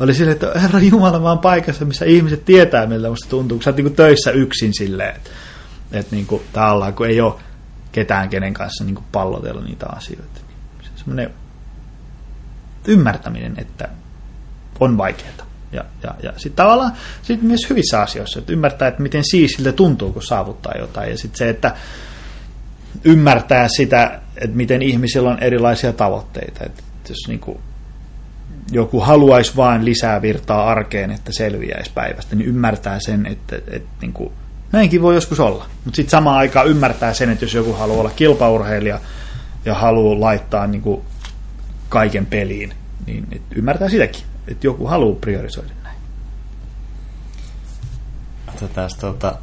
Oli silleen, että Herra Jumala, mä oon paikassa, missä ihmiset tietää, miltä musta tuntuu, kun sä oot niin töissä yksin silleen, että, että niin kuin, tavallaan, kun ei ole ketään, kenen kanssa niin pallotella niitä asioita. Se semmoinen ymmärtäminen, että on vaikeaa. Ja, ja, ja sitten tavallaan sit myös hyvissä asioissa, että ymmärtää, että miten siisiltä tuntuu, kun saavuttaa jotain. Ja sitten se, että ymmärtää sitä, että miten ihmisillä on erilaisia tavoitteita. Että jos niin kuin joku haluaisi vain lisää virtaa arkeen, että selviäisi päivästä, niin ymmärtää sen, että, että, että niin kuin, näinkin voi joskus olla. Mutta sitten samaan aikaan ymmärtää sen, että jos joku haluaa olla kilpaurheilija ja haluaa laittaa niin kuin kaiken peliin, niin ymmärtää sitäkin, että joku haluaa priorisoida näin. Otetaan tuota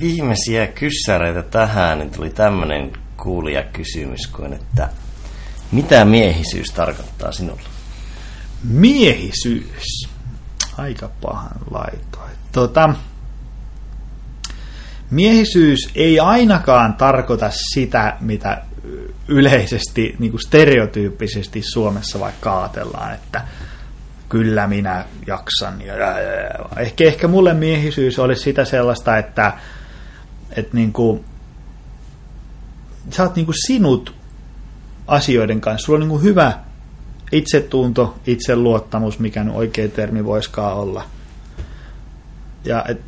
viimeisiä kyssäreitä tähän, niin tuli tämmöinen kuulijakysymys kuin, että mitä miehisyys tarkoittaa sinulle? Miehisyys. Aika pahan laitoin. Tota, miehisyys ei ainakaan tarkoita sitä, mitä yleisesti, niin kuin stereotyyppisesti Suomessa vaikka ajatellaan, että kyllä minä jaksan. Ja, ja, ja. Ehkä, ehkä mulle miehisyys olisi sitä sellaista, että, että niin kuin, sä oot niin kuin sinut asioiden kanssa. Sulla on niin kuin hyvä itsetunto, itseluottamus, mikä nyt oikea termi voiskaan olla. Ja et,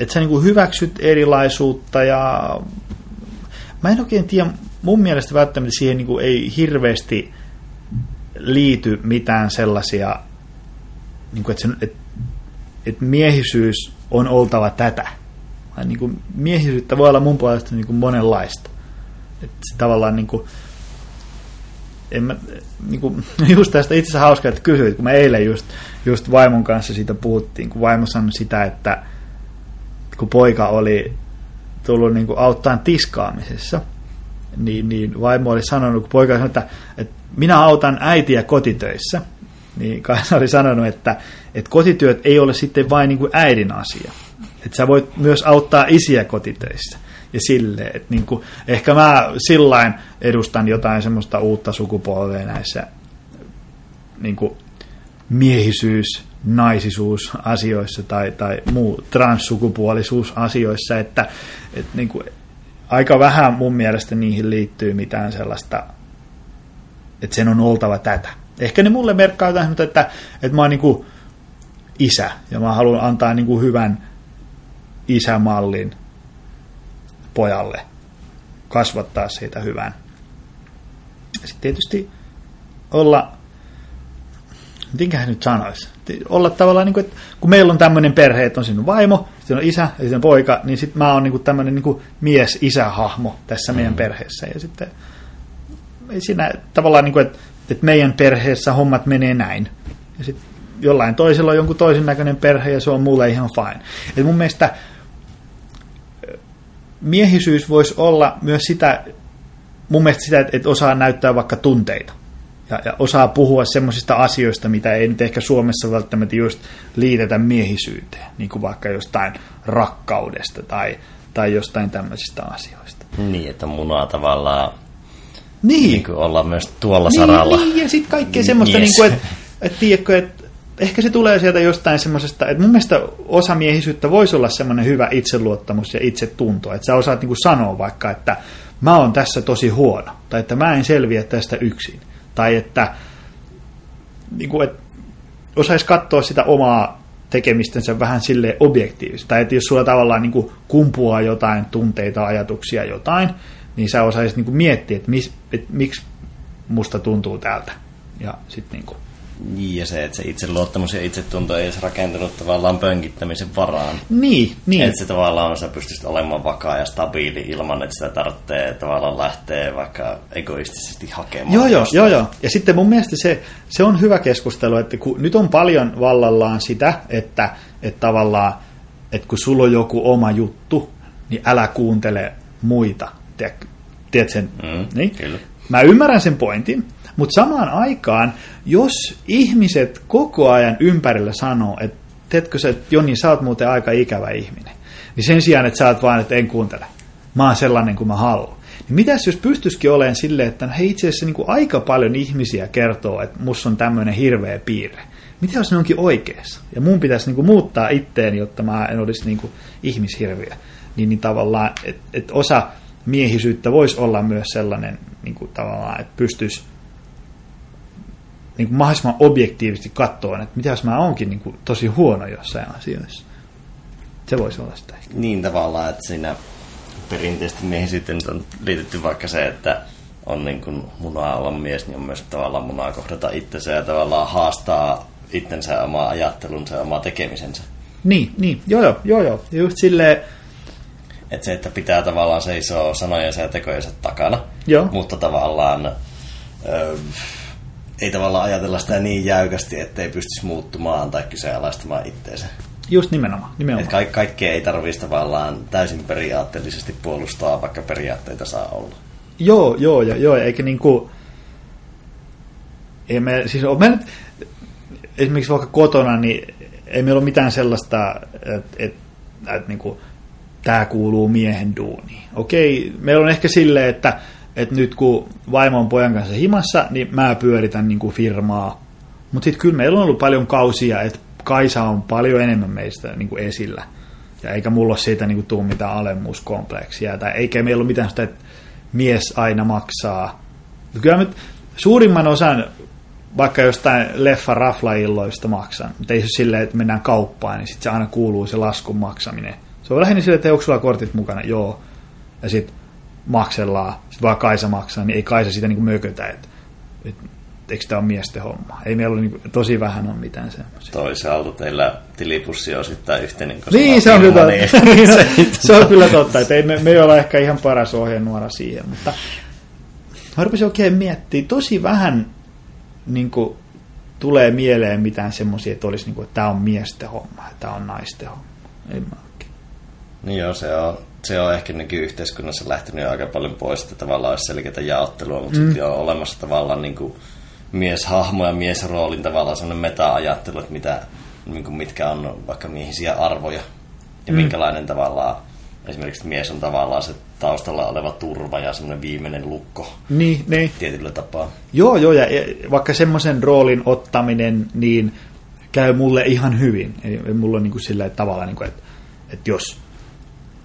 et sä niin hyväksyt erilaisuutta ja mä en oikein tiedä, mun mielestä välttämättä siihen niin ei hirveästi liity mitään sellaisia, niin että, että, että miehisyys on oltava tätä. Niin miehisyyttä voi olla mun puolesta niin monenlaista. Että tavallaan niin kuin, en mä, niin kuin, just tästä itse asiassa hauskaa, että kysyit, kun me eilen just, just vaimon kanssa siitä puhuttiin, kun vaimo sanoi sitä, että kun poika oli tullut niin auttaan tiskaamisessa, niin, niin vaimo oli sanonut, kun poika sanoi, että, että minä autan äitiä kotitöissä, niin Kaisa oli sanonut, että, että kotityöt ei ole sitten vain niin kuin äidin asia. Että sä voit myös auttaa isiä kotitöissä ja silleen, että niin kuin, ehkä mä sillain edustan jotain semmoista uutta sukupolvea näissä niin kuin miehisyys, naisisuus asioissa tai, tai muu transsukupuolisuus asioissa, että, että niin kuin, aika vähän mun mielestä niihin liittyy mitään sellaista, että sen on oltava tätä. Ehkä ne mulle merkkaa jotain, mutta että, että mä oon niin kuin isä ja mä haluan antaa niin kuin hyvän isämallin pojalle, kasvattaa siitä hyvän. Ja sitten tietysti olla, mitenköhän nyt sanoisi, olla tavallaan, niin kuin, että kun meillä on tämmöinen perhe, että on sinun vaimo, sitten on isä ja sitten on poika, niin sitten mä oon niin kuin tämmöinen niin kuin mies-isä-hahmo tässä mm. meidän perheessä. Ja sitten siinä tavallaan, niin kuin, että, että meidän perheessä hommat menee näin. Ja sitten jollain toisella on jonkun toisen näköinen perhe ja se on mulle ihan fine. Et mun mielestä miehisyys voisi olla myös sitä, mun mielestä sitä, että osaa näyttää vaikka tunteita. Ja, ja osaa puhua semmoisista asioista, mitä ei nyt ehkä Suomessa välttämättä just liitetä miehisyyteen. Niin kuin vaikka jostain rakkaudesta tai, tai jostain tämmöisistä asioista. Niin, että munaa tavallaan niin. niin kuin olla myös tuolla niin, saralla. Niin, ja sitten kaikkea semmoista, yes. niin kuin, että, että, tiedätkö, että ehkä se tulee sieltä jostain semmoisesta, että mun mielestä osa miehisyyttä voisi olla semmoinen hyvä itseluottamus ja itsetunto, että sä osaat niin kuin sanoa vaikka, että mä oon tässä tosi huono, tai että mä en selviä tästä yksin, tai että, niin kuin, että osaisi katsoa sitä omaa tekemistensä vähän sille objektiivisesti, tai että jos sulla tavallaan niin kuin kumpuaa jotain tunteita, ajatuksia, jotain, niin sä osaisit niin kuin miettiä, että, että miksi musta tuntuu täältä, ja sitten niin kuin niin, ja se, että se itseluottamus ja itsetunto ei edes rakentunut tavallaan pönkittämisen varaan. Niin, niin. Että se tavallaan sä pystyisit olemaan vakaa ja stabiili ilman, että sitä tarvitsee tavallaan lähteä vaikka egoistisesti hakemaan. Joo, joo, joo, joo. Ja sitten mun mielestä se, se on hyvä keskustelu, että kun nyt on paljon vallallaan sitä, että, että tavallaan, että kun sulla on joku oma juttu, niin älä kuuntele muita. Tiedätkö, tiedät sen? Mm, niin? Kyllä. Mä ymmärrän sen pointin, mutta samaan aikaan, jos ihmiset koko ajan ympärillä sanoo, että teetkö sä, että Joni, sä oot muuten aika ikävä ihminen, niin sen sijaan, että sä oot vaan, että en kuuntele, mä oon sellainen kuin mä haluan. Niin mitäs jos pystyisikin olemaan silleen, että no hei itse asiassa niin kuin aika paljon ihmisiä kertoo, että musta on tämmöinen hirveä piirre. Mitä jos ne onkin oikeassa? Ja mun pitäisi niin kuin muuttaa itteeni, jotta mä en olisi niin kuin. Niin, niin tavallaan, että et osa miehisyyttä voisi olla myös sellainen niin kuin tavallaan, että pystyisi niin kuin mahdollisimman objektiivisesti katsoa, että mitä jos mä oonkin niin kuin tosi huono jossain asioissa. Se voisi olla sitä. Niin tavallaan, että siinä perinteisesti meihin sitten on liitetty vaikka se, että on niin kuin munaa olla mies, niin on myös tavallaan munaa kohdata itsensä ja tavallaan haastaa itsensä omaa ajattelunsa ja omaa tekemisensä. Niin, niin, joo joo, joo joo. Just silleen, että se, että pitää tavallaan seisoa sanojensa ja tekojensa takana, Joo. mutta tavallaan ö, ei tavallaan ajatella sitä niin jäykästi, ettei pystyisi muuttumaan tai kyseenalaistamaan itteensä. just nimenomaan. nimenomaan. Et ka- kaikkea ei tarvitsisi tavallaan täysin periaatteellisesti puolustaa, vaikka periaatteita saa olla. Joo, joo, ja, joo, eikä niinku... Ei me, siis on me nyt, esimerkiksi vaikka kotona, niin ei meillä ole mitään sellaista, että et, et, niinku, tämä kuuluu miehen duuniin. Okei, meillä on ehkä silleen, että, että nyt kun vaimo on pojan kanssa himassa, niin mä pyöritän niinku firmaa. Mutta sitten kyllä meillä on ollut paljon kausia, että Kaisa on paljon enemmän meistä niinku esillä. Ja eikä mulla ole siitä niinku tuu mitään alemmuuskompleksia. Tai eikä meillä ole mitään sitä, että mies aina maksaa. Kyllä me suurimman osan vaikka jostain leffa raflailloista maksan. Mutta ei se ole silleen, että mennään kauppaan, niin sitten se aina kuuluu se laskun maksaminen. Se on lähinnä silleen, että onko sulla kortit mukana? Joo. Ja sitten maksellaan, sitten vaan Kaisa maksaa, niin ei Kaisa sitä niinku mökötä, että et, eikö tämä ole miesten homma. Ei meillä ole niinku, tosi vähän on mitään semmoisia. Toisaalta teillä tilipussi on osittain yhteinen. koska Niin, se on kyllä niin- totta. se on kyllä totta, että ei, me, me ei olla ehkä ihan paras ohjenuora siihen, mutta mä rupesin oikein miettimään, tosi vähän niin kuin, tulee mieleen mitään semmoisia, että olisi niin kuin, että tämä on miesten homma ja tämä on naisten homma. Ei mä oikein. Niin joo, se on, se on ehkä nyky-yhteiskunnassa lähtenyt jo aika paljon pois, että tavallaan olisi selkeää jaottelua, mutta mm. sitten on olemassa tavallaan niin kuin mieshahmo ja miesroolin tavallaan sellainen meta-ajattelu, että mitä, niin kuin mitkä on vaikka miehisiä arvoja ja mm. minkälainen tavallaan esimerkiksi mies on tavallaan se taustalla oleva turva ja semmoinen viimeinen lukko Niin, niin. tietyllä tapaa. Joo, joo, ja ja vaikka semmoisen roolin ottaminen, niin käy mulle ihan hyvin. Ei, ei mulla on niin kuin sillä tavalla, niin kuin, että, että jos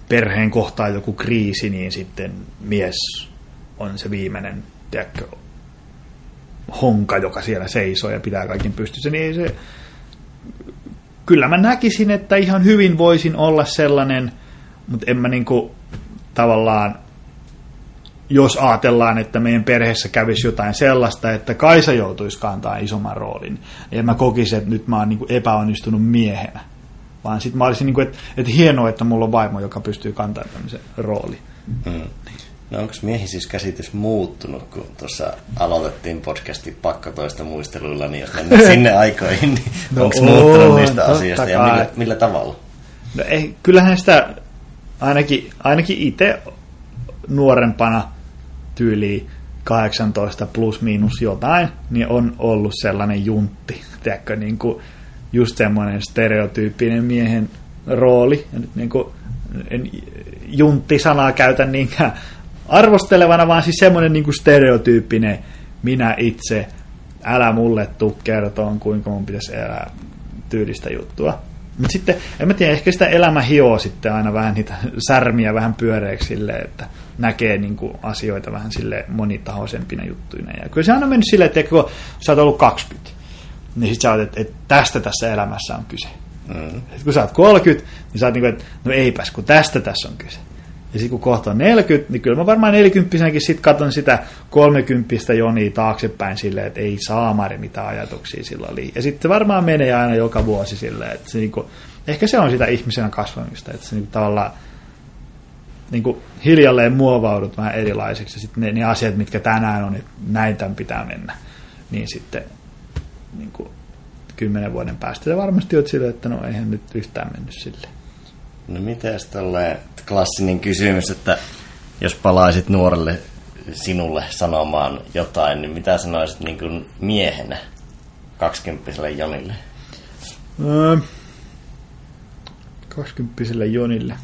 perheen kohtaa joku kriisi, niin sitten mies on se viimeinen, tiedätkö, honka, joka siellä seisoo ja pitää kaikin pystyssä, niin se... Kyllä mä näkisin, että ihan hyvin voisin olla sellainen, mutta en mä niinku tavallaan jos ajatellaan, että meidän perheessä kävisi jotain sellaista, että Kaisa joutuisi kantaa isomman roolin, ja mä kokisin, että nyt mä oon niin kuin epäonnistunut miehenä. Vaan sitten mä olisin, niin kuin, että, että hienoa, että mulla on vaimo, joka pystyy kantamaan tämmöisen roolin. Hmm. No onko miehi siis käsitys muuttunut, kun tuossa aloitettiin podcastin pakko toista muisteluilla, niin jos mennään sinne aikoihin, niin no onko muuttunut niistä asioista ja millä, millä tavalla? No ei, kyllähän sitä ainakin, ainakin itse nuorempana tyyli 18 plus miinus jotain, niin on ollut sellainen juntti. Tiedätkö, niin kuin just semmoinen stereotyyppinen miehen rooli. Ja nyt niin kuin, en juntti-sanaa käytä niinkään arvostelevana, vaan siis semmoinen niin stereotyyppinen minä itse, älä mulle tuu kertoon, kuinka mun pitäisi elää tyylistä juttua. Mutta sitten, en mä tiedä, ehkä sitä elämä hioo sitten aina vähän niitä särmiä vähän pyöreäksi silleen, että näkee niin kuin asioita vähän sille monitahoisempina juttuina. Ja kyllä se on mennyt silleen, että kun sä oot ollut 20, niin sit sä oot, että, että tästä tässä elämässä on kyse. Mm. kun sä oot 30, niin sä oot niin kuin, että no eipäs, kun tästä tässä on kyse. Ja sitten kun kohta on 40, niin kyllä mä varmaan 40 sitten katon sitä 30 Joni taaksepäin silleen, että ei saamari mitä ajatuksia sillä oli. Ja sitten varmaan menee aina joka vuosi silleen, että se niinku, ehkä se on sitä ihmisenä kasvamista, että se niinku tavallaan niinku hiljalleen muovaudut vähän erilaiseksi. Ja sitten ne, ne asiat, mitkä tänään on, että näin tämän pitää mennä, niin sitten niinku, kymmenen vuoden päästä se varmasti oot silleen, että no eihän nyt yhtään mennyt silleen. No miten tolleen klassinen kysymys, että jos palaisit nuorelle sinulle sanomaan jotain, niin mitä sanoisit niin kuin miehenä kaksikymppiselle Jonille? Öö, kaksikymppiselle Jonille.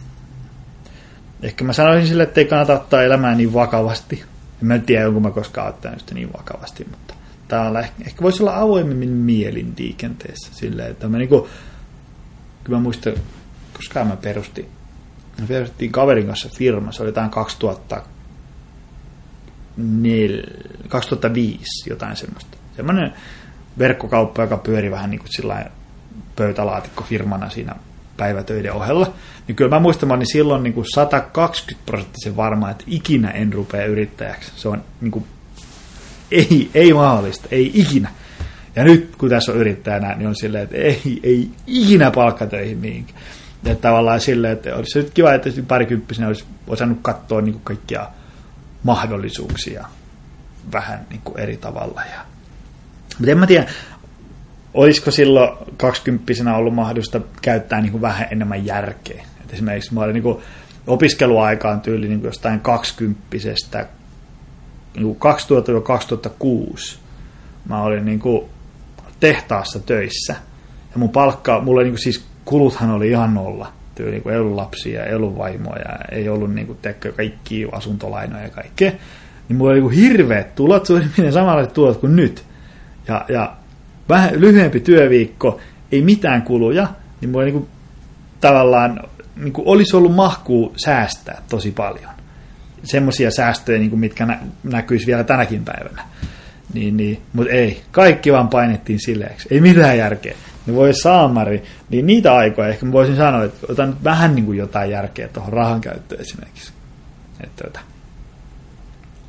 Ehkä mä sanoisin sille, että ei kannata ottaa elämää niin vakavasti. En mä tiedä, onko mä koskaan ottanut sitä niin vakavasti, mutta on ehkä, ehkä voisi olla avoimemmin mielin liikenteessä. Silleen, että mä niinku, kyllä mä muistan, koska mä perustin me perustettiin kaverin kanssa firma, se oli jotain 2000, 2005, jotain semmoista. Semmoinen verkkokauppa, joka pyöri vähän niin kuin sillä pöytälaatikkofirmana siinä päivätöiden ohella. Niin kyllä mä mä olin silloin niin kuin 120 prosenttisen varma, että ikinä en rupea yrittäjäksi. Se on niin kuin, ei, ei mahdollista, ei ikinä. Ja nyt kun tässä on yrittäjänä, niin on silleen, että ei, ei ikinä palkkatöihin mihinkään. Ja tavallaan silleen, että olisi nyt kiva, että parikymppisenä olisi osannut katsoa niin kuin kaikkia mahdollisuuksia vähän niin kuin eri tavalla. Ja... Mutta en mä tiedä, olisiko silloin kaksikymppisenä ollut mahdollista käyttää niin kuin vähän enemmän järkeä. Et esimerkiksi mä olin niin kuin opiskeluaikaan tyyli niin kuin jostain kaksikymppisestä niin 2000-2006 mä olin niin kuin tehtaassa töissä. Ja mun palkka, mulla niin kuin siis kuluthan oli ihan nolla. Tyyli, kun ei ollut lapsia, ei ollut vaimoja, ei ollut niin kuin, tekkö, kaikki asuntolainoja ja kaikkea. Niin mulla oli niin hirveät tulot, suurin piirtein samanlaiset tulot kuin nyt. Ja, ja vähän lyhyempi työviikko, ei mitään kuluja, niin mulla niin kuin, tavallaan niin kuin olisi ollut mahkuu säästää tosi paljon. Semmoisia säästöjä, niin kuin, mitkä nä- näkyisi vielä tänäkin päivänä. Niin, niin, mutta ei, kaikki vaan painettiin silleeksi. Ei mitään järkeä niin voi saamari, niin niitä aikoja ehkä mä voisin sanoa, että otan nyt vähän niin kuin jotain järkeä tuohon rahan käyttöön esimerkiksi. Että, että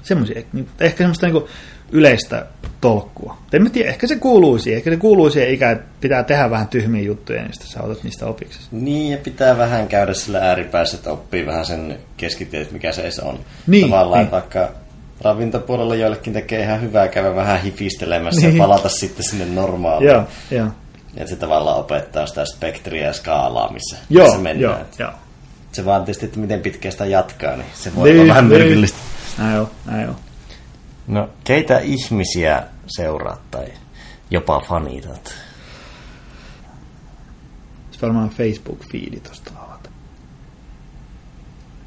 semmoisia, niin, ehkä semmoista niin kuin yleistä tolkkua. En mä tiedä, ehkä se kuuluu siihen, ehkä se kuuluu siihen ikään, että pitää tehdä vähän tyhmiä juttuja, niin sitten sä otat niistä opiksi. Niin, ja pitää vähän käydä sillä ääripäässä, että oppii vähän sen keskitiedet, mikä se on. Niin, Tavallaan niin. vaikka ravintopuolella joillekin tekee ihan hyvää käydä vähän hifistelemässä niin. ja palata sitten sinne normaaliin. Joo, joo. Että se tavallaan opettaa sitä spektriä ja skaalaa, missä, joo, missä mennään. Joo, joo. Se vaan tietysti, että miten pitkään sitä jatkaa, niin se voi niin, olla vähän niin. myrkyllistä. Näin on, näin on. No, keitä ihmisiä seuraat tai jopa fanitat? Se varmaan Facebook-fiidi tuosta avata.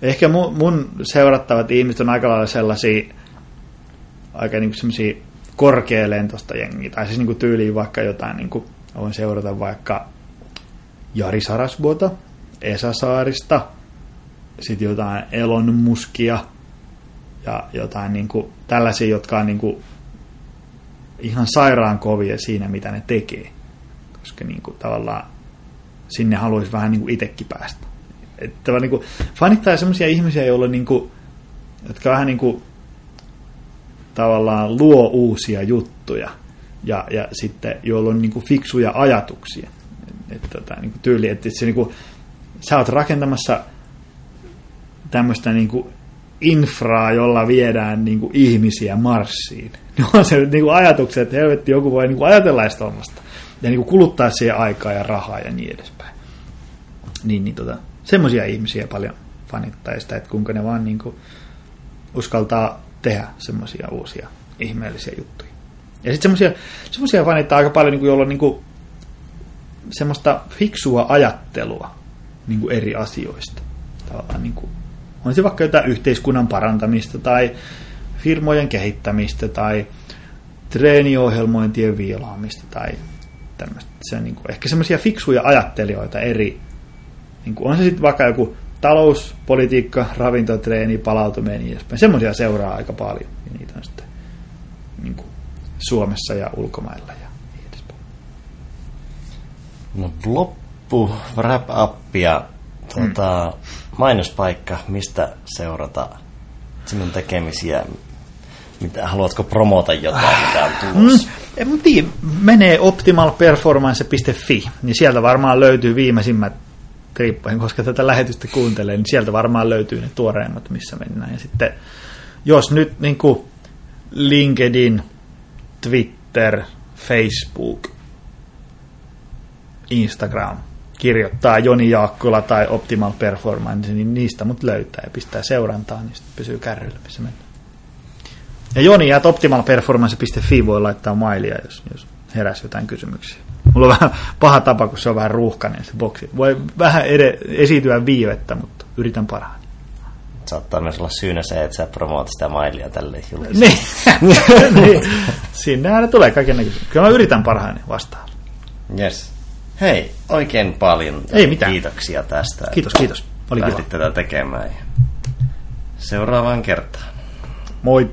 Ehkä mun, mun seurattavat ihmiset on aika lailla sellaisia aika niinku semmoisia korkealentoista jengiä, tai siis niinku tyyliin vaikka jotain niinku voin seurata vaikka Jari Sarasvuota, Esa Saarista, sitten jotain Elon Muskia ja jotain niin kuin, tällaisia, jotka on niin kuin, ihan sairaan kovia siinä, mitä ne tekee. Koska niin kuin, tavallaan sinne haluaisi vähän niin kuin itsekin päästä. Että niin kuin, fanittaa sellaisia ihmisiä, joilla niin kuin, jotka vähän niin kuin, tavallaan luo uusia juttuja ja, ja sitten joilla on niin kuin, fiksuja ajatuksia. Että, tota, niin kuin tyyli, että se, niin kuin, sä oot rakentamassa tämmöistä niin kuin, infraa, jolla viedään niin kuin, ihmisiä Marsiin. Ne on se niin kuin, ajatukset, että helvetti, joku voi niin kuin, ajatella sitä ja niin kuin, kuluttaa siihen aikaa ja rahaa ja niin edespäin. Niin, niin tota, semmoisia ihmisiä paljon fanittaa sitä, että kuinka ne vaan niin kuin, uskaltaa tehdä semmoisia uusia ihmeellisiä juttuja. Ja sitten semmoisia, semmoisia fanittaa aika paljon, niin kuin, joilla on niin kuin, semmoista fiksua ajattelua niin kuin eri asioista. Tavallaan niin kuin, on se vaikka jotain yhteiskunnan parantamista tai firmojen kehittämistä tai treeniohjelmointien viilaamista tai tämmöistä. Se on niin kuin, ehkä semmoisia fiksuja ajattelijoita eri, niin kuin, on se sitten vaikka joku talouspolitiikka, ravintotreeni, palautuminen ja niin edespäin. Semmoisia seuraa aika paljon ja niitä on sitten niin kuin, Suomessa ja ulkomailla ja niin edespäin. No loppu, wrap up ja tuota, mm. Mainospaikka, mistä seurata sinun tekemisiä, mitä, haluatko promota jotain, mitä on tulossa? Mm, en tiedä, menee optimalperformance.fi, niin sieltä varmaan löytyy viimeisimmät riippuen, koska tätä lähetystä kuuntelee, niin sieltä varmaan löytyy ne tuoreimmat, missä mennään. Ja sitten, jos nyt niin kuin LinkedIn, Twitter, Facebook, Instagram kirjoittaa Joni Jaakkula tai Optimal Performance, niin niistä mut löytää ja pistää seurantaa, niin sitten pysyy kärryillä, missä mennään. Ja Joni at optimalperformance.fi voi laittaa mailia, jos, jos heräsi jotain kysymyksiä. Mulla on vähän paha tapa, kun se on vähän ruuhkainen se boksi. Voi vähän ed- esityä viivettä, mutta yritän parhaani. Saattaa myös olla syynä se, että sä promoot sitä mailia tälle julkisesti. Niin. niin. Sinnehän tulee kaiken näköisiä. Kyllä mä yritän parhaani vastaan. Yes. Hei, oikein paljon Ei mitään. kiitoksia tästä. Kiitos, kiitos. Oli Lähdit kiva. tätä tekemään. Seuraavaan kertaan. Moi.